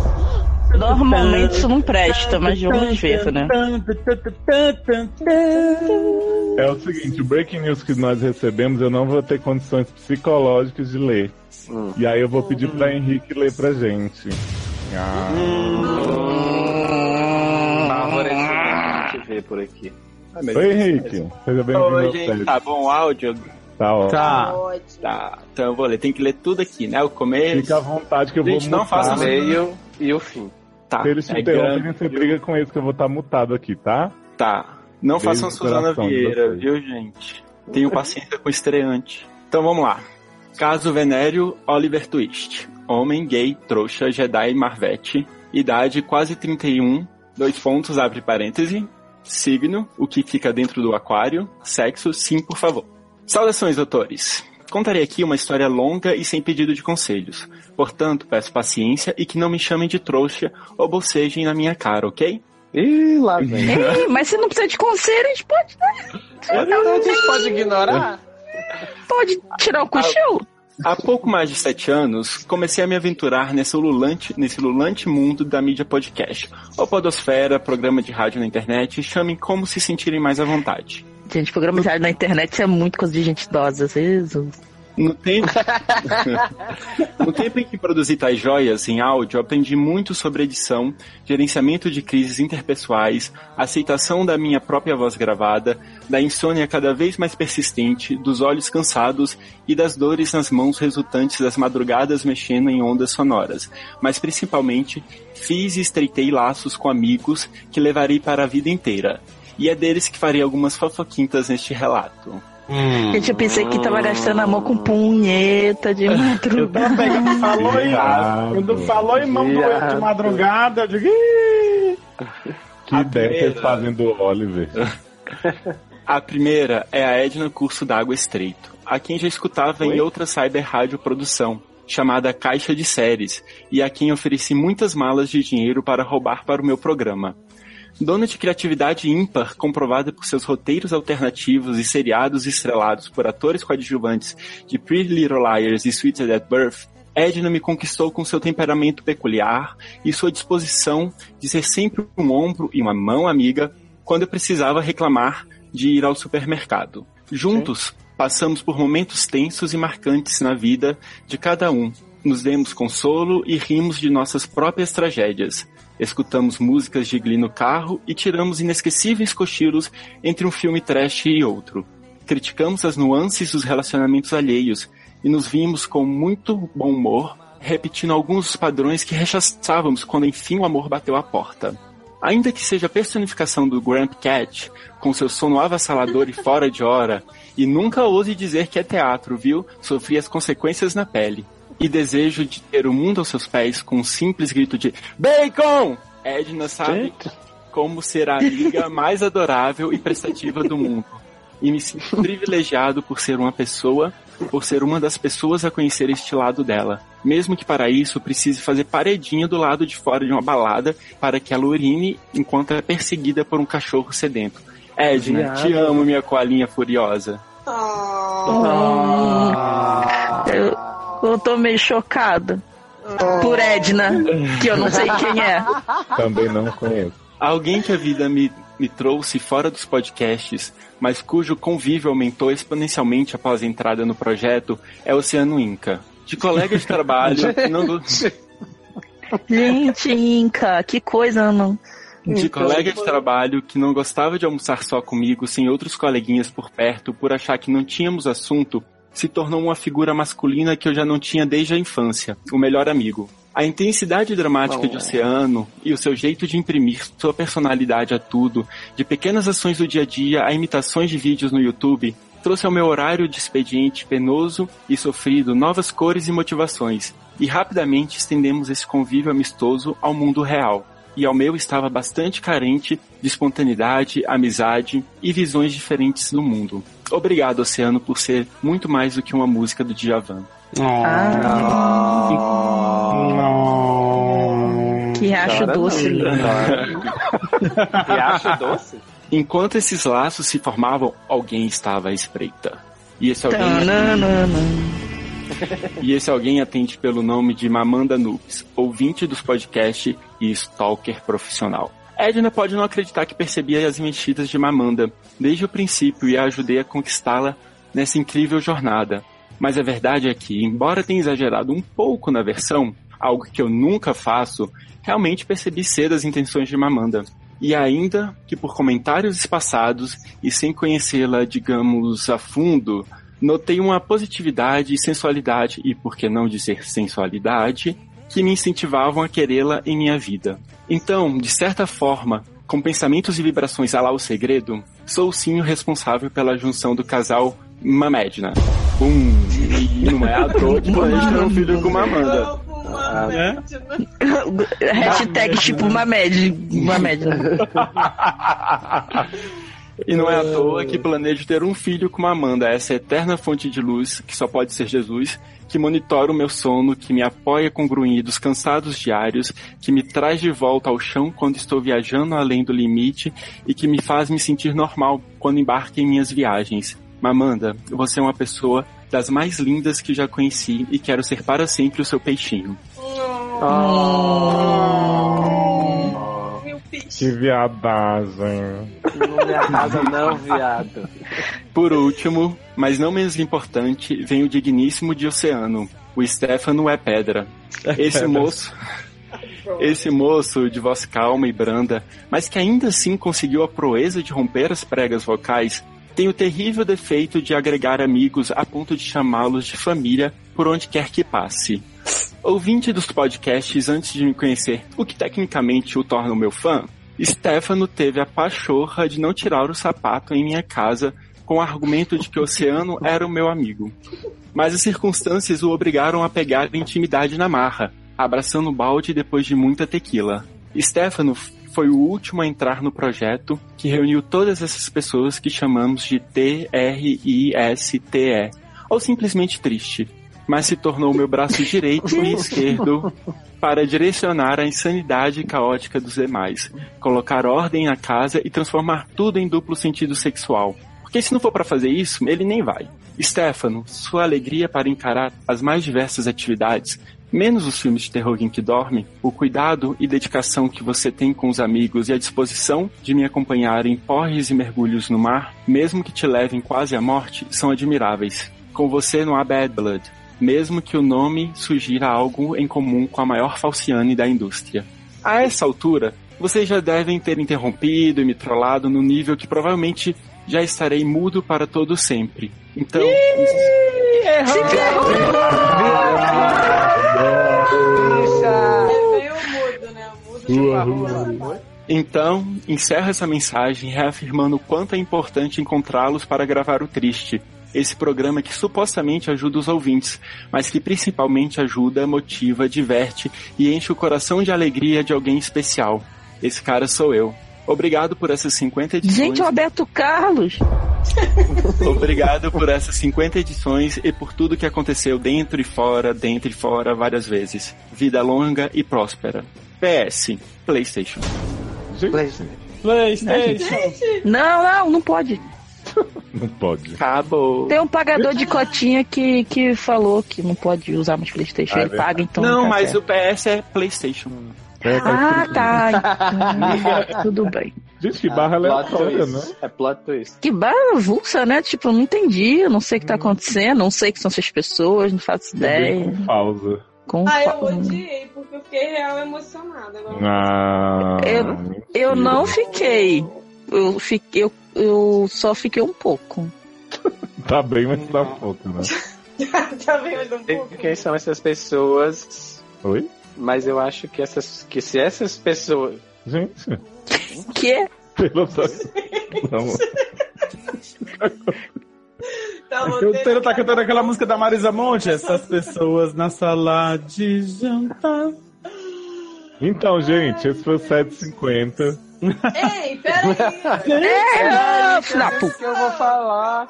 Normalmente isso não presta, mas vamos ver, né? É o seguinte, o breaking news que nós recebemos eu não vou ter condições psicológicas de ler. E aí eu vou pedir pra Henrique ler pra gente. Ah. Vê por aqui. Ah, mas- Oi Henrique, seja bem-vindo Oi, gente. Tá bom o áudio? Tá ótimo. Tá. Tá. Então eu vou ler. Tem que ler tudo aqui, né? O começo. Fica à vontade que eu vou Gente, não mutar. faça isso. Meio e o fim. Tá. Se eles te é interrompem, grande. você briga com eles que eu vou estar mutado aqui, tá? Tá. Não Beijo façam Suzana Vieira, viu, gente? Tenham paciência com o estreante. Então vamos lá. Caso Venério Oliver Twist. Homem, gay, trouxa, Jedi, Marvete. Idade quase 31. Dois pontos, abre parêntese. Signo, o que fica dentro do aquário. Sexo, sim, por favor. Saudações, doutores. Contarei aqui uma história longa e sem pedido de conselhos. Portanto, peço paciência e que não me chamem de trouxa ou bocejem na minha cara, ok? Ih, lá vem. Ei, mas se não precisa de conselho, a gente pode, né? A gente pode ignorar. Pode tirar o cochilo. Há pouco mais de sete anos, comecei a me aventurar nesse ululante, nesse ululante mundo da mídia podcast. Ou podosfera, programa de rádio na internet, chamem como se sentirem mais à vontade. Gente, programa de rádio na internet é muito coisa de gente idosa, Jesus. No tempo... no tempo em que produzi tais joias em áudio, aprendi muito sobre edição, gerenciamento de crises interpessoais, aceitação da minha própria voz gravada, da insônia cada vez mais persistente, dos olhos cansados e das dores nas mãos resultantes das madrugadas mexendo em ondas sonoras. Mas principalmente, fiz e estreitei laços com amigos que levarei para a vida inteira. E é deles que farei algumas fofoquintas neste relato. Gente, eu pensei que tava gastando amor com punheta de madrugada. Quando falou em, quando falou em mão doente de madrugada, eu digo. "Ih". Que ideia que eles fazem do Oliver. A primeira é a Edna Curso d'Água Estreito, a quem já escutava em outra cyber rádio produção, chamada Caixa de Séries, e a quem ofereci muitas malas de dinheiro para roubar para o meu programa. Dona de criatividade ímpar, comprovada por seus roteiros alternativos e seriados estrelados por atores coadjuvantes de Pretty Little Liars e Sweeter at Birth, Edna me conquistou com seu temperamento peculiar e sua disposição de ser sempre um ombro e uma mão amiga quando eu precisava reclamar de ir ao supermercado. Juntos, passamos por momentos tensos e marcantes na vida de cada um. Nos demos consolo e rimos de nossas próprias tragédias. Escutamos músicas de Glee no carro e tiramos inesquecíveis cochilos entre um filme trash e outro. Criticamos as nuances dos relacionamentos alheios e nos vimos com muito bom humor, repetindo alguns dos padrões que rechaçávamos quando enfim o amor bateu à porta. Ainda que seja a personificação do Grump Cat, com seu sono avassalador e fora de hora, e nunca ouse dizer que é teatro, viu? Sofri as consequências na pele. E desejo de ter o mundo aos seus pés com um simples grito de Bacon! Edna sabe como ser a amiga mais adorável e prestativa do mundo. E me sinto privilegiado por ser uma pessoa, por ser uma das pessoas a conhecer este lado dela. Mesmo que para isso precise fazer paredinha do lado de fora de uma balada para que ela urine enquanto é perseguida por um cachorro sedento. Edna, Viado. te amo, minha coalinha furiosa. Eu, eu tô meio chocada. Por Edna, que eu não sei quem é. Também não conheço. Alguém que a vida me, me trouxe fora dos podcasts, mas cujo convívio aumentou exponencialmente após a entrada no projeto, é Oceano Inca. De colega de trabalho, que não, Gente, Inca, que coisa, não. de colega de trabalho que não gostava de almoçar só comigo, sem outros coleguinhas por perto, por achar que não tínhamos assunto, se tornou uma figura masculina que eu já não tinha desde a infância, o melhor amigo. A intensidade dramática de Oceano e o seu jeito de imprimir sua personalidade a tudo, de pequenas ações do dia a dia a imitações de vídeos no YouTube, trouxe ao meu horário de expediente penoso e sofrido novas cores e motivações, e rapidamente estendemos esse convívio amistoso ao mundo real. E ao meu estava bastante carente de espontaneidade, amizade e visões diferentes do mundo. Obrigado, Oceano, por ser muito mais do que uma música do Djavan. Que riacho Chora doce. não, chora. Riacho doce? Enquanto esses laços se formavam, alguém estava à espreita. E esse alguém, Tananana. e esse alguém atende pelo nome de Mamanda Noobs, ouvinte dos podcasts e stalker profissional. Edna pode não acreditar que percebia as mexidas de Mamanda desde o princípio e a ajudei a conquistá-la nessa incrível jornada. Mas a verdade é que, embora tenha exagerado um pouco na versão, algo que eu nunca faço, realmente percebi cedo as intenções de Mamanda. E ainda que por comentários espaçados e sem conhecê-la, digamos, a fundo, notei uma positividade e sensualidade, e por que não dizer sensualidade, que me incentivavam a querê-la em minha vida. Então, de certa forma, com pensamentos e vibrações a lá o segredo, sou sim o responsável pela junção do casal Mamedna. Bum! E não é à toa que planeja ter um filho com Mamanda. Hashtag tipo Mamed. Mamed. E não é à toa que planejo ter um filho com Amanda, essa eterna fonte de luz, que só pode ser Jesus, que monitora o meu sono, que me apoia com grunhidos cansados diários, que me traz de volta ao chão quando estou viajando além do limite e que me faz me sentir normal quando embarco em minhas viagens. Mamanda, você é uma pessoa das mais lindas que já conheci e quero ser para sempre o seu peixinho. Que viadagem. Não me arrasa não, viado. Por último, mas não menos importante, vem o digníssimo de Oceano. O Stefano é pedra. Esse pedra. moço. Esse moço de voz calma e branda, mas que ainda assim conseguiu a proeza de romper as pregas vocais, tem o terrível defeito de agregar amigos a ponto de chamá-los de família por onde quer que passe. Ouvinte dos podcasts antes de me conhecer, o que tecnicamente o torna o meu fã, Stefano teve a pachorra de não tirar o sapato em minha casa com o argumento de que o oceano era o meu amigo. Mas as circunstâncias o obrigaram a pegar intimidade na marra, abraçando o balde depois de muita tequila. Stefano foi o último a entrar no projeto que reuniu todas essas pessoas que chamamos de T-R-I-S-T-E, ou simplesmente triste, mas se tornou meu braço direito e esquerdo para direcionar a insanidade caótica dos demais, colocar ordem na casa e transformar tudo em duplo sentido sexual. Porque se não for para fazer isso, ele nem vai. Stefano, sua alegria para encarar as mais diversas atividades, menos os filmes de terror em que dorme, o cuidado e dedicação que você tem com os amigos e a disposição de me acompanhar em porres e mergulhos no mar, mesmo que te levem quase à morte, são admiráveis. Com você não há bad blood, mesmo que o nome sugira algo em comum com a maior falciane da indústria. A essa altura, vocês já devem ter interrompido e me trollado no nível que provavelmente já estarei mudo para todo sempre. Então. Então, encerro essa mensagem reafirmando o quanto é importante encontrá-los para gravar o Triste, esse programa que supostamente ajuda os ouvintes, mas que principalmente ajuda, motiva, diverte e enche o coração de alegria de alguém especial. Esse cara sou eu. Obrigado por essas 50 edições. Gente, Roberto Carlos. Obrigado por essas 50 edições e por tudo que aconteceu dentro e fora, dentro e fora, várias vezes. Vida longa e próspera. PS, PlayStation. PlayStation. Não, não, não pode. Não pode. Acabou. Tem um pagador de cotinha que, que falou que não pode usar mais Playstation. Ah, é ele paga, então. Não, tá mas certo. o PS é PlayStation. Ah, tá. Então, tudo bem. Gente, que barra aleatória, né? É plot twist. Que barra avulsa, né? Tipo, eu não entendi, eu não sei o que tá acontecendo, não sei que são essas pessoas, não faço ideia. Pausa. Com Ah, eu odiei, porque eu fiquei real emocionada. Agora Ah, Eu, eu não fiquei. Eu, fiquei eu, eu só fiquei um pouco. Tá bem, mas tá pouco, né? tá vendo um Sei Quem são essas pessoas? Oi? Mas eu acho que essas, que se essas pessoas, Gente, Que? pelo Não. O Teiro tá cantando aquela música da Marisa Monte, essas pessoas na sala de jantar. Então, gente, esse foi o 750. Ei, peraí. É, da que eu vou falar.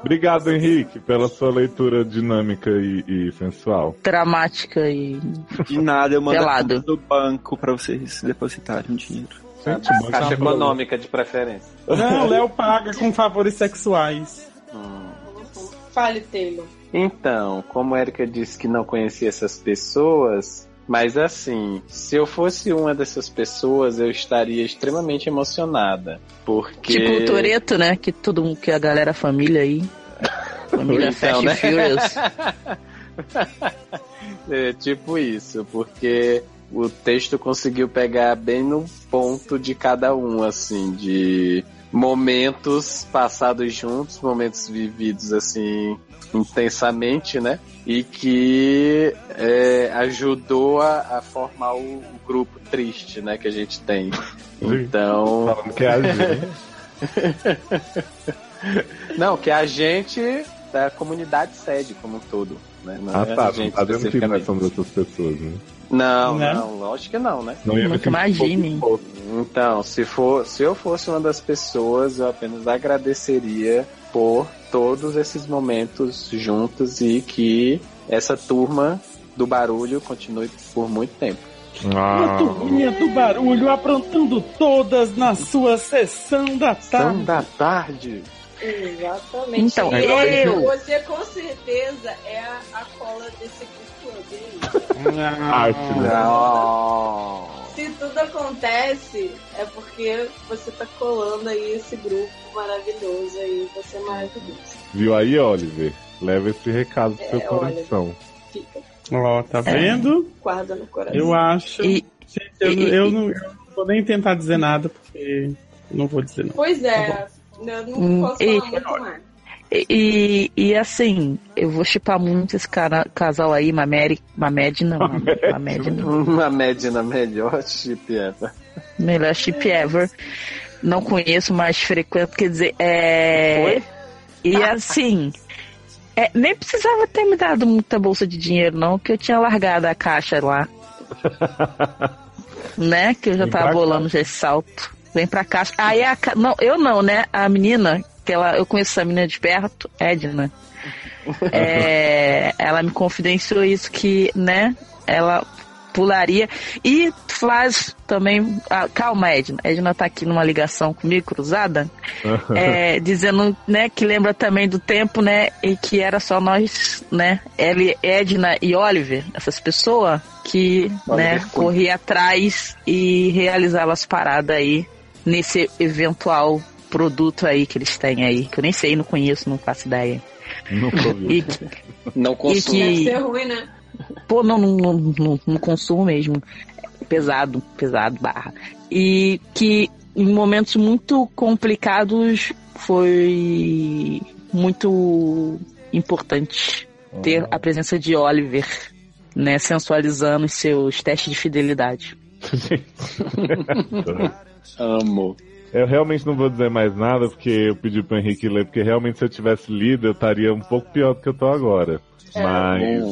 Obrigado, Henrique, pela sua leitura dinâmica e, e sensual. Dramática e. De nada, eu mando do banco pra vocês depositarem o dinheiro. Gente, Caixa econômica de preferência. Não, Léo paga com favores sexuais. Fale, Taylor. Então, como a Erika disse que não conhecia essas pessoas, mas assim, se eu fosse uma dessas pessoas, eu estaria extremamente emocionada. Porque. Tipo o Toreto, né? Que todo mundo, que a galera família aí. Família Então, Fast né? Furious. É tipo isso, porque o texto conseguiu pegar bem no ponto de cada um, assim, de momentos passados juntos, momentos vividos assim intensamente, né? E que é, ajudou a, a formar o, o grupo triste, né? Que a gente tem. Então. Falando que é a gente. Não, que é a gente da comunidade sede como um todo. Né? Não Ah, é tá. a Não gente tá dizendo que nós especificamente. somos essas pessoas, né? Não, Né? não, lógico que não, né? Não ia Nunca imagine. um pouco- Então, se, for, se eu fosse uma das pessoas, eu apenas agradeceria por todos esses momentos juntos e que essa turma do barulho continue por muito tempo. Uma turminha do barulho aprontando todas na sua sessão da tarde. da tarde. Exatamente. Então, E eu- Você com certeza é a, a cola desse grupo aí. Arte, né? Não. Se tudo acontece, é porque você tá colando aí esse grupo maravilhoso aí. Você é maravilhoso. Viu aí, Oliver? Leva esse recado pro seu É, olha. coração. Fica. Ó, tá vendo? Guarda no coração. Eu acho. E- Gente, eu, e- eu não, eu não vou nem tentar dizer nada, porque não vou dizer nada. Pois é, eu não posso e- falar muito mais. E, e assim, eu vou chipar muito esse cara, casal aí, Mameri, Mamed não, Mamed não. Uma média melhor chip ever. Melhor chip ever. Não conheço, mas frequento, quer dizer, é. E assim. é, nem precisava ter me dado muita bolsa de dinheiro, não, que eu tinha largado a caixa lá. né? Que eu já Vem tava bolando já esse salto. Vem pra caixa. Aí a. ca- Não, eu não, né? A menina, ela, eu conheço essa menina de perto, Edna. É, ela me confidenciou isso que, né? Ela pularia e faz também. ah, calma, Edna. Edna tá aqui numa ligação comigo, cruzada, é, dizendo, né, que lembra também do tempo, né, e que era só nós, né, ele, Edna e Oliver, essas pessoas que, né, Oliver corria atrás e realizava as paradas aí nesse eventual produto aí que eles têm aí, que eu nem sei, não conheço, não faço ideia. Nunca ouvi. E que, Não e consumo. Deve que ser ruim, né? Pô, não, não, não, não, não consumo mesmo. Pesado, pesado, barra. E que em momentos muito complicados foi muito importante ter a presença de Oliver, né, sensualizando os seus testes de fidelidade. Amo. Eu realmente não vou dizer mais nada, porque eu pedi pro Henrique ler, porque realmente se eu tivesse lido, eu estaria um pouco pior do que eu tô agora. Mas.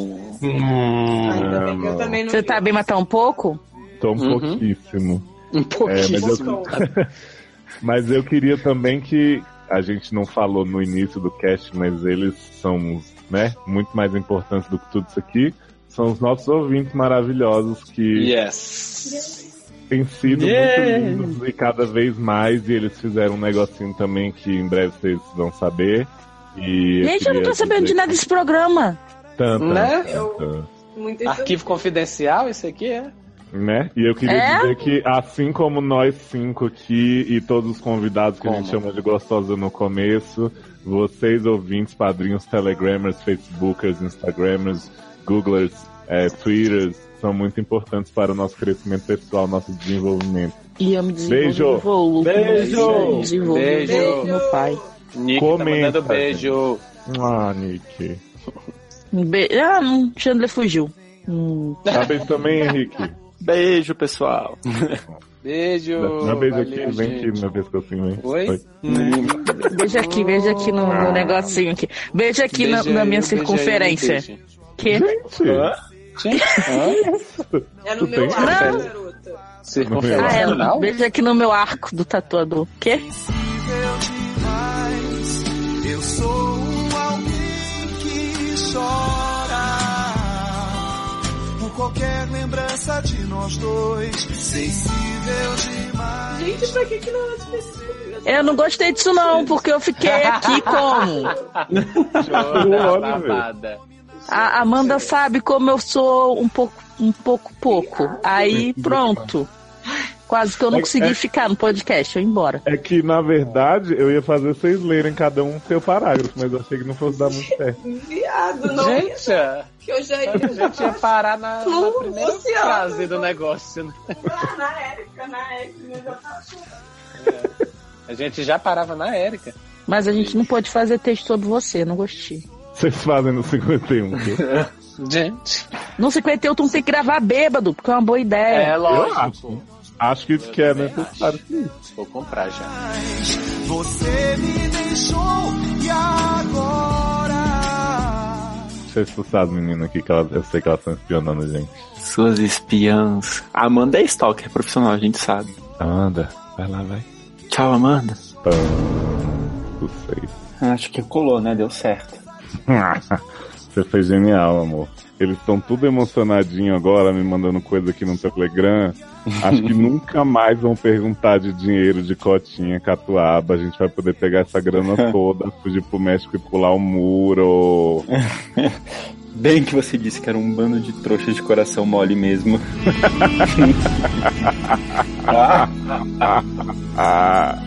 Ainda bem que eu também não Você tá bem, mas tá um pouco? Tô um Uhum. pouquíssimo. Um É, mas, eu... mas eu queria também que a gente não falou no início do cast, mas eles são, né, muito mais importantes do que tudo isso aqui. são os nossos ouvintes maravilhosos que Yes. Têm sido Yeah. muito lindos e cada vez mais. E eles fizeram um negocinho também que em breve vocês vão saber. E Gente, eu não tô sabendo de nada desse programa. Tanto, Né? Arquivo confidencial, esse aqui é? né? E eu queria É? dizer que, assim como nós cinco aqui e todos os convidados que a gente Como? chama de gostosa no começo, vocês ouvintes, padrinhos, telegrammers, facebookers, instagrammers, googlers, é, twitters, são muito importantes para o nosso crescimento pessoal, nosso desenvolvimento. E eu me Beijo. desenvolvo. Beijo. Desenvolvo Beijo. meu pai. Nick Comenta. tá beijo. Ah, Nick. Um be... Ah, não, Chandler fugiu. Hum. Dá beijo também, Henrique. Beijo, pessoal. Beijo. Dá beijo valeu, aqui, vem gente. aqui, meu pescocinho, vem. Oi? Beijo aqui, beijo aqui no, no negocinho aqui. Beijo aqui na, Beijo na aí, minha beijo aí, circunferência. beijo. Gente, É Tu no meu tem? ar, Não. garota. Ah, é, beijo aqui no meu arco do tatuador. Quê? demais. Eu sou alguém que chora por qualquer lembrança de nós dois. Sensível demais. Gente, pra que que não é específico? Eu não gostei disso não, porque eu fiquei aqui como? Chora, safada. A Amanda sabe como eu sou um pouco, um pouco pouco. Aí pronto. Quase que eu não É- consegui é- ficar no podcast, eu ia embora. É que, na verdade, eu ia fazer vocês lerem cada um seu parágrafo, mas eu achei que não fosse dar muito certo. Viado, não. Gente, Que eu já ia. a gente ia parar na, na primeira oceano. frase do negócio. né? Na Érica, na Érica, tava A gente já parava na Érica. Mas a gente não pode fazer texto sobre você, não gostei. Vocês fazem no 51, quê? Gente. No 51 tu não tem que gravar bêbado, porque é uma boa ideia. É Eu lógico. acho. Acho que isso que é necessário. sim. Vou comprar já. Você me deixou e agora? Deixa eu expulsar as meninas aqui, que elas, eu sei que elas estão espionando a gente. Suas espiãs. A Amanda é stalker profissional, a gente sabe. Amanda, vai lá, vai. Tchau, Amanda. Pã, não sei. Acho que colou, né? Deu certo. Você foi genial, amor. Eles estão tudo emocionadinho agora, me mandando coisa aqui no Telegram. Acho que nunca mais vão perguntar de dinheiro de cotinha, catuaba. A gente vai poder pegar essa grana toda, fugir pro México e pular o muro. Bem que você disse que era um bando de trouxas de coração mole mesmo. ah.